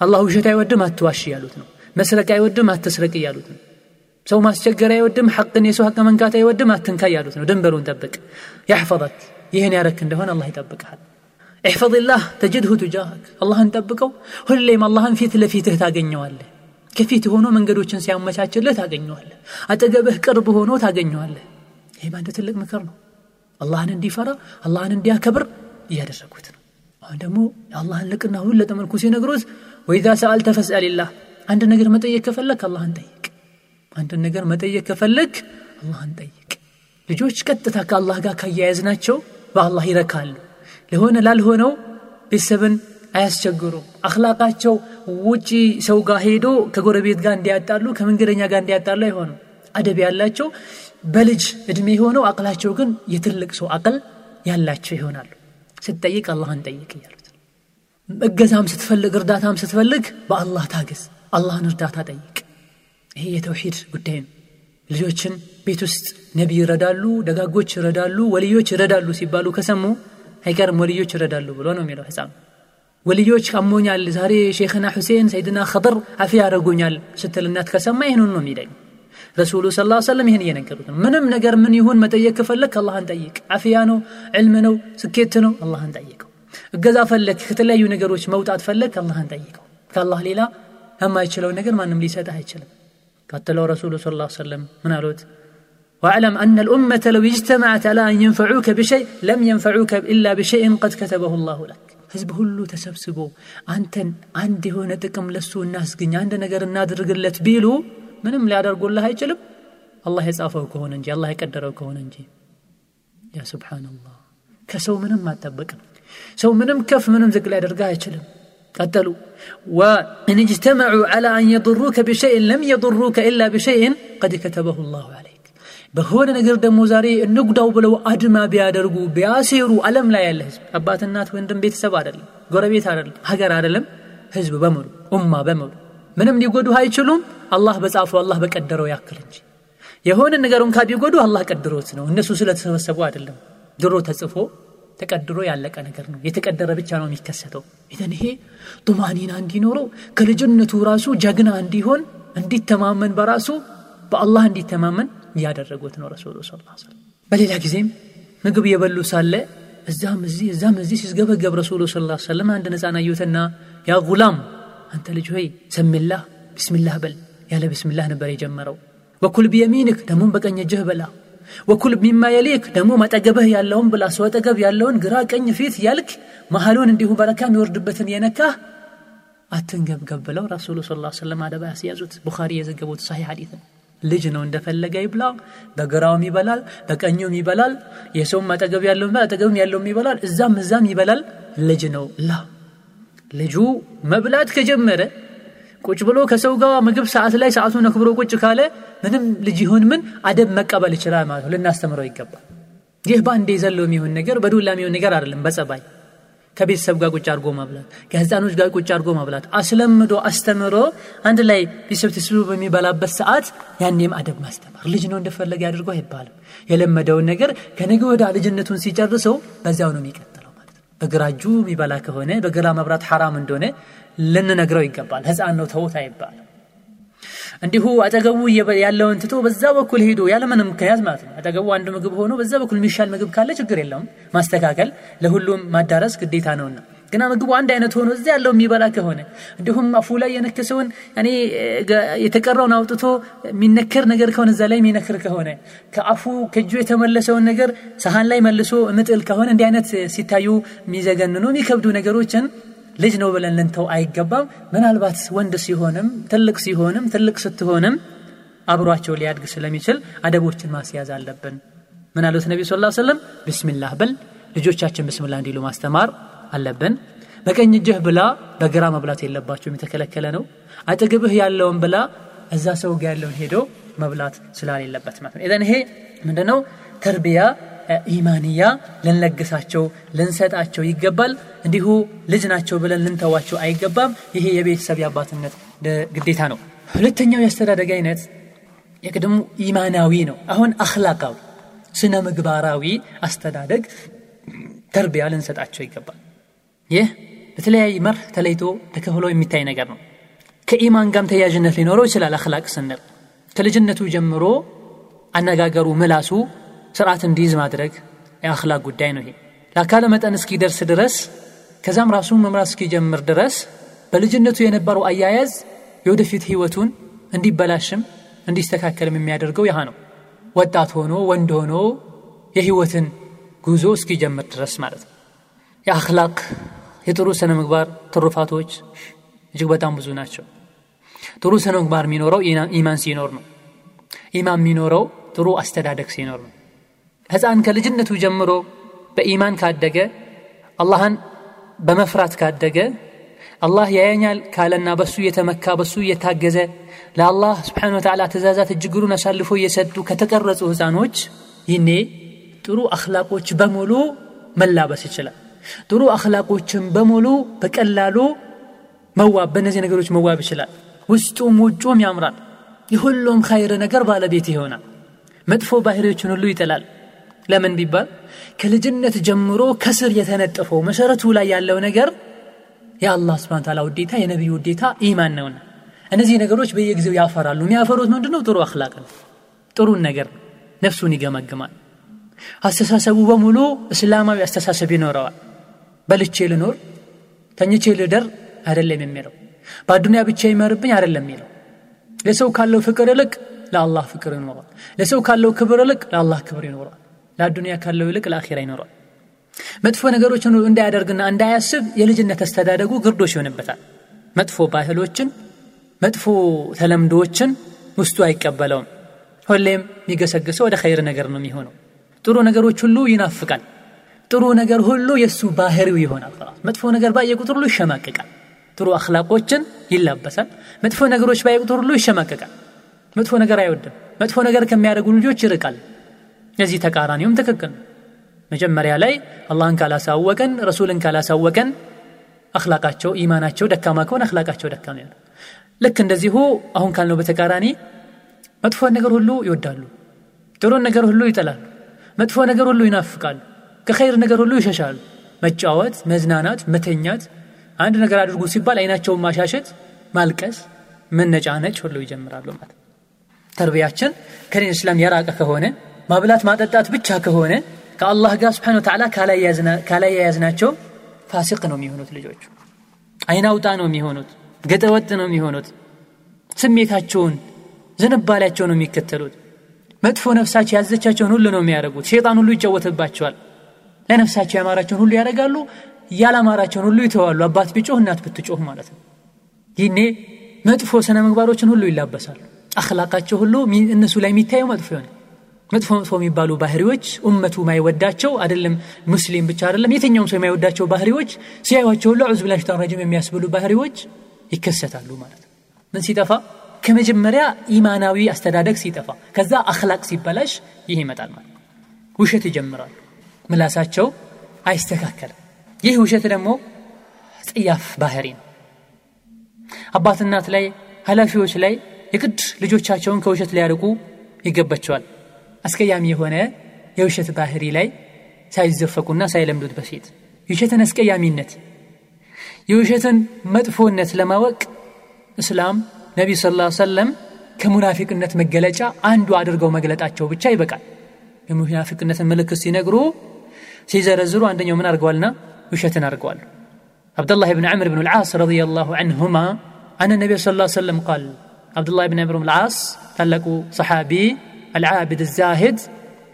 አላህ ውሸት አይወድም አትዋሽ እያሉት ነው። መስረቅ አይወድም አትስረቅ እያሉት ነው። ሰው ማስቸገር አይወድም ሐቅን የሰው ሐቅ መንካት አይወድም አትንካ እያሉት ነው። ድንበሩን ጠብቅ። ያሕፈظክ ይህን ያረክ እንደሆነ አላህ ይጠብቅሃል እሕፈዝላህ ተጅድሁ ቱጃህክ አላህን ጠብቀው፣ ሁሌም አላህን ፊት ለፊትህ ታገኘዋለህ። ከፊት ሆኖ መንገዶችን ሲያመቻችልህ ታገኘዋለህ። አጠገብህ ቅርብ ሆኖ ታገኘዋለህ። ይህ አንድ ትልቅ ምክር ነው። አላህን እንዲፈራ አላህን እንዲያከብር እያደረጉት ነው። አሁን ደግሞ አላህን ልቅና ሁለተ መልኩ ሲነግሮት ወይዛ ሰአልተ ፈስአልላህ፣ አንድ ነገር መጠየቅ ከፈለክ አላህን ጠይቅ። አንድ ነገር መጠየቅ ከፈለክ አላህን ጠይቅ። ልጆች ቀጥታ ከአላህ ጋር ካያያዝናቸው በአላህ ይረካሉ። ለሆነ ላልሆነው ቤተሰብን አያስቸግሩም። አክላቃቸው ውጪ ሰው ጋር ሄዶ ከጎረቤት ጋር እንዲያጣሉ ከመንገደኛ ጋር እንዲያጣሉ አይሆኑም አደብ ያላቸው በልጅ እድሜ ሆነው አቅላቸው ግን የትልቅ ሰው አቅል ያላቸው ይሆናሉ። ስትጠይቅ አላህን ጠይቅ እያሉት እገዛም ስትፈልግ እርዳታም ስትፈልግ በአላህ ታገዝ አላህን እርዳታ ጠይቅ። ይሄ የተውሂድ ጉዳይ ነው። ልጆችን ቤት ውስጥ ነቢይ ይረዳሉ ደጋጎች ይረዳሉ ወልዮች ይረዳሉ ሲባሉ ከሰሙ አይቀርም ወልዮች ይረዳሉ ብሎ ነው የሚለው ህፃን ወልዮች አሞኛል ዛሬ ሼክና ሁሴን ሰይድና ኸድር አፊ ያደረጉኛል ስትል እናት ከሰማ ይህንን ነው የሚለኝ ረሱሉ ስ ሰለም ይህን እየነገሩት ነው ምንም ነገር ምን ይሁን መጠየቅ ከፈለግ አላህን ጠይቅ አፍያ ነው ዕልም ነው ስኬት ነው አላህን ጠይቀው እገዛ ፈለግ ከተለያዩ ነገሮች መውጣት ፈለግ አላህን ጠይቀው ከአላህ ሌላ የማይችለው ነገር ማንም ሊሰጥህ አይችልም ቀጥለው ረሱሉ ስ ሰለም ምን አሉት واعلم أن الأمة لو اجتمعت على أن ينفعوك بشيء لم ينفعوك إلا بشيء قد كتبه الله لك ህዝብ ሁሉ ተሰብስቦ አንተን አንድ የሆነ ጥቅም ለሱ እናስገኝ አንድ ነገር እናድርግለት ቢሉ ምንም ሊያደርጉልህ አይችልም አላህ የጻፈው ከሆነ እንጂ አላህ የቀደረው ከሆነ እንጂ ያ ስብሓንላህ ከሰው ምንም አጠበቅም ሰው ምንም ከፍ ምንም ዝቅ ሊያደርግህ አይችልም ቀጠሉ وإن اجتمعوا على أن يضروك بشيء لم يضروك إلا بشيء قد كتبه الله عليك በሆነ ነገር ደግሞ ዛሬ እንጉዳው ብለው አድማ ቢያደርጉ ቢያሴሩ አለም ላይ ያለ ህዝብ አባት እናት ወንድም ቤተሰብ አይደለም ጎረቤት አይደለም ሀገር አይደለም ህዝብ በሙሉ ኡማ በሙሉ። ምንም ሊጎዱ አይችሉም። አላህ በጻፈው አላህ በቀደረው ያክል እንጂ። የሆነ ነገር እንኳ ቢጎዱ አላህ ቀድሮት ነው። እነሱ ስለተሰበሰቡ አይደለም። ድሮ ተጽፎ ተቀድሮ ያለቀ ነገር ነው። የተቀደረ ብቻ ነው የሚከሰተው። ኢዘን ይሄ ጡማኒና እንዲኖረው ከልጅነቱ ራሱ ጀግና እንዲሆን እንዲተማመን በራሱ በአላህ እንዲተማመን እያደረጉት ነው ረሱሉ ስ በሌላ ጊዜም ምግብ የበሉ ሳለ እዛም እዚህ እዛም እዚህ ሲስገበገብ ረሱሉ ስ ሰለም አንድ ነፃን አዩትና ያ ጉላም አንተ ልጅ ሆይ ሰሚላህ ቢስሚላህ በል ያለ ቢስሚላህ ነበር የጀመረው። وكل بيمينك ደሞም በቀኝ እጅህ በላ። وكل مما يليك ደግሞ ባጠገብህ ያለውን ብላ። ሰው አጠገብ ያለውን ግራ ቀኝ ፊት ያልክ መሀሉን እንዲሁ በረካ የሚወርድበትን የነካህ አትንገብገብ ብለው ረሱሉ صلى الله عليه وسلم አደብ ያስያዙት። ቡኻሪ የዘገቡት ሰሒሕ ሐዲስ ነው ልጅ ነው እንደፈለገ ይብላ። በግራውም ይበላል በቀኙም ይበላል። የሰውም አጠገብ ያለው አጠገብም ያለውም ይበላል። እዛም እዛም ይበላል። ልጅ ነው لا። ልጁ መብላት ከጀመረ ቁጭ ብሎ ከሰው ጋር ምግብ ሰዓት ላይ ሰዓቱን አክብሮ ቁጭ ካለ ምንም ልጅ ይሁን ምን አደብ መቀበል ይችላል ማለት ነው። ልናስተምረው ይገባል። ይህ በአንዴ ዘሎ የሚሆን ነገር በዱላ የሚሆን ነገር አይደለም በጸባይ ከቤተሰብ ጋር ቁጭ አድርጎ ማብላት ከህፃኖች ጋር ቁጭ አድርጎ ማብላት አስለምዶ አስተምሮ አንድ ላይ ቤተሰብ ተስሎ በሚበላበት ሰዓት ያኔም አደብ ማስተማር። ልጅ ነው እንደፈለገ ያድርጎ አይባልም። የለመደውን ነገር ከነገ ወዳ ልጅነቱን ሲጨርሰው በዚያው ነው የሚቀጥለው ማለት ነው። በግራ እጁ የሚበላ ከሆነ በግራ መብራት ሐራም እንደሆነ ልንነግረው ይገባል። ህፃን ነው ተውት አይባልም እንዲሁ አጠገቡ ያለውን ትቶ በዛ በኩል ሄዶ ያለምንም ምክንያት ማለት ነው። አጠገቡ አንድ ምግብ ሆኖ በዛ በኩል የሚሻል ምግብ ካለ ችግር የለውም። ማስተካከል ለሁሉም ማዳረስ ግዴታ ነውና። ግና ምግቡ አንድ አይነት ሆኖ እዚያ ያለው የሚበላ ከሆነ እንዲሁም አፉ ላይ የነከሰውን እኔ የተቀረውን አውጥቶ የሚነከር ነገር ከሆነ እዛ ላይ የሚነክር ከሆነ ከአፉ ከእጁ የተመለሰውን ነገር ሰሃን ላይ መልሶ ምጥል ከሆነ እንዲህ አይነት ሲታዩ የሚዘገንኑ የሚከብዱ ነገሮችን ልጅ ነው ብለን ልንተው አይገባም። ምናልባት ወንድ ሲሆንም ትልቅ ሲሆንም ትልቅ ስትሆንም አብሯቸው ሊያድግ ስለሚችል አደቦችን ማስያዝ አለብን። ምን አሉት ነቢ ስ ሰለም ብስሚላህ በል ልጆቻችን ብስምላ እንዲሉ ማስተማር አለብን። በቀኝ እጅህ ብላ በግራ መብላት የለባቸውም የተከለከለ ነው። አጠገብህ ያለውን ብላ እዛ ሰው ጋር ያለውን ሄዶ መብላት ስላሌለበት ማለት ነው። ይሄ ምንድነው? ተርቢያ ኢማንያ ልንለግሳቸው ልንሰጣቸው ይገባል። እንዲሁ ልጅ ናቸው ብለን ልንተዋቸው አይገባም። ይሄ የቤተሰብ የአባትነት ግዴታ ነው። ሁለተኛው የአስተዳደግ አይነት የቅድሙ ኢማናዊ ነው። አሁን አክላቃዊ ስነ ምግባራዊ አስተዳደግ ተርቢያ ልንሰጣቸው ይገባል። ይህ በተለያየ መርህ ተለይቶ ተከፍሎ የሚታይ ነገር ነው። ከኢማን ጋም ተያዥነት ሊኖረው ይችላል አክላቅ ስንል። ከልጅነቱ ጀምሮ አነጋገሩ ምላሱ ስርዓት እንዲይዝ ማድረግ የአክላቅ ጉዳይ ነው ይሄ። ለአካለ መጠን እስኪደርስ ድረስ ከዛም ራሱን መምራት እስኪጀምር ድረስ በልጅነቱ የነበረው አያያዝ የወደፊት ህይወቱን እንዲበላሽም እንዲስተካከልም የሚያደርገው ያህ ነው። ወጣት ሆኖ ወንድ ሆኖ የህይወትን ጉዞ እስኪጀምር ድረስ ማለት ነው። የአክላቅ የጥሩ ስነ ምግባር ትሩፋቶች እጅግ በጣም ብዙ ናቸው። ጥሩ ስነ ምግባር የሚኖረው ኢማን ሲኖር ነው። ኢማን የሚኖረው ጥሩ አስተዳደግ ሲኖር ነው ህፃን ከልጅነቱ ጀምሮ በኢማን ካደገ አላህን በመፍራት ካደገ አላህ ያየኛል ካለና በሱ እየተመካ በሱ እየታገዘ ለአላህ ስብሓን ወተዓላ ትእዛዛት እጅግሩን አሳልፎ እየሰጡ ከተቀረጹ ህፃኖች ይኔ ጥሩ አክላቆች በሙሉ መላበስ ይችላል። ጥሩ አክላቆችን በሙሉ በቀላሉ መዋብ በእነዚህ ነገሮች መዋብ ይችላል። ውስጡም ውጩም ያምራል። የሁሉም ኸይር ነገር ባለቤት ይሆናል። መጥፎ ባህሪዎችን ሁሉ ይጠላል ለምን ቢባል ከልጅነት ጀምሮ ከስር የተነጠፈው መሰረቱ ላይ ያለው ነገር የአላህ ስብን ታላ ውዴታ የነቢዩ ውዴታ ኢማን ነውና እነዚህ ነገሮች በየጊዜው ያፈራሉ። የሚያፈሩት ምንድነው? ጥሩ አክላቅ ነው። ጥሩን ነገር ነፍሱን ይገመግማል። አስተሳሰቡ በሙሉ እስላማዊ አስተሳሰብ ይኖረዋል። በልቼ ልኖር ተኝቼ ልደር አይደለም የሚለው። በአዱኒያ ብቻ ይመርብኝ አይደለም የሚለው። ለሰው ካለው ፍቅር ይልቅ ለአላህ ፍቅር ይኖራል ለሰው ካለው ክብር ይልቅ ለአላህ ክብር ይኖራል ለአዱኒያ ካለው ይልቅ ለአኼራ ይኖራል መጥፎ ነገሮችን እንዳያደርግና እንዳያስብ የልጅነት አስተዳደጉ ግርዶሽ ይሆንበታል። መጥፎ ባህሎችን መጥፎ ተለምዶዎችን ውስጡ አይቀበለውም። ሁሌም የሚገሰግሰው ወደ ኸይር ነገር ነው የሚሆነው። ጥሩ ነገሮች ሁሉ ይናፍቃል። ጥሩ ነገር ሁሉ የእሱ ባህሪው ይሆናል። መጥፎ ነገር ባየ ሁሉ ይሸማቀቃል። ጥሩ አክላቆችን ይላበሳል። መጥፎ ነገሮች ባየ ሁሉ ይሸማቀቃል። መጥፎ ነገር አይወድም። መጥፎ ነገር ከሚያደርጉ ልጆች ይርቃል የዚህ ተቃራኒውም ትክክል ነው። መጀመሪያ ላይ አላህን ካላሳወቀን ረሱልን ካላሳወቀን አክላቃቸው ኢማናቸው ደካማ ከሆነ አክላቃቸው ደካማ ነው ልክ እንደዚሁ አሁን ካልነው በተቃራኒ መጥፎ ነገር ሁሉ ይወዳሉ ጥሩን ነገር ሁሉ ይጠላሉ መጥፎ ነገር ሁሉ ይናፍቃሉ ከኸይር ነገር ሁሉ ይሸሻሉ። መጫወት መዝናናት መተኛት አንድ ነገር አድርጉ ሲባል አይናቸውን ማሻሸት ማልቀስ መነጫነጭ ሁሉ ይጀምራሉ ማለት ተርቢያችን ከዲን እስላም የራቀ ከሆነ ማብላት ማጠጣት ብቻ ከሆነ ከአላህ ጋር ስብሓን ወተዓላ ካላያያዝናቸው ፋሲቅ ነው የሚሆኑት ልጆቹ። አይናውጣ ነው የሚሆኑት። ገጠወጥ ነው የሚሆኑት። ስሜታቸውን ዝንባሌያቸው ነው የሚከተሉት። መጥፎ ነፍሳቸው ያዘቻቸውን ሁሉ ነው የሚያደርጉት። ሼጣን ሁሉ ይጫወትባቸዋል። ለነፍሳቸው ያማራቸውን ሁሉ ያደርጋሉ። ያላማራቸውን ሁሉ ይተዋሉ። አባት ቢጮህ እናት ብትጮህ ማለት ነው። ይኔ መጥፎ ስነ ምግባሮችን ሁሉ ይላበሳሉ። አክላቃቸው ሁሉ እነሱ ላይ የሚታየው መጥፎ ይሆነ መጥፎ መጥፎ የሚባሉ ባህሪዎች ኡመቱ ማይወዳቸው አይደለም ሙስሊም ብቻ አይደለም የትኛውም ሰው የማይወዳቸው ባህሪዎች ሲያዩቸው ሁሉ አዑዝ ቢላሂ ሸይጣን የሚያስብሉ ባህሪዎች ይከሰታሉ ማለት ነው። ምን ሲጠፋ? ከመጀመሪያ ኢማናዊ አስተዳደግ ሲጠፋ ከዛ አክላቅ ሲበላሽ ይህ ይመጣል ማለት ውሸት ይጀምራሉ ምላሳቸው አይስተካከልም። ይህ ውሸት ደግሞ ጽያፍ ባህሪ ነው። አባት እናት ላይ ኃላፊዎች ላይ የግድ ልጆቻቸውን ከውሸት ሊያርቁ ይገባቸዋል አስቀያሚ የሆነ የውሸት ባህሪ ላይ ሳይዘፈቁና ሳይለምዱት በፊት የውሸትን አስቀያሚነት የውሸትን መጥፎነት ለማወቅ እስላም ነቢ ስ ላ ሰለም ከሙናፊቅነት መገለጫ አንዱ አድርገው መግለጣቸው ብቻ ይበቃል የሙናፊቅነትን ምልክት ሲነግሩ ሲዘረዝሩ አንደኛው ምን አድርገዋልና ውሸትን አድርገዋል አብደላህ ብን ዕምር ብን ልዓስ ረዲ ላሁ አንሁማ አነ ነቢዩ ስ ላ ሰለም ቃል አብደላህ ብን ዕምር ብን العاص تلقوا صحابي العابد الزاهد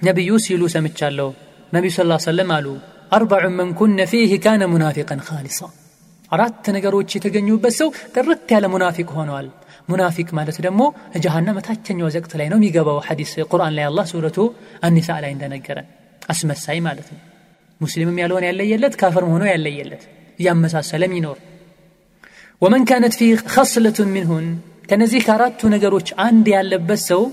نبي يسيلو سمتشالو نبي صلى الله عليه وسلم قالوا أربع من كن فيه كان منافقا خالصا አራት ነገሮች የተገኙበት ሰው ጥርት ያለ ሙናፊቅ ሆነዋል ሙናፊቅ ማለት ደግሞ ጀሃነም ታችኛው ዘቅት ላይ ነው የሚገባው ሐዲስ ቁርአን ላይ አላህ ሱረቱ አኒሳ ላይ እንደነገረን አስመሳይ ማለት ነው ሙስሊምም ያልሆነ ያለየለት ካፈርም ሆኖ ያለየለት እያመሳሰለም ይኖር ወመን ካነት ፊ ኸስለቱን ሚንሁን ከነዚህ ከአራቱ ነገሮች አንድ ያለበት ሰው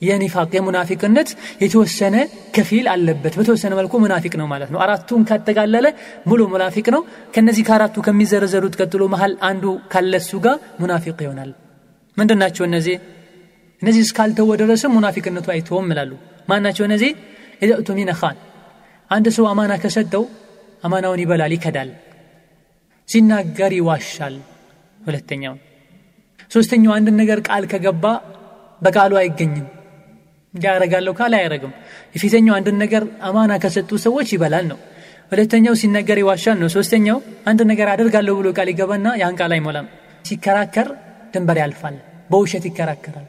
የኒፋቅ የሙናፊቅነት የተወሰነ ከፊል አለበት። በተወሰነ መልኩ ሙናፊቅ ነው ማለት ነው። አራቱን ካጠቃለለ ሙሉ ሙናፊቅ ነው። ከነዚህ ከአራቱ ከሚዘረዘሩት ቀጥሎ መሀል አንዱ ካለሱ ጋር ሙናፊቅ ይሆናል። ምንድን ናቸው እነዚህ? እነዚህ እስካልተወ ድረስም ሙናፊቅነቱ አይተውም ይላሉ። ማን ናቸው እነዚህ? ኢዘእቱ ሚነ አንድ ሰው አማና ከሰጠው አማናውን ይበላል ይከዳል ሲናገር ይዋሻል። ሁለተኛው። ሶስተኛው አንድን ነገር ቃል ከገባ በቃሉ አይገኝም እንዲያረጋለሁ ካል አያረግም የፊተኛው አንድን ነገር አማና ከሰጡ ሰዎች ይበላል ነው። ሁለተኛው ሲነገር ይዋሻል ነው። ሶስተኛው አንድ ነገር አደርጋለሁ ብሎ ቃል ይገባና ያን ቃል አይሞላም። ሲከራከር ድንበር ያልፋል በውሸት ይከራከራል።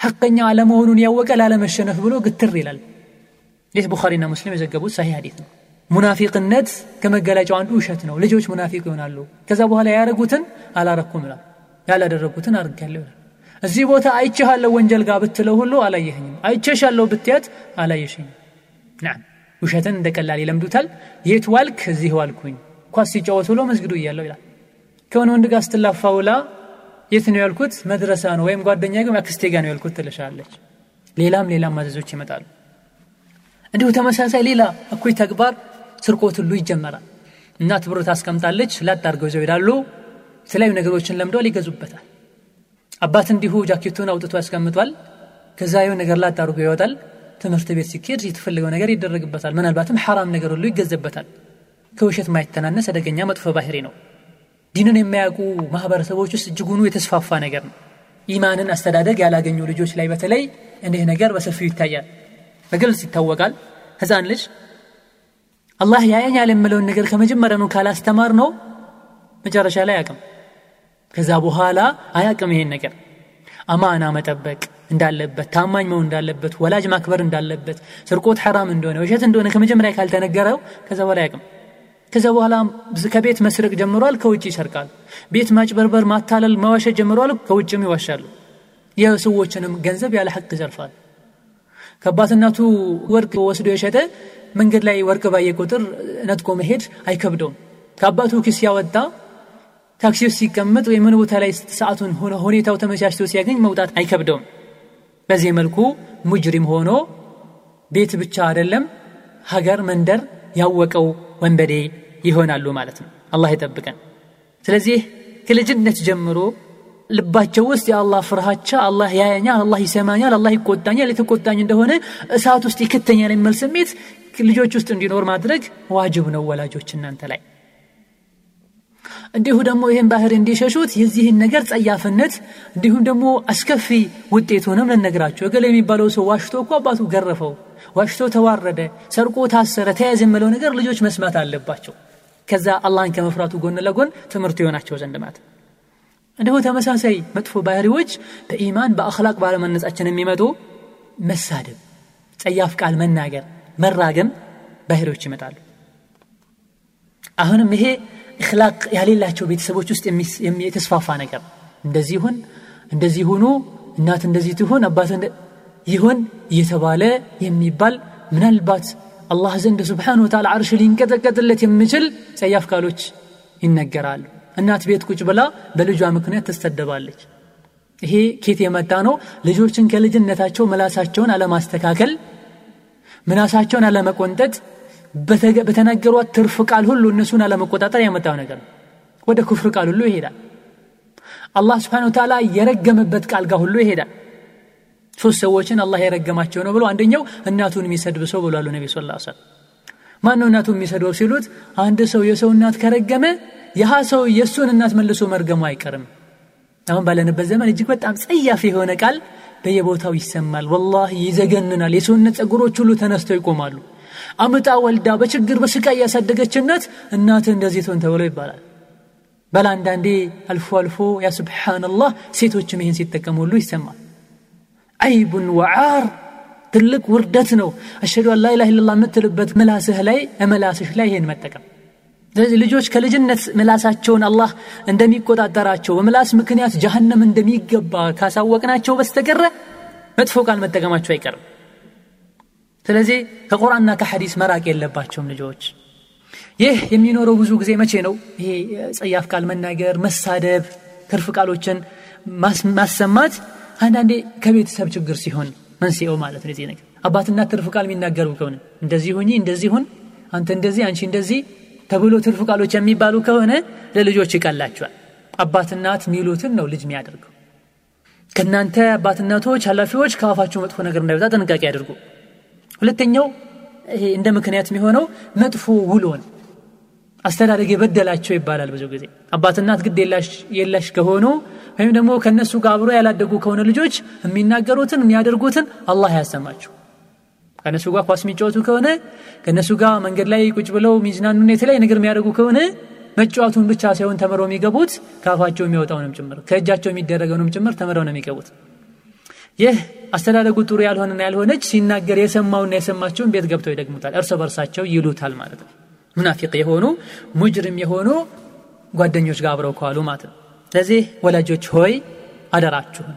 ሐቀኛ አለመሆኑን ያወቀ ላለመሸነፍ ብሎ ግትር ይላል። ይህ ቡኻሪና ሙስሊም የዘገቡት ሳሂህ ሐዲት ነው። ሙናፊቅነት ከመገለጫው አንዱ ውሸት ነው። ልጆች ሙናፊቅ ይሆናሉ። ከዛ በኋላ ያደረጉትን አላረኩም ይላል። ያላደረጉትን አድርጋለሁ ይላል እዚህ ቦታ አይቼሃለሁ ወንጀል ጋር ብትለው ሁሉ አላየኸኝም። አይቼሻለሁ ብትያት አላየሽኝም። ናም ውሸትን እንደ ቀላል ይለምዱታል። የት ዋልክ? እዚህ ዋልኩኝ። ኳስ ሲጫወት ብሎ መስግዱ እያለው ይላል። ከሆነ ወንድ ጋር ስትላፋ ውላ የት ነው ያልኩት? መድረሳ ነው ወይም ጓደኛ ግን አክስቴ ጋር ነው ያልኩት ትልሻለች። ሌላም ሌላም ማዘዞች ይመጣሉ። እንዲሁ ተመሳሳይ ሌላ እኩይ ተግባር ስርቆት ሁሉ ይጀመራል። እናት ብር ታስቀምጣለች ላጥ አድርገው ይዘው ይሄዳሉ። የተለያዩ ነገሮችን ለምደዋል ይገዙበታል አባት እንዲሁ ጃኬቱን አውጥቶ ያስቀምጧል። ከዛ የሆነ ነገር ላጥ አድርጎ ይወጣል። ትምህርት ቤት ሲኬድ የተፈለገው ነገር ይደረግበታል። ምናልባትም ሐራም ነገር ሁሉ ይገዘበታል። ከውሸት ማይተናነስ አደገኛ መጥፎ ባህሪ ነው። ዲንን የሚያውቁ ማህበረሰቦች ውስጥ እጅጉኑ የተስፋፋ ነገር ነው። ኢማንን አስተዳደግ ያላገኙ ልጆች ላይ በተለይ እንዲህ ነገር በሰፊው ይታያል። በግልጽ ይታወቃል። ህፃን ልጅ አላህ ያየኛል የምለውን ነገር ከመጀመሪያኑ ካላስተማር ነው መጨረሻ ላይ አያቅም ከዛ በኋላ አያቅም ይሄን ነገር። አማና መጠበቅ እንዳለበት ታማኝ መሆን እንዳለበት ወላጅ ማክበር እንዳለበት ስርቆት ሐራም እንደሆነ ውሸት እንደሆነ ከመጀመሪያ ካልተነገረው ከዛ በኋላ አያቅም። ከዛ በኋላ ከቤት መስረቅ ጀምሯል ከውጭ ይሰርቃል። ቤት ማጭበርበር ማታለል መዋሸት ጀምሯል ከውጭም ይዋሻሉ። የሰዎችንም ገንዘብ ያለ ሐቅ ይዘርፋል ከአባትናቱ ወርቅ ወስዶ የሸጠ መንገድ ላይ ወርቅ ባየ ቁጥር ነጥቆ መሄድ አይከብደውም። ከአባቱ ኪስ ያወጣ ታክሲ ውስጥ ሲቀመጥ ወይ ምን ቦታ ላይ ሰዓቱን ሁኔታው ተመቻችቶ ሲያገኝ መውጣት አይከብደውም። በዚህ መልኩ ሙጅሪም ሆኖ ቤት ብቻ አይደለም ሀገር መንደር ያወቀው ወንበዴ ይሆናሉ ማለት ነው። አላህ ይጠብቀን። ስለዚህ ከልጅነት ጀምሮ ልባቸው ውስጥ የአላህ ፍርሃቻ አላህ ያየኛል አላህ ይሰማኛል አላህ ይቆጣኛል የተቆጣኝ እንደሆነ እሳት ውስጥ ይከተኛል የሚል ስሜት ልጆች ውስጥ እንዲኖር ማድረግ ዋጅብ ነው ወላጆች እናንተ ላይ እንዲሁ ደግሞ ይህን ባህር እንዲሸሹት የዚህን ነገር ጸያፍነት እንዲሁም ደግሞ አስከፊ ውጤቱንም ልነግራቸው እገሌ የሚባለው ሰው ዋሽቶ እኮ አባቱ ገረፈው ዋሽቶ ተዋረደ ሰርቆ ታሰረ ተያዘ የምለው ነገር ልጆች መስማት አለባቸው። ከዛ አላህን ከመፍራቱ ጎን ለጎን ትምህርት የሆናቸው ዘንድ ማለት እንዲሁ ተመሳሳይ መጥፎ ባህሪዎች በኢማን በአክላቅ ባለመነጻችን የሚመጡ መሳደብ ጸያፍ ቃል መናገር መራገም ባህሪዎች ይመጣሉ። አሁንም ይሄ እክላቅ ያሌላቸው ቤተሰቦች ውስጥ የተስፋፋ ነገር እንደዚህ ሁን እንደዚህ ሁኑ እናት እንደዚህ ትሁን አባት ይሆን እየተባለ የሚባል ምናልባት አላህ ዘንድ ስብሓን ወተዓላ አርሽ ሊንቀጠቀጥለት የሚችል ጸያፍ ቃሎች ይነገራሉ። እናት ቤት ቁጭ ብላ በልጇ ምክንያት ትስተደባለች ይሄ ኬት የመጣ ነው? ልጆችን ከልጅነታቸው ምላሳቸውን አለማስተካከል ምላሳቸውን አለመቆንጠጥ በተናገሯት ትርፍ ቃል ሁሉ እነሱን አለመቆጣጠር ያመጣው ነገር ነው። ወደ ኩፍር ቃል ሁሉ ይሄዳል። አላህ ስብሓን ወተዓላ የረገመበት ቃል ጋር ሁሉ ይሄዳል። ሶስት ሰዎችን አላህ የረገማቸው ነው ብሎ አንደኛው እናቱን የሚሰድብ ሰው ብሏሉ ነቢ ስ ሰለም ማን ነው እናቱን የሚሰድበው ሲሉት አንድ ሰው የሰው እናት ከረገመ ያህ ሰው የእሱን እናት መልሶ መርገሙ አይቀርም። አሁን ባለንበት ዘመን እጅግ በጣም ጸያፍ የሆነ ቃል በየቦታው ይሰማል። ወላሂ ይዘገንናል። የሰውነት ጸጉሮች ሁሉ ተነስተው ይቆማሉ አምጣ ወልዳ በችግር በስቃይ ያሳደገች እናት እናት እንደዚህ ትሆን ተብሎ ይባላል። በል አንዳንዴ አልፎ አልፎ ያ ስብሓንላህ ሴቶችም ይህን ሲጠቀሙ ሁሉ ይሰማል። አይቡን ወዓር ትልቅ ውርደት ነው። አሸዱ አን ላኢላህ ኢላላ የምትልበት ምላስህ ላይ ምላስሽ ላይ ይሄን መጠቀም። ስለዚህ ልጆች ከልጅነት ምላሳቸውን አላህ እንደሚቆጣጠራቸው በምላስ ምክንያት ጀሃነም እንደሚገባ ካሳወቅናቸው በስተቀረ መጥፎ ቃል መጠቀማቸው አይቀርም ስለዚህ ከቁርአንና ከሐዲስ መራቅ የለባቸውም ልጆች። ይህ የሚኖረው ብዙ ጊዜ መቼ ነው? ይሄ ጸያፍ ቃል መናገር መሳደብ ትርፍ ቃሎችን ማሰማት አንዳንዴ ከቤተሰብ ችግር ሲሆን መንስኤው ማለት ነው ነገር። አባትና ትርፍ ቃል የሚናገሩ ከሆነ እንደዚህ ሁኚ እንደዚህ ሁን አንተ እንደዚህ አንቺ እንደዚህ ተብሎ ትርፍ ቃሎች የሚባሉ ከሆነ ለልጆች ይቀላቸዋል። አባትናት ሚሉትን ነው ልጅ የሚያደርገው። ከእናንተ አባትናቶች ኃላፊዎች ከአፋችሁ መጥፎ ነገር እንዳይወጣ ጥንቃቄ ያድርጉ ሁለተኛው ይሄ እንደ ምክንያት የሚሆነው መጥፎ ውሎን አስተዳደግ የበደላቸው ይባላል ብዙ ጊዜ። አባትናት ግድ የላሽ ከሆኑ ወይም ደግሞ ከእነሱ ጋር አብሮ ያላደጉ ከሆነ ልጆች የሚናገሩትን የሚያደርጉትን አላህ ያሰማቸው። ከእነሱ ጋር ኳስ የሚጫወቱ ከሆነ ከእነሱ ጋር መንገድ ላይ ቁጭ ብለው ሚዝናኑና የተለያየ ነገር የሚያደርጉ ከሆነ መጫወቱን ብቻ ሳይሆን ተምረው የሚገቡት ከአፋቸው የሚወጣውንም ጭምር ከእጃቸው የሚደረገውንም ጭምር ተምረው ነው የሚገቡት ይህ አስተዳደጉ ጥሩ ያልሆነና ያልሆነች ሲናገር የሰማውና የሰማቸውን ቤት ገብተው ይደግሙታል። እርስ በርሳቸው ይሉታል ማለት ነው። ሙናፊቅ የሆኑ ሙጅርም የሆኑ ጓደኞች ጋር አብረው ከዋሉ ማለት ነው። ስለዚህ ወላጆች ሆይ አደራችሁን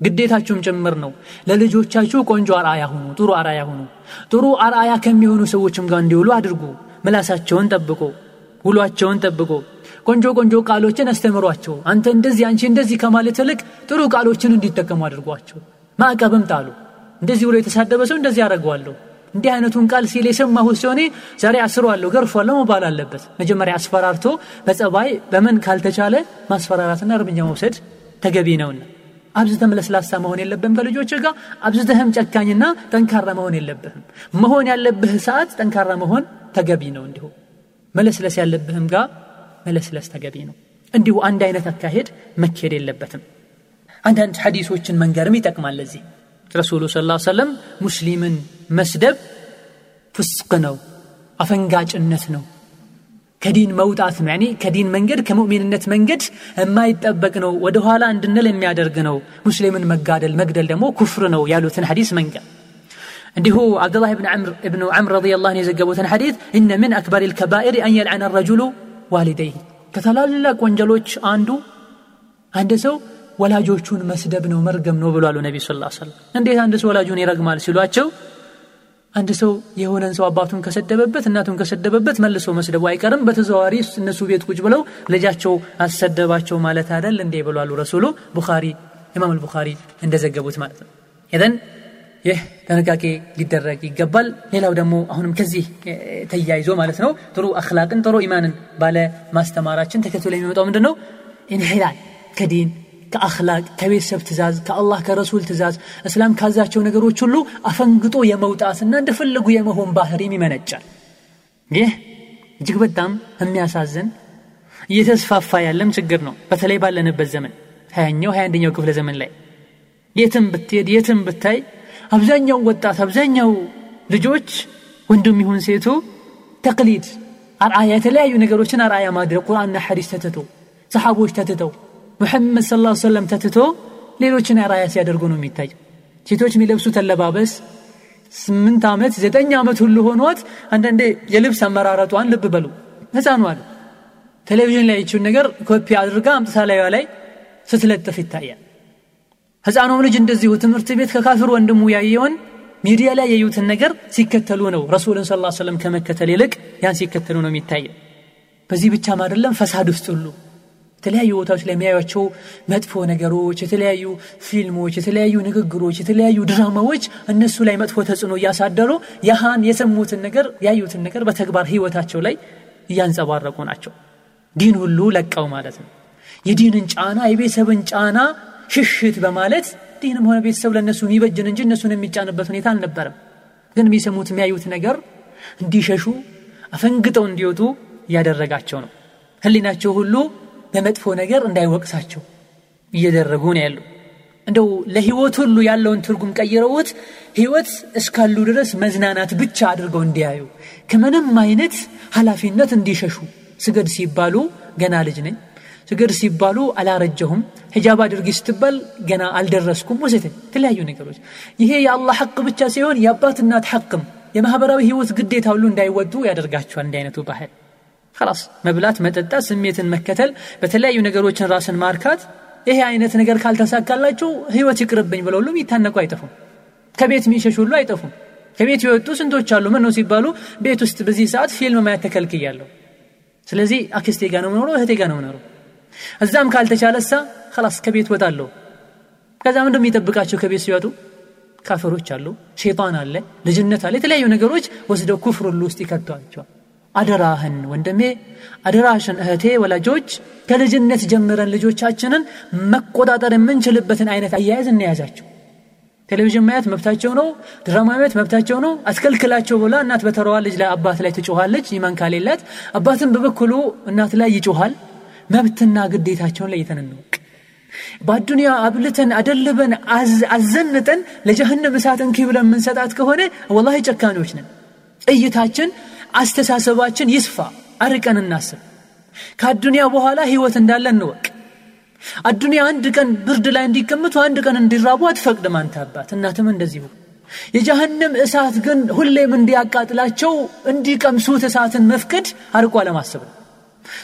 ግዴታችሁም ጭምር ነው። ለልጆቻችሁ ቆንጆ አርአያ ሁኑ ጥሩ አርአያ ሁኑ። ጥሩ አርአያ ከሚሆኑ ሰዎችም ጋር እንዲውሉ አድርጉ። ምላሳቸውን ጠብቆ ውሏቸውን ጠብቆ ቆንጆ ቆንጆ ቃሎችን አስተምሯቸው። አንተ እንደዚህ አንቺ እንደዚህ ከማለት ይልቅ ጥሩ ቃሎችን እንዲጠቀሙ አድርጓቸው። ማዕቀብም ጣሉ። እንደዚህ ብሎ የተሳደበ ሰው እንደዚህ አደረገዋለሁ እንዲህ አይነቱን ቃል ሲል የሰማሁት ሲሆኔ ዛሬ አስሯለሁ ገርፏለሁ መባል አለበት። መጀመሪያ አስፈራርቶ በጸባይ በምን ካልተቻለ ማስፈራራትና እርምጃ መውሰድ ተገቢ ነውና። አብዝተም ለስላሳ መሆን የለብህም ከልጆች ጋር። አብዝተህም ጨካኝና ጠንካራ መሆን የለብህም። መሆን ያለብህ ሰዓት ጠንካራ መሆን ተገቢ ነው። እንዲሁ መለስለስ ያለብህም ጋር መለስለስ ተገቢ ነው። እንዲሁ አንድ አይነት አካሄድ መካሄድ የለበትም። አንዳንድ ሐዲሶችን መንገርም ይጠቅማል ለዚህ። ረሱሉ ስ ሰለም ሙስሊምን መስደብ ፍስቅ ነው አፈንጋጭነት ነው ከዲን መውጣት ነው። ያኔ ከዲን መንገድ ከሙእሚንነት መንገድ የማይጠበቅ ነው ወደ ኋላ እንድንል የሚያደርግ ነው። ሙስሊምን መጋደል መግደል ደግሞ ኩፍር ነው ያሉትን ሐዲስ መንገር። እንዲሁ አብዱላህ ብኑ ዐምር ረዲ ላሁ የዘገቡትን ሐዲት እነ ምን አክበር ልከባኢር አን የልዐነ ረጁሉ ዋሊደይህ ከታላላቅ ወንጀሎች አንዱ አንድ ሰው ወላጆቹን መስደብ ነው መርገም ነው ብሏሉ ነቢ ስ እንዴት አንድ ሰው ወላጁን ይረግማል ሲሏቸው አንድ ሰው የሆነን ሰው አባቱን ከሰደበበት እናቱን ከሰደበበት መልሶ መስደቡ አይቀርም። በተዘዋዋሪ እነሱ ቤት ቁጭ ብለው ልጃቸው አሰደባቸው ማለት አደል እንዴ ብሏሉ ረሱሉ ቡኻሪ ኢማም አልቡኻሪ እንደዘገቡት ማለት ነው ይህ ጥንቃቄ ሊደረግ ይገባል። ሌላው ደግሞ አሁንም ከዚህ ተያይዞ ማለት ነው ጥሩ አክላቅን ጥሩ ኢማንን ባለ ማስተማራችን ተከትሎ የሚመጣው ምንድን ነው ኢንሒላል ከዲን ከአክላቅ ከቤተሰብ ትእዛዝ ከአላህ ከረሱል ትእዛዝ እስላም ካዛቸው ነገሮች ሁሉ አፈንግጦ የመውጣትና እንደፈለጉ የመሆን ባህሪም ይመነጫል። ይህ እጅግ በጣም የሚያሳዝን እየተስፋፋ ያለም ችግር ነው። በተለይ ባለንበት ዘመን ሀያኛው ሀያ አንደኛው ክፍለ ዘመን ላይ የትም ብትሄድ የትም ብታይ አብዛኛው ወጣት አብዛኛው ልጆች ወንድም ይሁን ሴቱ ተቅሊድ አርአያ የተለያዩ ነገሮችን አርአያ ማድረግ ቁርአንና ሐዲስ ተትቶ ሰሓቦች ተትተው ሙሐመድ صلى الله عليه وسلم ተትቶ ሌሎችን አርአያ ሲያደርጉ ነው የሚታይ። ሴቶች የሚለብሱት አለባበስ ስምንት ዓመት ዘጠኝ ዓመት ሁሉ ሆኗት አንዳንዴ የልብስ አመራረጧን ልብ በሉ። አለ ቴሌቪዥን ላይ ይችውን ነገር ኮፒ አድርጋ አምጥታ ላይ ስትለጥፍ ይታያል ህፃኑም ልጅ እንደዚሁ ትምህርት ቤት ከካፊር ወንድሙ ያየውን ሚዲያ ላይ ያዩትን ነገር ሲከተሉ ነው ረሱልን ስ ሰለም ከመከተል ይልቅ ያን ሲከተሉ ነው የሚታየው በዚህ ብቻም አይደለም ፈሳድ ውስጥ ሁሉ የተለያዩ ቦታዎች ላይ የሚያዩቸው መጥፎ ነገሮች የተለያዩ ፊልሞች የተለያዩ ንግግሮች የተለያዩ ድራማዎች እነሱ ላይ መጥፎ ተጽዕኖ እያሳደሩ ያሃን የሰሙትን ነገር ያዩትን ነገር በተግባር ህይወታቸው ላይ እያንጸባረቁ ናቸው። ዲን ሁሉ ለቀው ማለት ነው። የዲንን ጫና የቤተሰብን ጫና ሽሽት በማለት ዲንም ሆነ ቤተሰብ ለእነሱ የሚበጅን እንጂ እነሱን የሚጫንበት ሁኔታ አልነበረም። ግን የሚሰሙት የሚያዩት ነገር እንዲሸሹ አፈንግጠው እንዲወጡ እያደረጋቸው ነው። ህሊናቸው ሁሉ በመጥፎ ነገር እንዳይወቅሳቸው እየደረጉ ነው ያሉ እንደው ለህይወት ሁሉ ያለውን ትርጉም ቀይረውት ህይወት እስካሉ ድረስ መዝናናት ብቻ አድርገው እንዲያዩ ከምንም አይነት ኃላፊነት እንዲሸሹ ስገድ ሲባሉ ገና ልጅ ነኝ እግር ሲባሉ አላረጀሁም። ሂጃብ አድርጊ ስትባል ገና አልደረስኩም ወዘተ። የተለያዩ ነገሮች። ይሄ የአላህ ሐቅ ብቻ ሲሆን የአባት እናት ሐቅም የማህበራዊ ህይወት ግዴታ ሁሉ እንዳይወጡ ያደርጋቸዋል እንዲህ አይነቱ ባህል። ላስ መብላት መጠጣት ስሜትን መከተል በተለያዩ ነገሮችን ራስን ማርካት ይሄ አይነት ነገር ካልተሳካላቸው ህይወት ይቅርብኝ ብለው ሁሉም ይታነቁ አይጠፉም። ከቤት የሚሸሽ ሁሉ አይጠፉም። ከቤት የወጡ ስንቶች አሉ? ምን ነው ሲባሉ ቤት ውስጥ በዚህ ሰዓት ፊልም ማየት ተከልክያለሁ። ስለዚህ አክስቴ ጋ ነው ምኖረው እህቴ ጋ ነው ምኖረው እዛም ካልተቻለሳ እሳ ከቤት ወጣለሁ ከዛ ምንድ የሚጠብቃቸው? ከቤት ሲወጡ ካፈሮች አሉ ሼጣን አለ ልጅነት አለ የተለያዩ ነገሮች ወስደው ኩፍር ሁሉ ውስጥ ይከቷቸዋል። አደራህን ወንድሜ አደራሽን እህቴ ወላጆች ከልጅነት ጀምረን ልጆቻችንን መቆጣጠር የምንችልበትን አይነት አያያዝ እንያዛቸው። ቴሌቪዥን ማየት መብታቸው ነው ድራማ ማየት መብታቸው ነው። አስከልክላቸው ብላ እናት በተረዋ ልጅ ላይ አባት ላይ ትጮኋለች ይመን ካሌላት። አባትን በበኩሉ እናት ላይ ይጮኋል መብትና ግዴታቸውን ለይተን እንወቅ በአዱንያ አብልተን አደልበን አዘንጠን ለጀህንም እሳት እንኪ ብለን የምንሰጣት ከሆነ ወላሂ ጨካኞች ነን። እይታችን አስተሳሰባችን ይስፋ። አርቀን እናስብ። ከአዱንያ በኋላ ህይወት እንዳለ እንወቅ። አዱንያ አንድ ቀን ብርድ ላይ እንዲቀምጡ አንድ ቀን እንዲራቡ አትፈቅድም አንተ እናትም እንደዚሁ። የጀሃነም እሳት ግን ሁሌም እንዲያቃጥላቸው እንዲቀምሱት እሳትን መፍቀድ አርቆ አለማሰብ ነው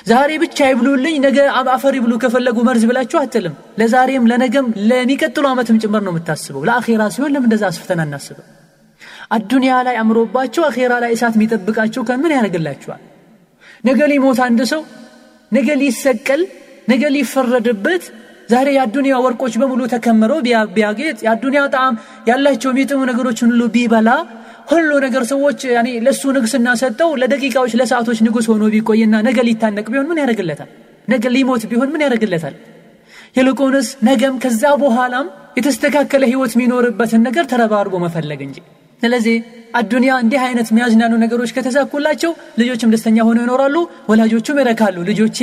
ዛሬ ብቻ ይብሉልኝ ነገ አፈር ይብሉ ከፈለጉ መርዝ ብላችሁ አትልም። ለዛሬም ለነገም ለሚቀጥሉ ዓመትም ጭምር ነው የምታስበው። ለአኼራ ሲሆን ለምን እንደዛ አስፍተን አናስበው አዱንያ ላይ አምሮባቸው አኼራ ላይ እሳት የሚጠብቃቸው ከምን ያደርግላቸዋል ነገ ሊሞት አንድ ሰው ነገ ሊሰቀል ነገ ሊፈረድበት ዛሬ የአዱንያ ወርቆች በሙሉ ተከምረው ቢያጌጥ የአዱንያ ጣዕም ያላቸው የሚጥሙ ነገሮችን ሁሉ ቢበላ ሁሉ ነገር ሰዎች ለእሱ ንግስና ሰጠው ለደቂቃዎች ለሰዓቶች ንጉስ ሆኖ ቢቆይና ነገ ሊታነቅ ቢሆን ምን ያደርግለታል? ነገ ሊሞት ቢሆን ምን ያደርግለታል? ይልቁንስ ነገም ከዛ በኋላም የተስተካከለ ህይወት የሚኖርበትን ነገር ተረባርቦ መፈለግ እንጂ ስለዚህ አዱንያ እንዲህ አይነት የሚያዝናኑ ነገሮች ከተሳኩላቸው ልጆችም ደስተኛ ሆነው ይኖራሉ ወላጆቹም ይረካሉ። ልጆቼ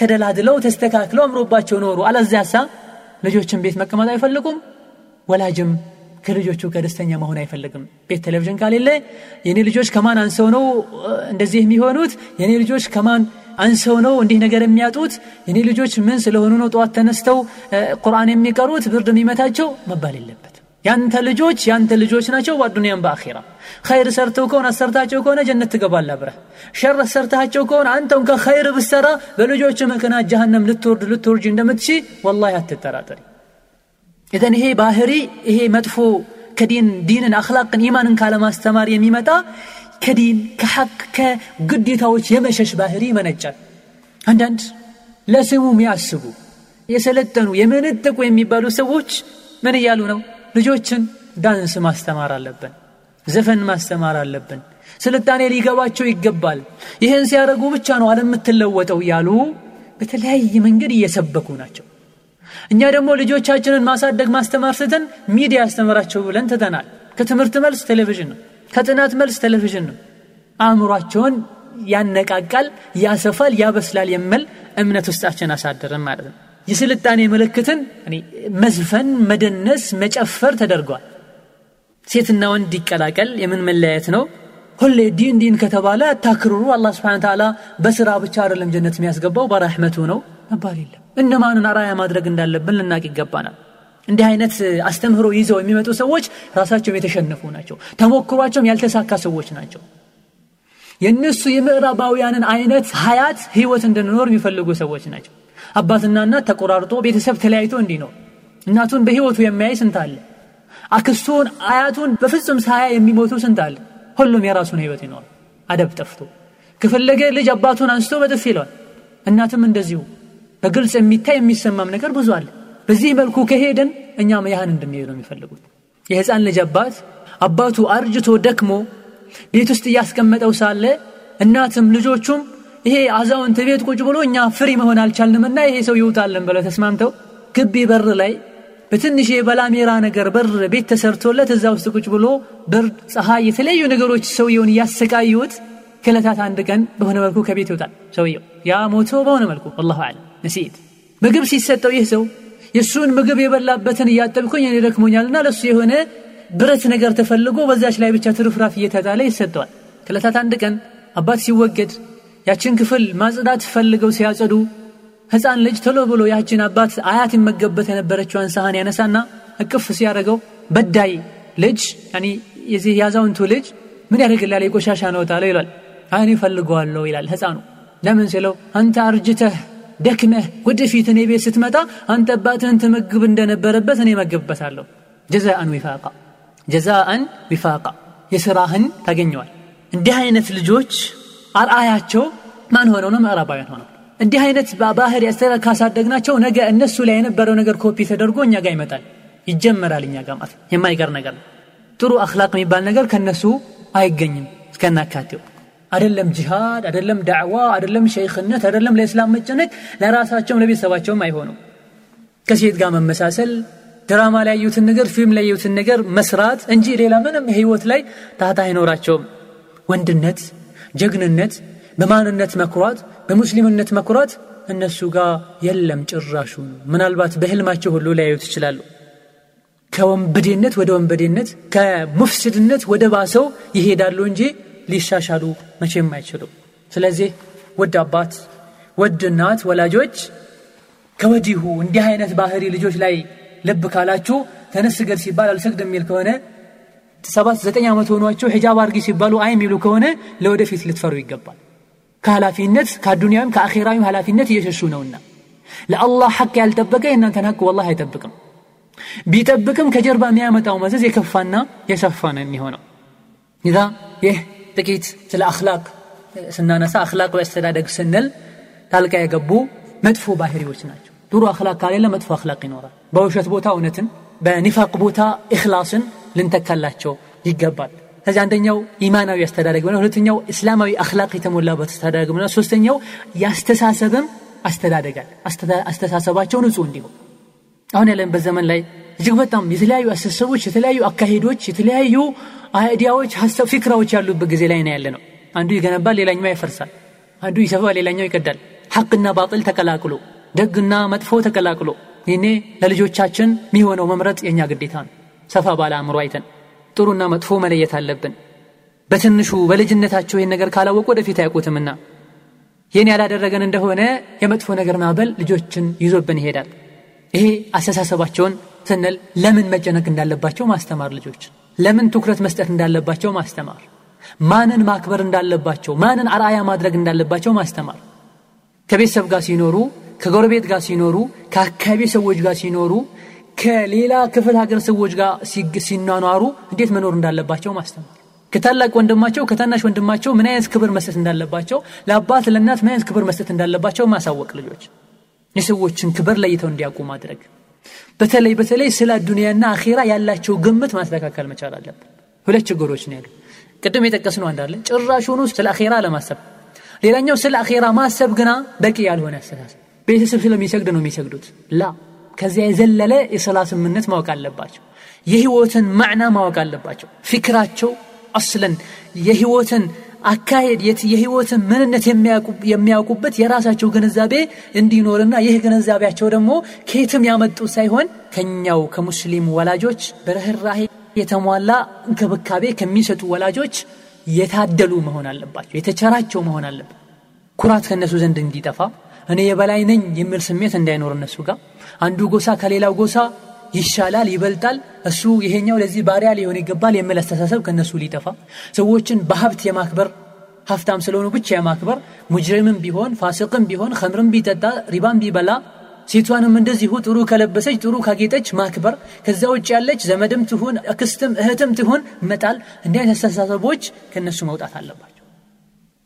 ተደላድለው ተስተካክለው አምሮባቸው ኖሩ። አለዚያሳ ልጆችም ቤት መቀመጥ አይፈልጉም ወላጅም ከልጆቹ ከደስተኛ መሆን አይፈልግም። ቤት ቴሌቪዥን ካሌለ የኔ ልጆች ከማን አንሰው ነው እንደዚህ የሚሆኑት? የኔ ልጆች ከማን አንሰው ነው እንዲህ ነገር የሚያጡት? የኔ ልጆች ምን ስለሆኑ ነው ጠዋት ተነስተው ቁርአን የሚቀሩት? ብርድ የሚመታቸው? መባል የለበት ያንተ ልጆች ያንተ ልጆች ናቸው። በዱንያም በአኼራ ኸይር ሰርተው ከሆነ አሰርታቸው ከሆነ ጀነት ትገባላ ብለህ ሸር ሰርታቸው ከሆነ አንተም ከኸይር ብሰራ በልጆች ምክንያት ጀሃነም ልትወርድ ልትወርጅ እንደምትሺ ወላሂ አትጠራጠሪ። إذن ይሄ ባህሪ ይሄ መጥፎ ከዲን ዲንን አክላቅን ኢማንን ካለማስተማር የሚመጣ ከዲን ከሐቅ ከግዴታዎች የመሸሽ ባህሪ ይመነጫል። አንዳንድ ለስሙ የሚያስቡ የሰለጠኑ የመነጠቁ የሚባሉ ሰዎች ምን እያሉ ነው ልጆችን ዳንስ ማስተማር አለብን ዘፈን ማስተማር አለብን። ስልጣኔ ሊገባቸው ይገባል። ይህን ሲያደርጉ ብቻ ነው አለም የምትለወጠው እያሉ በተለያየ መንገድ እየሰበኩ ናቸው። እኛ ደግሞ ልጆቻችንን ማሳደግ ማስተማር ስተን ሚዲያ ያስተምራቸው ብለን ትተናል። ከትምህርት መልስ ቴሌቪዥን ነው ከጥናት መልስ ቴሌቪዥን ነው። አእምሯቸውን ያነቃቃል ያሰፋል ያበስላል የሚል እምነት ውስጣችን አሳደረን ማለት ነው የስልጣኔ ምልክትን መዝፈን መደነስ መጨፈር ተደርጓል። ሴትና ወንድ ይቀላቀል የምን መለያየት ነው? ሁሌ ዲን ዲን ከተባለ ታክርሩ አላህ ስብሓን ተዓላ በስራ ብቻ አይደለም ጀነት የሚያስገባው በራህመቱ ነው መባል የለም። እነማንን አራያ ማድረግ እንዳለብን ልናቅ ይገባናል። እንዲህ አይነት አስተምህሮ ይዘው የሚመጡ ሰዎች ራሳቸውም የተሸነፉ ናቸው። ተሞክሯቸውም ያልተሳካ ሰዎች ናቸው። የእነሱ የምዕራባውያንን አይነት ሀያት ህይወት እንድንኖር የሚፈልጉ ሰዎች ናቸው አባትና እናት ተቆራርጦ ቤተሰብ ተለያይቶ እንዲኖር እናቱን በህይወቱ የሚያይ ስንት አለ? አክስቱን አያቱን በፍጹም ሳያ የሚሞቱ ስንት አለ? ሁሉም የራሱን ህይወት ይኖራል አደብ ጠፍቶ። ከፈለገ ልጅ አባቱን አንስቶ በጥፍ ይለዋል እናትም እንደዚሁ። በግልጽ የሚታይ የሚሰማም ነገር ብዙ አለ። በዚህ መልኩ ከሄድን እኛም ያህን እንድንሄድ ነው የሚፈልጉት። የህፃን ልጅ አባት አባቱ አርጅቶ ደክሞ ቤት ውስጥ እያስቀመጠው ሳለ እናትም ልጆቹም ይሄ አዛውንት ቤት ቁጭ ብሎ እኛ ፍሪ መሆን አልቻልንምና ይሄ ሰው ይውጣለን ብለው ተስማምተው ግቢ በር ላይ በትንሽ የበላሜራ ነገር በር ቤት ተሰርቶለት እዛ ውስጥ ቁጭ ብሎ ብርድ ፀሐይ የተለያዩ ነገሮች ሰውየውን እያሰቃዩት ከለታት አንድ ቀን በሆነ መልኩ ከቤት ይወጣል ሰውየው። ያ ሞቶ በሆነ መልኩ አላሁ አለም ነሲት ምግብ ሲሰጠው ይህ ሰው የእሱን ምግብ የበላበትን እያጠብኩኝ እኔ ደክሞኛልና ለእሱ የሆነ ብረት ነገር ተፈልጎ በዛች ላይ ብቻ ትርፍራፍ እየተጣለ ይሰጠዋል። ከለታት አንድ ቀን አባት ሲወገድ ያችን ክፍል ማጽዳት ፈልገው ሲያጸዱ ህፃን ልጅ ቶሎ ብሎ ያችን አባት አያት ይመገበት የነበረችዋን ሳህን ያነሳና እቅፍ ሲያደርገው በዳይ ልጅ የዚህ ያዛውንቱ ልጅ ምን ያደርግላል የቆሻሻ ነው ጣለው ይላል አይኔ ፈልገዋለሁ ይላል ህፃኑ ለምን ሲለው አንተ አርጅተህ ደክመህ ወደፊት እኔ ቤት ስትመጣ አንተ አባትህን ትመግብ እንደነበረበት እኔ መገብበታለሁ جزاء وفاقا جزاء وفاقا የስራህን ታገኘዋል እንዲህ አይነት ልጆች አርአያቸው ማን ሆነው ነው? ምዕራባውያን ሆነው እንዲህ አይነት ባህሪ ካሳደግናቸው ነገ እነሱ ላይ የነበረው ነገር ኮፒ ተደርጎ እኛ ጋር ይመጣል። ይጀመራል እኛ ጋር ማለት የማይቀር ነገር ነው። ጥሩ አክላቅ የሚባል ነገር ከነሱ አይገኝም እስከናካቴው። አደለም ጂሃድ አደለም ዳዕዋ አደለም ሸይኽነት አደለም ለእስላም መጨነቅ ለራሳቸውም ለቤተሰባቸውም አይሆኑም። ከሴት ጋር መመሳሰል ድራማ ላይ ያዩትን ነገር ፊልም ላይ ያዩትን ነገር መስራት እንጂ ሌላ ምንም ህይወት ላይ ታታ አይኖራቸውም። ወንድነት ጀግንነት በማንነት መኩራት በሙስሊምነት መኩራት እነሱ ጋር የለም ጭራሹ ምናልባት በህልማቸው ሁሉ ሊያዩት ይችላሉ። ከወንበዴነት ወደ ወንበዴነት ከሙፍስድነት ወደ ባሰው ይሄዳሉ እንጂ ሊሻሻሉ መቼም አይችሉም። ስለዚህ ውድ አባት ውድ እናት ወላጆች ከወዲሁ እንዲህ አይነት ባህሪ ልጆች ላይ ልብ ካላችሁ ተነስ ስገድ ሲባል አልሰግድ የሚል ከሆነ ሰባት ዘጠኝ ዓመት ሆኗቸው ሒጃብ አርጊ ሲባሉ አይ የሚሉ ከሆነ ለወደፊት ልትፈሩ ይገባል። ከኃላፊነት ከአዱንያዊም ከአኼራዊም ኃላፊነት እየሸሹ ነውና። ለአላህ ሐቅ ያልጠበቀ የእናንተን ሐቅ ወላህ አይጠብቅም። ቢጠብቅም ከጀርባ የሚያመጣው መዘዝ የከፋና የሰፋ ነው የሚሆነው። ይዛ ይህ ጥቂት ስለ አክላቅ ስናነሳ አክላቅ በአስተዳደግ ስንል ጣልቃ የገቡ መጥፎ ባህሪዎች ናቸው። ጥሩ አክላቅ ካሌለ መጥፎ አክላቅ ይኖራል። በውሸት ቦታ እውነትን በኒፋቅ ቦታ እክላስን ልንተካላቸው ይገባል። ከዚህ አንደኛው ኢማናዊ አስተዳደግ ነው። ሁለተኛው እስላማዊ አክላቅ የተሞላበት አስተዳደግ ነው። ሶስተኛው የአስተሳሰብም አስተዳደጋል አስተሳሰባቸው ንጹህ እንዲሆን። አሁን ያለንበት ዘመን ላይ እጅግ በጣም የተለያዩ አስተሳሰቦች የተለያዩ አካሄዶች የተለያዩ አይዲያዎች ፊክራዎች ያሉበት ጊዜ ላይ ነው ያለ ነው አንዱ ይገነባል ሌላኛው ያፈርሳል። አንዱ ይሰፋል ሌላኛው ይቀዳል። ሐቅና ባጥል ተቀላቅሎ ደግና መጥፎ ተቀላቅሎ ይኔ ለልጆቻችን የሚሆነው መምረጥ የእኛ ግዴታ ነው። ሰፋ ባለ አእምሮ አይተን ጥሩና መጥፎ መለየት አለብን። በትንሹ በልጅነታቸው ይህን ነገር ካላወቁ ወደፊት አያውቁትምና ይህን ያላደረገን እንደሆነ የመጥፎ ነገር ማዕበል ልጆችን ይዞብን ይሄዳል። ይሄ አስተሳሰባቸውን ስንል ለምን መጨነቅ እንዳለባቸው ማስተማር ልጆች ለምን ትኩረት መስጠት እንዳለባቸው ማስተማር ማንን ማክበር እንዳለባቸው ማንን አርአያ ማድረግ እንዳለባቸው ማስተማር። ከቤተሰብ ጋር ሲኖሩ ከጎረቤት ጋር ሲኖሩ ከአካባቢ ሰዎች ጋር ሲኖሩ ከሌላ ክፍል ሀገር ሰዎች ጋር ሲኗኗሩ እንዴት መኖር እንዳለባቸው ማስተማር። ከታላቅ ወንድማቸው ከታናሽ ወንድማቸው ምን አይነት ክብር መስጠት እንዳለባቸው ለአባት ለእናት ምን አይነት ክብር መስጠት እንዳለባቸው ማሳወቅ ልጆች። የሰዎችን ክብር ለይተው እንዲያውቁ ማድረግ። በተለይ በተለይ ስለ ዱንያና አኼራ ያላቸው ግምት ማስተካከል መቻል አለብን። ሁለት ችግሮች ነው ያሉ ቅድም የጠቀስነው አንዳለ ጭራሹኑ ስለ አኼራ ለማሰብ። ሌላኛው ስለ አኼራ ማሰብ ግና በቂ ያልሆነ አስተሳሰብ ቤተሰብ ስለሚሰግድ ነው የሚሰግዱት? ላ። ከዚያ የዘለለ የሰላ ስምነት ማወቅ አለባቸው። የህይወትን ማዕና ማወቅ አለባቸው። ፊክራቸው አስለን የህይወትን አካሄድ የህይወትን ምንነት የሚያውቁበት የራሳቸው ግንዛቤ እንዲኖርና ይህ ግንዛቤያቸው ደግሞ ከየትም ያመጡ ሳይሆን ከኛው ከሙስሊም ወላጆች በርህራሄ የተሟላ እንክብካቤ ከሚሰጡ ወላጆች የታደሉ መሆን አለባቸው። የተቸራቸው መሆን አለበት። ኩራት ከእነሱ ዘንድ እንዲጠፋ እኔ የበላይ ነኝ የሚል ስሜት እንዳይኖር እነሱ ጋር። አንዱ ጎሳ ከሌላው ጎሳ ይሻላል ይበልጣል። እሱ ይሄኛው ለዚህ ባሪያ ሊሆን ይገባል የሚል አስተሳሰብ ከእነሱ ሊጠፋ። ሰዎችን በሀብት የማክበር ሀብታም ስለሆኑ ብቻ የማክበር ሙጅሪምም ቢሆን ፋሲቅም ቢሆን ከምርም ቢጠጣ ሪባም ቢበላ ሴቷንም እንደዚሁ ጥሩ ከለበሰች ጥሩ ካጌጠች ማክበር። ከዛ ውጭ ያለች ዘመድም ትሁን አክስትም እህትም ትሁን መጣል። እንዲህ አይነት አስተሳሰቦች ከእነሱ መውጣት አለባቸው።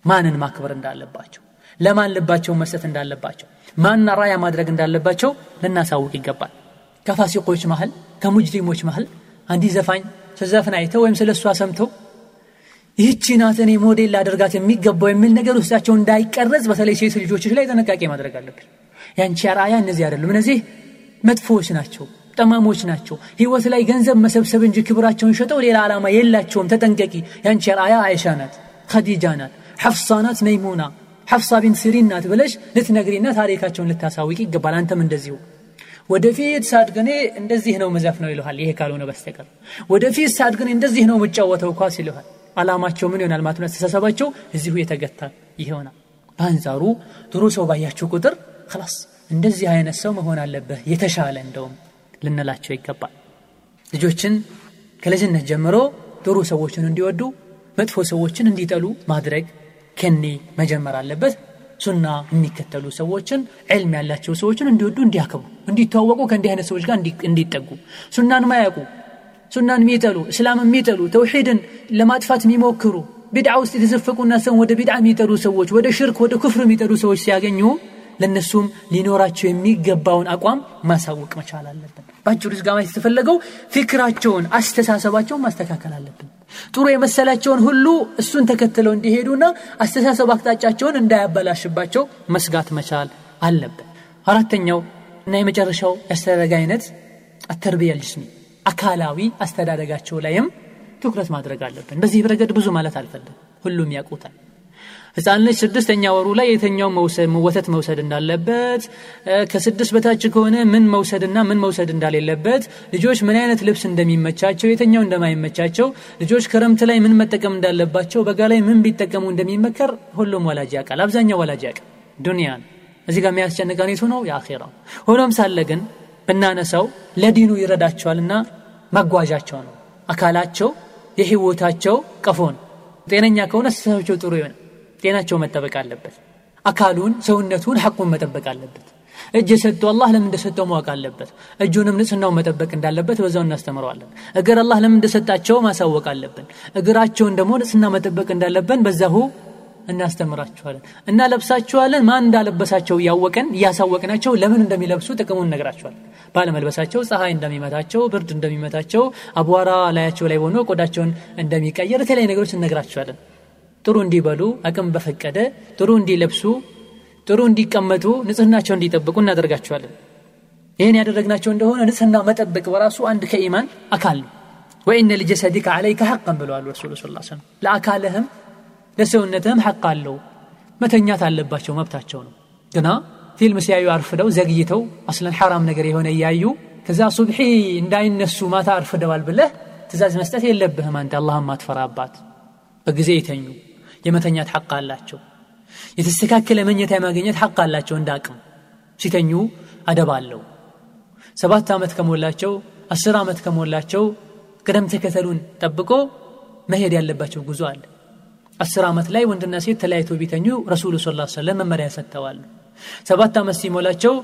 ማንን ማክበር እንዳለባቸው ለማን ልባቸውን መስጠት እንዳለባቸው ማንና ራያ ማድረግ እንዳለባቸው ልናሳውቅ ይገባል። ከፋሲቆች መሃል ከሙጅሪሞች መሃል አንዲት ዘፋኝ ስዘፍን አይተው ወይም ስለ እሷ ሰምተው ይህቺ ናት እኔ ሞዴል ላደርጋት የሚገባው የሚል ነገር ውስጣቸው እንዳይቀረጽ በተለይ ሴት ልጆች ላይ ጥንቃቄ ማድረግ አለብን። ያንቺ አርአያ እነዚህ አይደሉም። እነዚህ መጥፎዎች ናቸው ጠማሞች ናቸው። ህይወት ላይ ገንዘብ መሰብሰብ እንጂ ክብራቸውን ሸጠው ሌላ ዓላማ የላቸውም። ተጠንቀቂ። ያንቺ አርአያ አይሻ ናት ከዲጃ ናት ሐፍሳ ናት መይሙና ሐፍሳ ቢን ሲሪን ናት ብለሽ ልትነግሪና ታሪካቸውን ልታሳውቂ ይገባል። አንተም እንደዚሁ። ወደፊት ሳድግኔ እንደዚህ ነው መዘፍ ነው ይልሃል። ይሄ ካልሆነ በስተቀር ወደፊት ሳድግኔ እንደዚህ ነው የምጫወተው ኳስ ይልሃል። አላማቸው ምን ይሆናል ማለት ነው? አስተሳሰባቸው እዚሁ የተገታ ይሆናል። በአንጻሩ ጥሩ ሰው ባያችሁ ቁጥር خلاص እንደዚህ አይነት ሰው መሆን አለብህ የተሻለ እንደውም ልንላቸው ይገባል። ልጆችን ከልጅነት ጀምሮ ጥሩ ሰዎችን እንዲወዱ መጥፎ ሰዎችን እንዲጠሉ ማድረግ ከኔ መጀመር አለበት። ሱና የሚከተሉ ሰዎችን ዕልም ያላቸው ሰዎችን እንዲወዱ እንዲያከብሩ እንዲተዋወቁ ከእንዲህ አይነት ሰዎች ጋር እንዲጠጉ ሱናን ማያውቁ ሱናን የሚጠሉ እስላም የሚጠሉ ተውሒድን ለማጥፋት የሚሞክሩ ቢድዓ ውስጥ የተዘፈቁና ሰውን ወደ ቢድዓ የሚጠሩ ሰዎች ወደ ሽርክ ወደ ኩፍር የሚጠሩ ሰዎች ሲያገኙ ለነሱም ሊኖራቸው የሚገባውን አቋም ማሳወቅ መቻል አለብን። በአጭሩ ማየት የተፈለገው ፊክራቸውን አስተሳሰባቸውን ማስተካከል አለብን። ጥሩ የመሰላቸውን ሁሉ እሱን ተከትለው እንዲሄዱና አስተሳሰብ አቅጣጫቸውን እንዳያበላሽባቸው መስጋት መቻል አለብን። አራተኛው እና የመጨረሻው ያስተዳደግ አይነት አተርቢያ ልጅስሚ አካላዊ አስተዳደጋቸው ላይም ትኩረት ማድረግ አለብን። በዚህ ረገድ ብዙ ማለት አልፈልግም። ሁሉም ያውቁታል ህፃን ልጅ ስድስተኛ ወሩ ላይ የተኛው ወተት መውሰድ እንዳለበት ከስድስት በታች ከሆነ ምን መውሰድና ምን መውሰድ እንዳሌለበት ልጆች ምን አይነት ልብስ እንደሚመቻቸው የተኛው እንደማይመቻቸው ልጆች ክረምት ላይ ምን መጠቀም እንዳለባቸው በጋ ላይ ምን ቢጠቀሙ እንደሚመከር ሁሉም ወላጅ ያውቃል። አብዛኛው ወላጅ ያውቃል። ዱንያን። እዚህ ጋር የሚያስጨንቀን የቱ ነው የአኼራው ሆኖም ሳለ ግን ብናነሳው ለዲኑ ይረዳቸዋልና መጓዣቸው ነው። አካላቸው የህይወታቸው ቀፎ ነው። ጤነኛ ከሆነ አስተሳሰባቸው ጥሩ ይሆናል ጤናቸው መጠበቅ አለበት። አካሉን ሰውነቱን ሐቁን መጠበቅ አለበት። እጅ የሰጠው አላህ ለምን እንደሰጠው ማወቅ አለበት። እጁንም ንጽህናው መጠበቅ እንዳለበት በዛው እናስተምረዋለን። እግር አላህ ለምን እንደሰጣቸው ማሳወቅ አለብን። እግራቸውን ደግሞ ንጽህና መጠበቅ እንዳለብን በዛሁ እናስተምራቸዋለን እና ለብሳቸዋለን ማን እንዳለበሳቸው እያወቀን እያሳወቅናቸው ለምን እንደሚለብሱ ጥቅሙን እነግራቸዋለን ባለመልበሳቸው ፀሐይ እንደሚመታቸው ብርድ እንደሚመታቸው አቧራ ላያቸው ላይ ሆኖ ቆዳቸውን እንደሚቀየር የተለያዩ ነገሮች እነግራቸዋለን ጥሩ እንዲበሉ አቅም በፈቀደ ጥሩ እንዲለብሱ ጥሩ እንዲቀመጡ ንጽህናቸው እንዲጠብቁ እናደርጋቸዋለን። ይህን ያደረግናቸው እንደሆነ ንጽህና መጠበቅ በራሱ አንድ ከኢማን አካል ነው። ወኢነ ልጀሰዲከ አለይከ ሐቀን ብለዋል ረሱሉ ስ ሰለም ለአካልህም ለሰውነትህም ሐቅ አለው። መተኛት አለባቸው መብታቸው ነው። ግና ፊልም ሲያዩ አርፍደው ዘግይተው አስለን ሐራም ነገር የሆነ እያዩ ከዛ ሱብሒ እንዳይነሱ ማታ አርፍደዋል ብለህ ትእዛዝ መስጠት የለብህም አንተ። አላህም ማትፈራባት በጊዜ ይተኙ የመተኛት ሐቅ አላቸው። የተስተካከለ መኘታ የማግኘት ሐቅ አላቸው እንደ አቅም። ሲተኙ አደብ አለው። ሰባት ዓመት ከሞላቸው አስር ዓመት ከሞላቸው ቅደም ተከተሉን ጠብቆ መሄድ ያለባቸው ጉዞ አለ። አስር ዓመት ላይ ወንድና ሴት ተለያይተው ቢተኙ ረሱሉ ስ ሰለም መመሪያ ሰጥተዋሉ ሰባት ዓመት ሲሞላቸው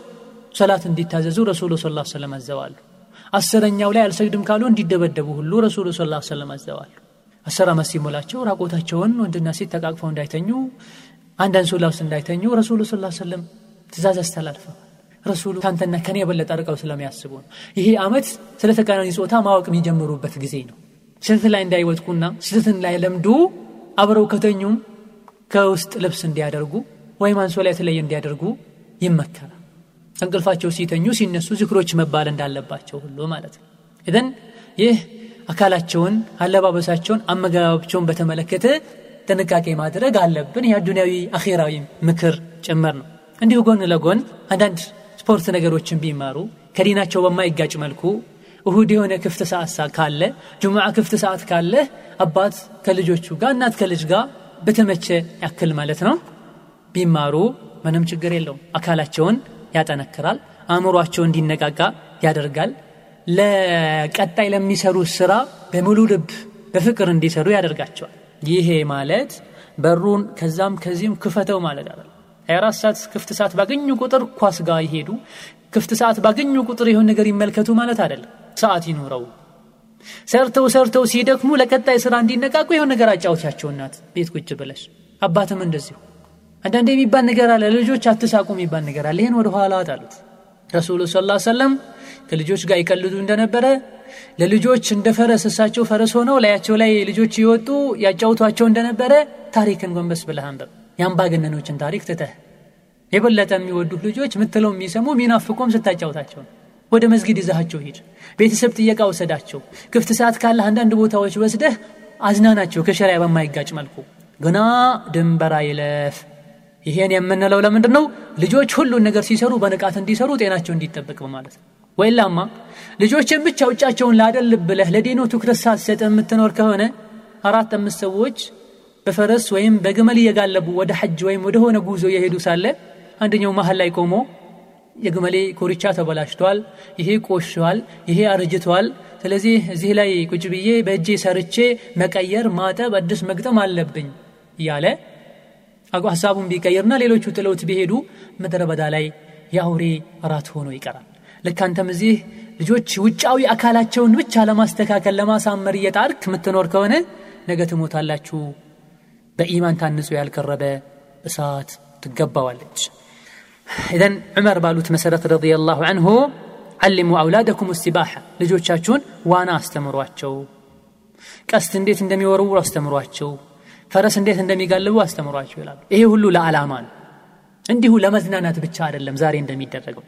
ሰላት እንዲታዘዙ ረሱሉ ስ ሰለም አዘዋሉ። አስረኛው ላይ አልሰግድም ካሉ እንዲደበደቡ ሁሉ ረሱሉ ስ ሰለም አዘዋሉ አስር ዓመት ሲሞላቸው ራቆታቸውን ወንድና ሴት ተቃቅፈው እንዳይተኙ አንድ አንሶላ ውስጥ እንዳይተኙ ረሱሉ ስ ሰለም ትእዛዝ አስተላልፈዋል። ረሱሉ ካንተና ከኔ የበለጠ ርቀው ስለሚያስቡ ነው። ይሄ አመት ስለ ተቃራኒ ጾታ ማወቅ የሚጀምሩበት ጊዜ ነው። ስህተት ላይ እንዳይወጥቁና ስህተትን ላይ ለምዱ አብረው ከተኙም ከውስጥ ልብስ እንዲያደርጉ ወይም አንሶላ የተለየ እንዲያደርጉ ይመከራል። እንቅልፋቸው ሲተኙ ሲነሱ ዝክሮች መባል እንዳለባቸው ሁሉ ማለት ነው። ይህ አካላቸውን አለባበሳቸውን አመጋባቸውን በተመለከተ ጥንቃቄ ማድረግ አለብን። ይህ አዱኒያዊ አኼራዊ ምክር ጭምር ነው። እንዲሁ ጎን ለጎን አንዳንድ ስፖርት ነገሮችን ቢማሩ ከዲናቸው በማይጋጭ መልኩ እሁድ የሆነ ክፍት ሰዓት ካለ ጁምዓ ክፍት ሰዓት ካለ አባት ከልጆቹ ጋር እናት ከልጅ ጋር በተመቸ ያክል ማለት ነው ቢማሩ ምንም ችግር የለውም። አካላቸውን ያጠነክራል አእምሯቸው እንዲነቃቃ ያደርጋል ለቀጣይ ለሚሰሩ ስራ በሙሉ ልብ በፍቅር እንዲሰሩ ያደርጋቸዋል። ይሄ ማለት በሩን ከዛም ከዚህም ክፈተው ማለት አለ 24 ሰዓት ክፍት ሰዓት ባገኙ ቁጥር ኳስ ጋር ይሄዱ። ክፍት ሰዓት ባገኙ ቁጥር የሆን ነገር ይመልከቱ ማለት አይደለም ሰዓት ይኑረው። ሰርተው ሰርተው ሲደክሙ ለቀጣይ ስራ እንዲነቃቁ የሆን ነገር አጫውቻቸው እናት ቤት ቁጭ ብለሽ። አባትም እንደዚሁ። አንዳንድ የሚባል ነገር አለ። ልጆች አትሳቁ የሚባል ነገር አለ። ይህን ወደ ኋላ አሉት ረሱሉ ስ ሰለም ከልጆች ጋር ይቀልዱ እንደነበረ ለልጆች እንደ ፈረስ እሳቸው ፈረስ ሆነው ላያቸው ላይ ልጆች ይወጡ ያጫውቷቸው እንደነበረ ታሪክን ጎንበስ ብለህ አንበብ የአምባገነኖችን ታሪክ ትተህ የበለጠ የሚወዱህ ልጆች ምትለው የሚሰሙ የሚናፍቁም ስታጫውታቸው ወደ መስጊድ ይዛሃቸው ሂድ። ቤተሰብ ጥየቃ ውሰዳቸው። ክፍት ሰዓት ካለህ አንዳንድ ቦታዎች ወስደህ አዝናናቸው ከሸሪያ በማይጋጭ መልኩ። ግና ድንበር አይለፍ። ይሄን የምንለው ለምንድን ነው ልጆች ሁሉን ነገር ሲሰሩ በንቃት እንዲሰሩ ጤናቸው እንዲጠበቅ በማለት ነው ወይላማ ልጆችን ብቻ ውጫቸውን ላደል ብለህ ለዲኑ ትኩረት ሳትሰጥ የምትኖር ከሆነ አራት አምስት ሰዎች በፈረስ ወይም በግመል እየጋለቡ ወደ ሐጅ ወይም ወደ ሆነ ጉዞ እየሄዱ ሳለ አንደኛው መሀል ላይ ቆሞ የግመሌ ኮርቻ ተበላሽቷል ይሄ ቆሽቷል ይሄ አርጅቷል ስለዚህ እዚህ ላይ ቁጭ ብዬ በእጄ ሰርቼ መቀየር ማጠብ አዲስ መግጠም አለብኝ እያለ ሀሳቡን ቢቀይርና ሌሎቹ ጥለውት ቢሄዱ ምድረ በዳ ላይ የአውሬ ራት ሆኖ ይቀራል ልክ አንተም እዚህ ልጆች ውጫዊ አካላቸውን ብቻ ለማስተካከል ለማሳመር እየጣርክ የምትኖር ከሆነ ነገ ትሞታላችሁ። በኢማን ታንጾ ያልቀረበ እሳት ትገባዋለች። ኢዘን ዑመር ባሉት መሰረት ረዲየላሁ አንሁ አሊሙ አውላደኩም ስቲባሓ ልጆቻችሁን ዋና አስተምሯቸው። ቀስት እንዴት እንደሚወረውሩ አስተምሯቸው። ፈረስ እንዴት እንደሚጋልቡ አስተምሯቸው ይላሉ። ይሄ ሁሉ ለዓላማ ነው። እንዲሁ ለመዝናናት ብቻ አይደለም ዛሬ እንደሚደረገው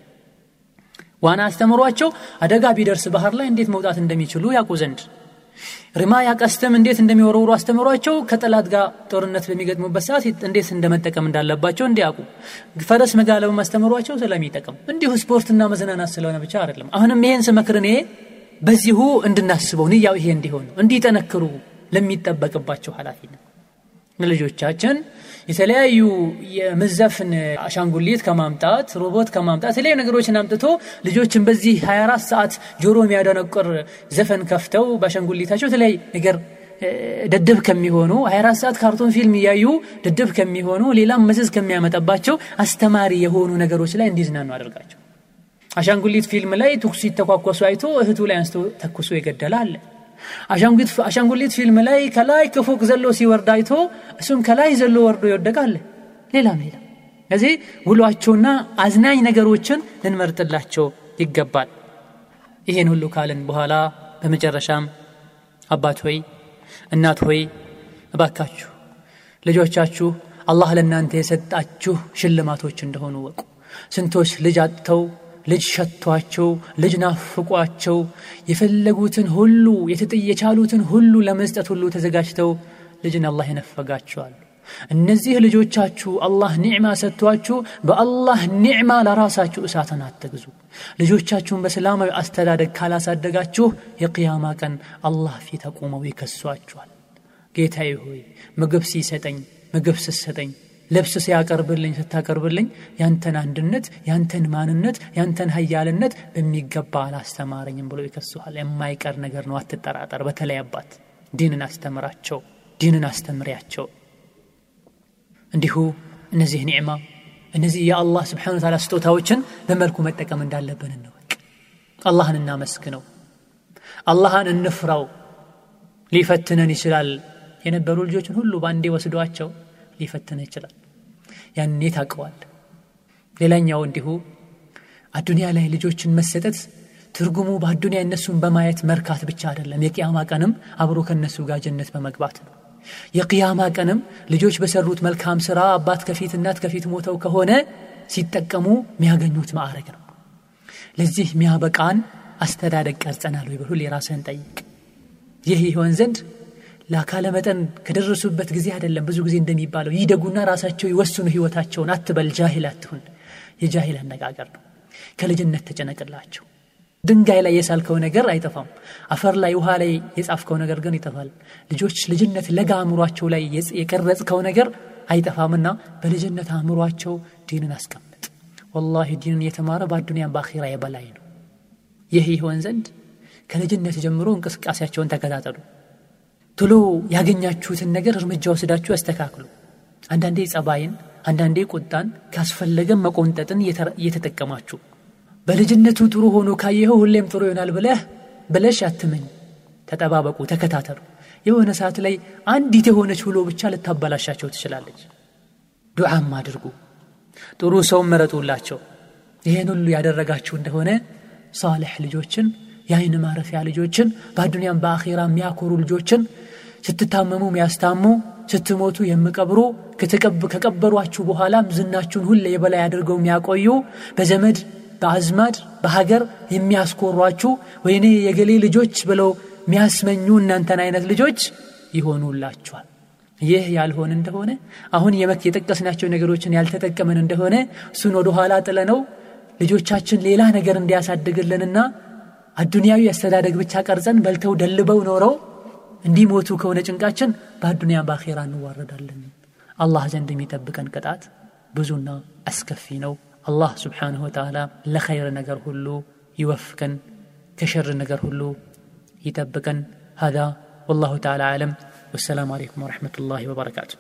ዋና አስተምሯቸው አደጋ ቢደርስ ባህር ላይ እንዴት መውጣት እንደሚችሉ ያውቁ ዘንድ። ሪማያ ቀስተም እንዴት እንደሚወረውሩ አስተምሯቸው ከጠላት ጋር ጦርነት በሚገጥሙበት ሰዓት እንዴት እንደመጠቀም እንዳለባቸው እንዲያውቁ። ፈረስ መጋለብ አስተምሯቸው ስለሚጠቅም እንዲሁ ስፖርትና መዝናናት ስለሆነ ብቻ አይደለም። አሁንም ይሄን ስመክር እኔ በዚሁ እንድናስበው ንያው ይሄ እንዲሆን እንዲጠነክሩ ለሚጠበቅባቸው ኃላፊነት ልጆቻችን የተለያዩ የመዘፍን አሻንጉሊት ከማምጣት ሮቦት ከማምጣት የተለያዩ ነገሮችን አምጥቶ ልጆችን በዚህ 24 ሰዓት ጆሮ የሚያደነቁር ዘፈን ከፍተው በአሻንጉሊታቸው የተለያዩ ነገር ደደብ ከሚሆኑ 24 ሰዓት ካርቶን ፊልም እያዩ ደደብ ከሚሆኑ ሌላም መዘዝ ከሚያመጣባቸው አስተማሪ የሆኑ ነገሮች ላይ እንዲዝናኑ አድርጋቸው። አሻንጉሊት ፊልም ላይ ትኩሱ ይተኳኮሱ አይቶ እህቱ ላይ አንስቶ ተኩሶ አለ አሻንጉሊት ፊልም ላይ ከላይ ከፎቅ ዘሎ ሲወርድ አይቶ እሱም ከላይ ዘሎ ወርዶ ይወደቃል ሌላም ሌላ እዚህ ውሏቸውና አዝናኝ ነገሮችን ልንመርጥላቸው ይገባል። ይሄን ሁሉ ካልን በኋላ በመጨረሻም አባት ሆይ እናት ሆይ እባካችሁ ልጆቻችሁ አላህ ለእናንተ የሰጣችሁ ሽልማቶች እንደሆኑ ወቁ ስንቶች ልጅ አጥተው ልጅ ሸቷቸው ልጅ ናፍቋቸው የፈለጉትን ሁሉ የቻሉትን ሁሉ ለመስጠት ሁሉ ተዘጋጅተው ልጅን አላህ ይነፈጋቸዋል እነዚህ ልጆቻችሁ አላህ ኒዕማ ሰጥቷችሁ በአላህ ኒዕማ ለራሳችሁ እሳትን አትግዙ። ልጆቻችሁን በሰላማዊ አስተዳደግ ካላሳደጋችሁ የቅያማ ቀን አላህ ፊት አቁመው ይከሷችኋል። ጌታዬ ሆይ ምግብ ሲሰጠኝ ምግብ ስሰጠኝ ልብስ ሲያቀርብልኝ ስታቀርብልኝ ያንተን አንድነት ያንተን ማንነት ያንተን ሀያልነት በሚገባ አላስተማረኝም ብሎ ይከሱሃል። የማይቀር ነገር ነው። አትጠራጠር። በተለይ አባት ዲንን አስተምራቸው ዲንን አስተምሪያቸው። እንዲሁ እነዚህ ኒዕማ እነዚህ የአላህ ስብሓን ታላ ስጦታዎችን በመልኩ መጠቀም እንዳለብን እንወቅ። አላህን እናመስግነው። አላህን እንፍራው። ሊፈትነን ይችላል። የነበሩ ልጆችን ሁሉ በአንዴ ወስዷቸው ሊፈትነ ይችላል ያኔ ታቀዋል። ሌላኛው እንዲሁ አዱኒያ ላይ ልጆችን መሰጠት ትርጉሙ በአዱኒያ እነሱን በማየት መርካት ብቻ አይደለም። የቅያማ ቀንም አብሮ ከነሱ ጋር ጀነት በመግባት ነው። የቅያማ ቀንም ልጆች በሰሩት መልካም ስራ አባት ከፊት እናት ከፊት ሞተው ከሆነ ሲጠቀሙ የሚያገኙት ማዕረግ ነው። ለዚህ ሚያበቃን አስተዳደግ ቀርጸናል ወይ በሁሉ የራስህን ጠይቅ ይህ ይሆን ዘንድ ለአካለ መጠን ከደረሱበት ጊዜ አይደለም ብዙ ጊዜ እንደሚባለው። ይደጉና ራሳቸው ይወስኑ ህይወታቸውን አትበል ጃሂል አትሁን። የጃሂል አነጋገር ነው። ከልጅነት ተጨነቅላቸው። ድንጋይ ላይ የሳልከው ነገር አይጠፋም። አፈር ላይ ውሃ ላይ የጻፍከው ነገር ግን ይጠፋል። ልጆች ልጅነት ለጋ አእምሯቸው ላይ የቀረጽከው ነገር አይጠፋምና በልጅነት አእምሯቸው ዲንን አስቀምጥ። ወላሂ ዲንን የተማረ በአዱኒያም በአኺራ የበላይ ነው። ይህ ይሆን ዘንድ ከልጅነት ጀምሮ እንቅስቃሴያቸውን ተከታተሉ ቶሎ ያገኛችሁትን ነገር እርምጃ ወስዳችሁ ያስተካክሉ አንዳንዴ ጸባይን አንዳንዴ ቁጣን ካስፈለገም መቆንጠጥን እየተጠቀማችሁ። በልጅነቱ ጥሩ ሆኖ ካየኸው ሁሌም ጥሩ ይሆናል ብለህ ብለሽ አትመኝ። ተጠባበቁ ተከታተሉ። የሆነ ሰዓት ላይ አንዲት የሆነች ብሎ ብቻ ልታበላሻቸው ትችላለች። ዱዓም አድርጉ። ጥሩ ሰውም መረጡላቸው ይህን ሁሉ ያደረጋችሁ እንደሆነ ሳልሕ ልጆችን የአይን ማረፊያ ልጆችን በአዱንያም በአኼራ የሚያኮሩ ልጆችን ስትታመሙ የሚያስታሙ ስትሞቱ የሚቀብሩ ከቀበሯችሁ በኋላም ዝናችሁን ሁሌ የበላይ አድርገው የሚያቆዩ በዘመድ በአዝማድ በሀገር የሚያስኮሯችሁ ወይኔ የገሌ ልጆች ብለው የሚያስመኙ እናንተን አይነት ልጆች ይሆኑላችኋል። ይህ ያልሆን እንደሆነ አሁን የጠቀስናቸው ነገሮችን ያልተጠቀመን እንደሆነ እሱን ወደ ኋላ ጥለነው ልጆቻችን ሌላ ነገር እንዲያሳድግልንና አዱንያዊ አስተዳደግ ብቻ ቀርጸን በልተው ደልበው ኖረው እንዲሞቱ ከሆነ ጭንቃችን በአዱንያ በአኼራ እንዋረዳለን አላህ ዘንድ የሚጠብቀን ቅጣት ብዙና አስከፊ ነው አላህ ስብሓንሁ ወተዓላ ለኸይር ነገር ሁሉ ይወፍቀን ከሸር ነገር ሁሉ يطبقا هذا والله تعالى أعلم والسلام عليكم ورحمة الله وبركاته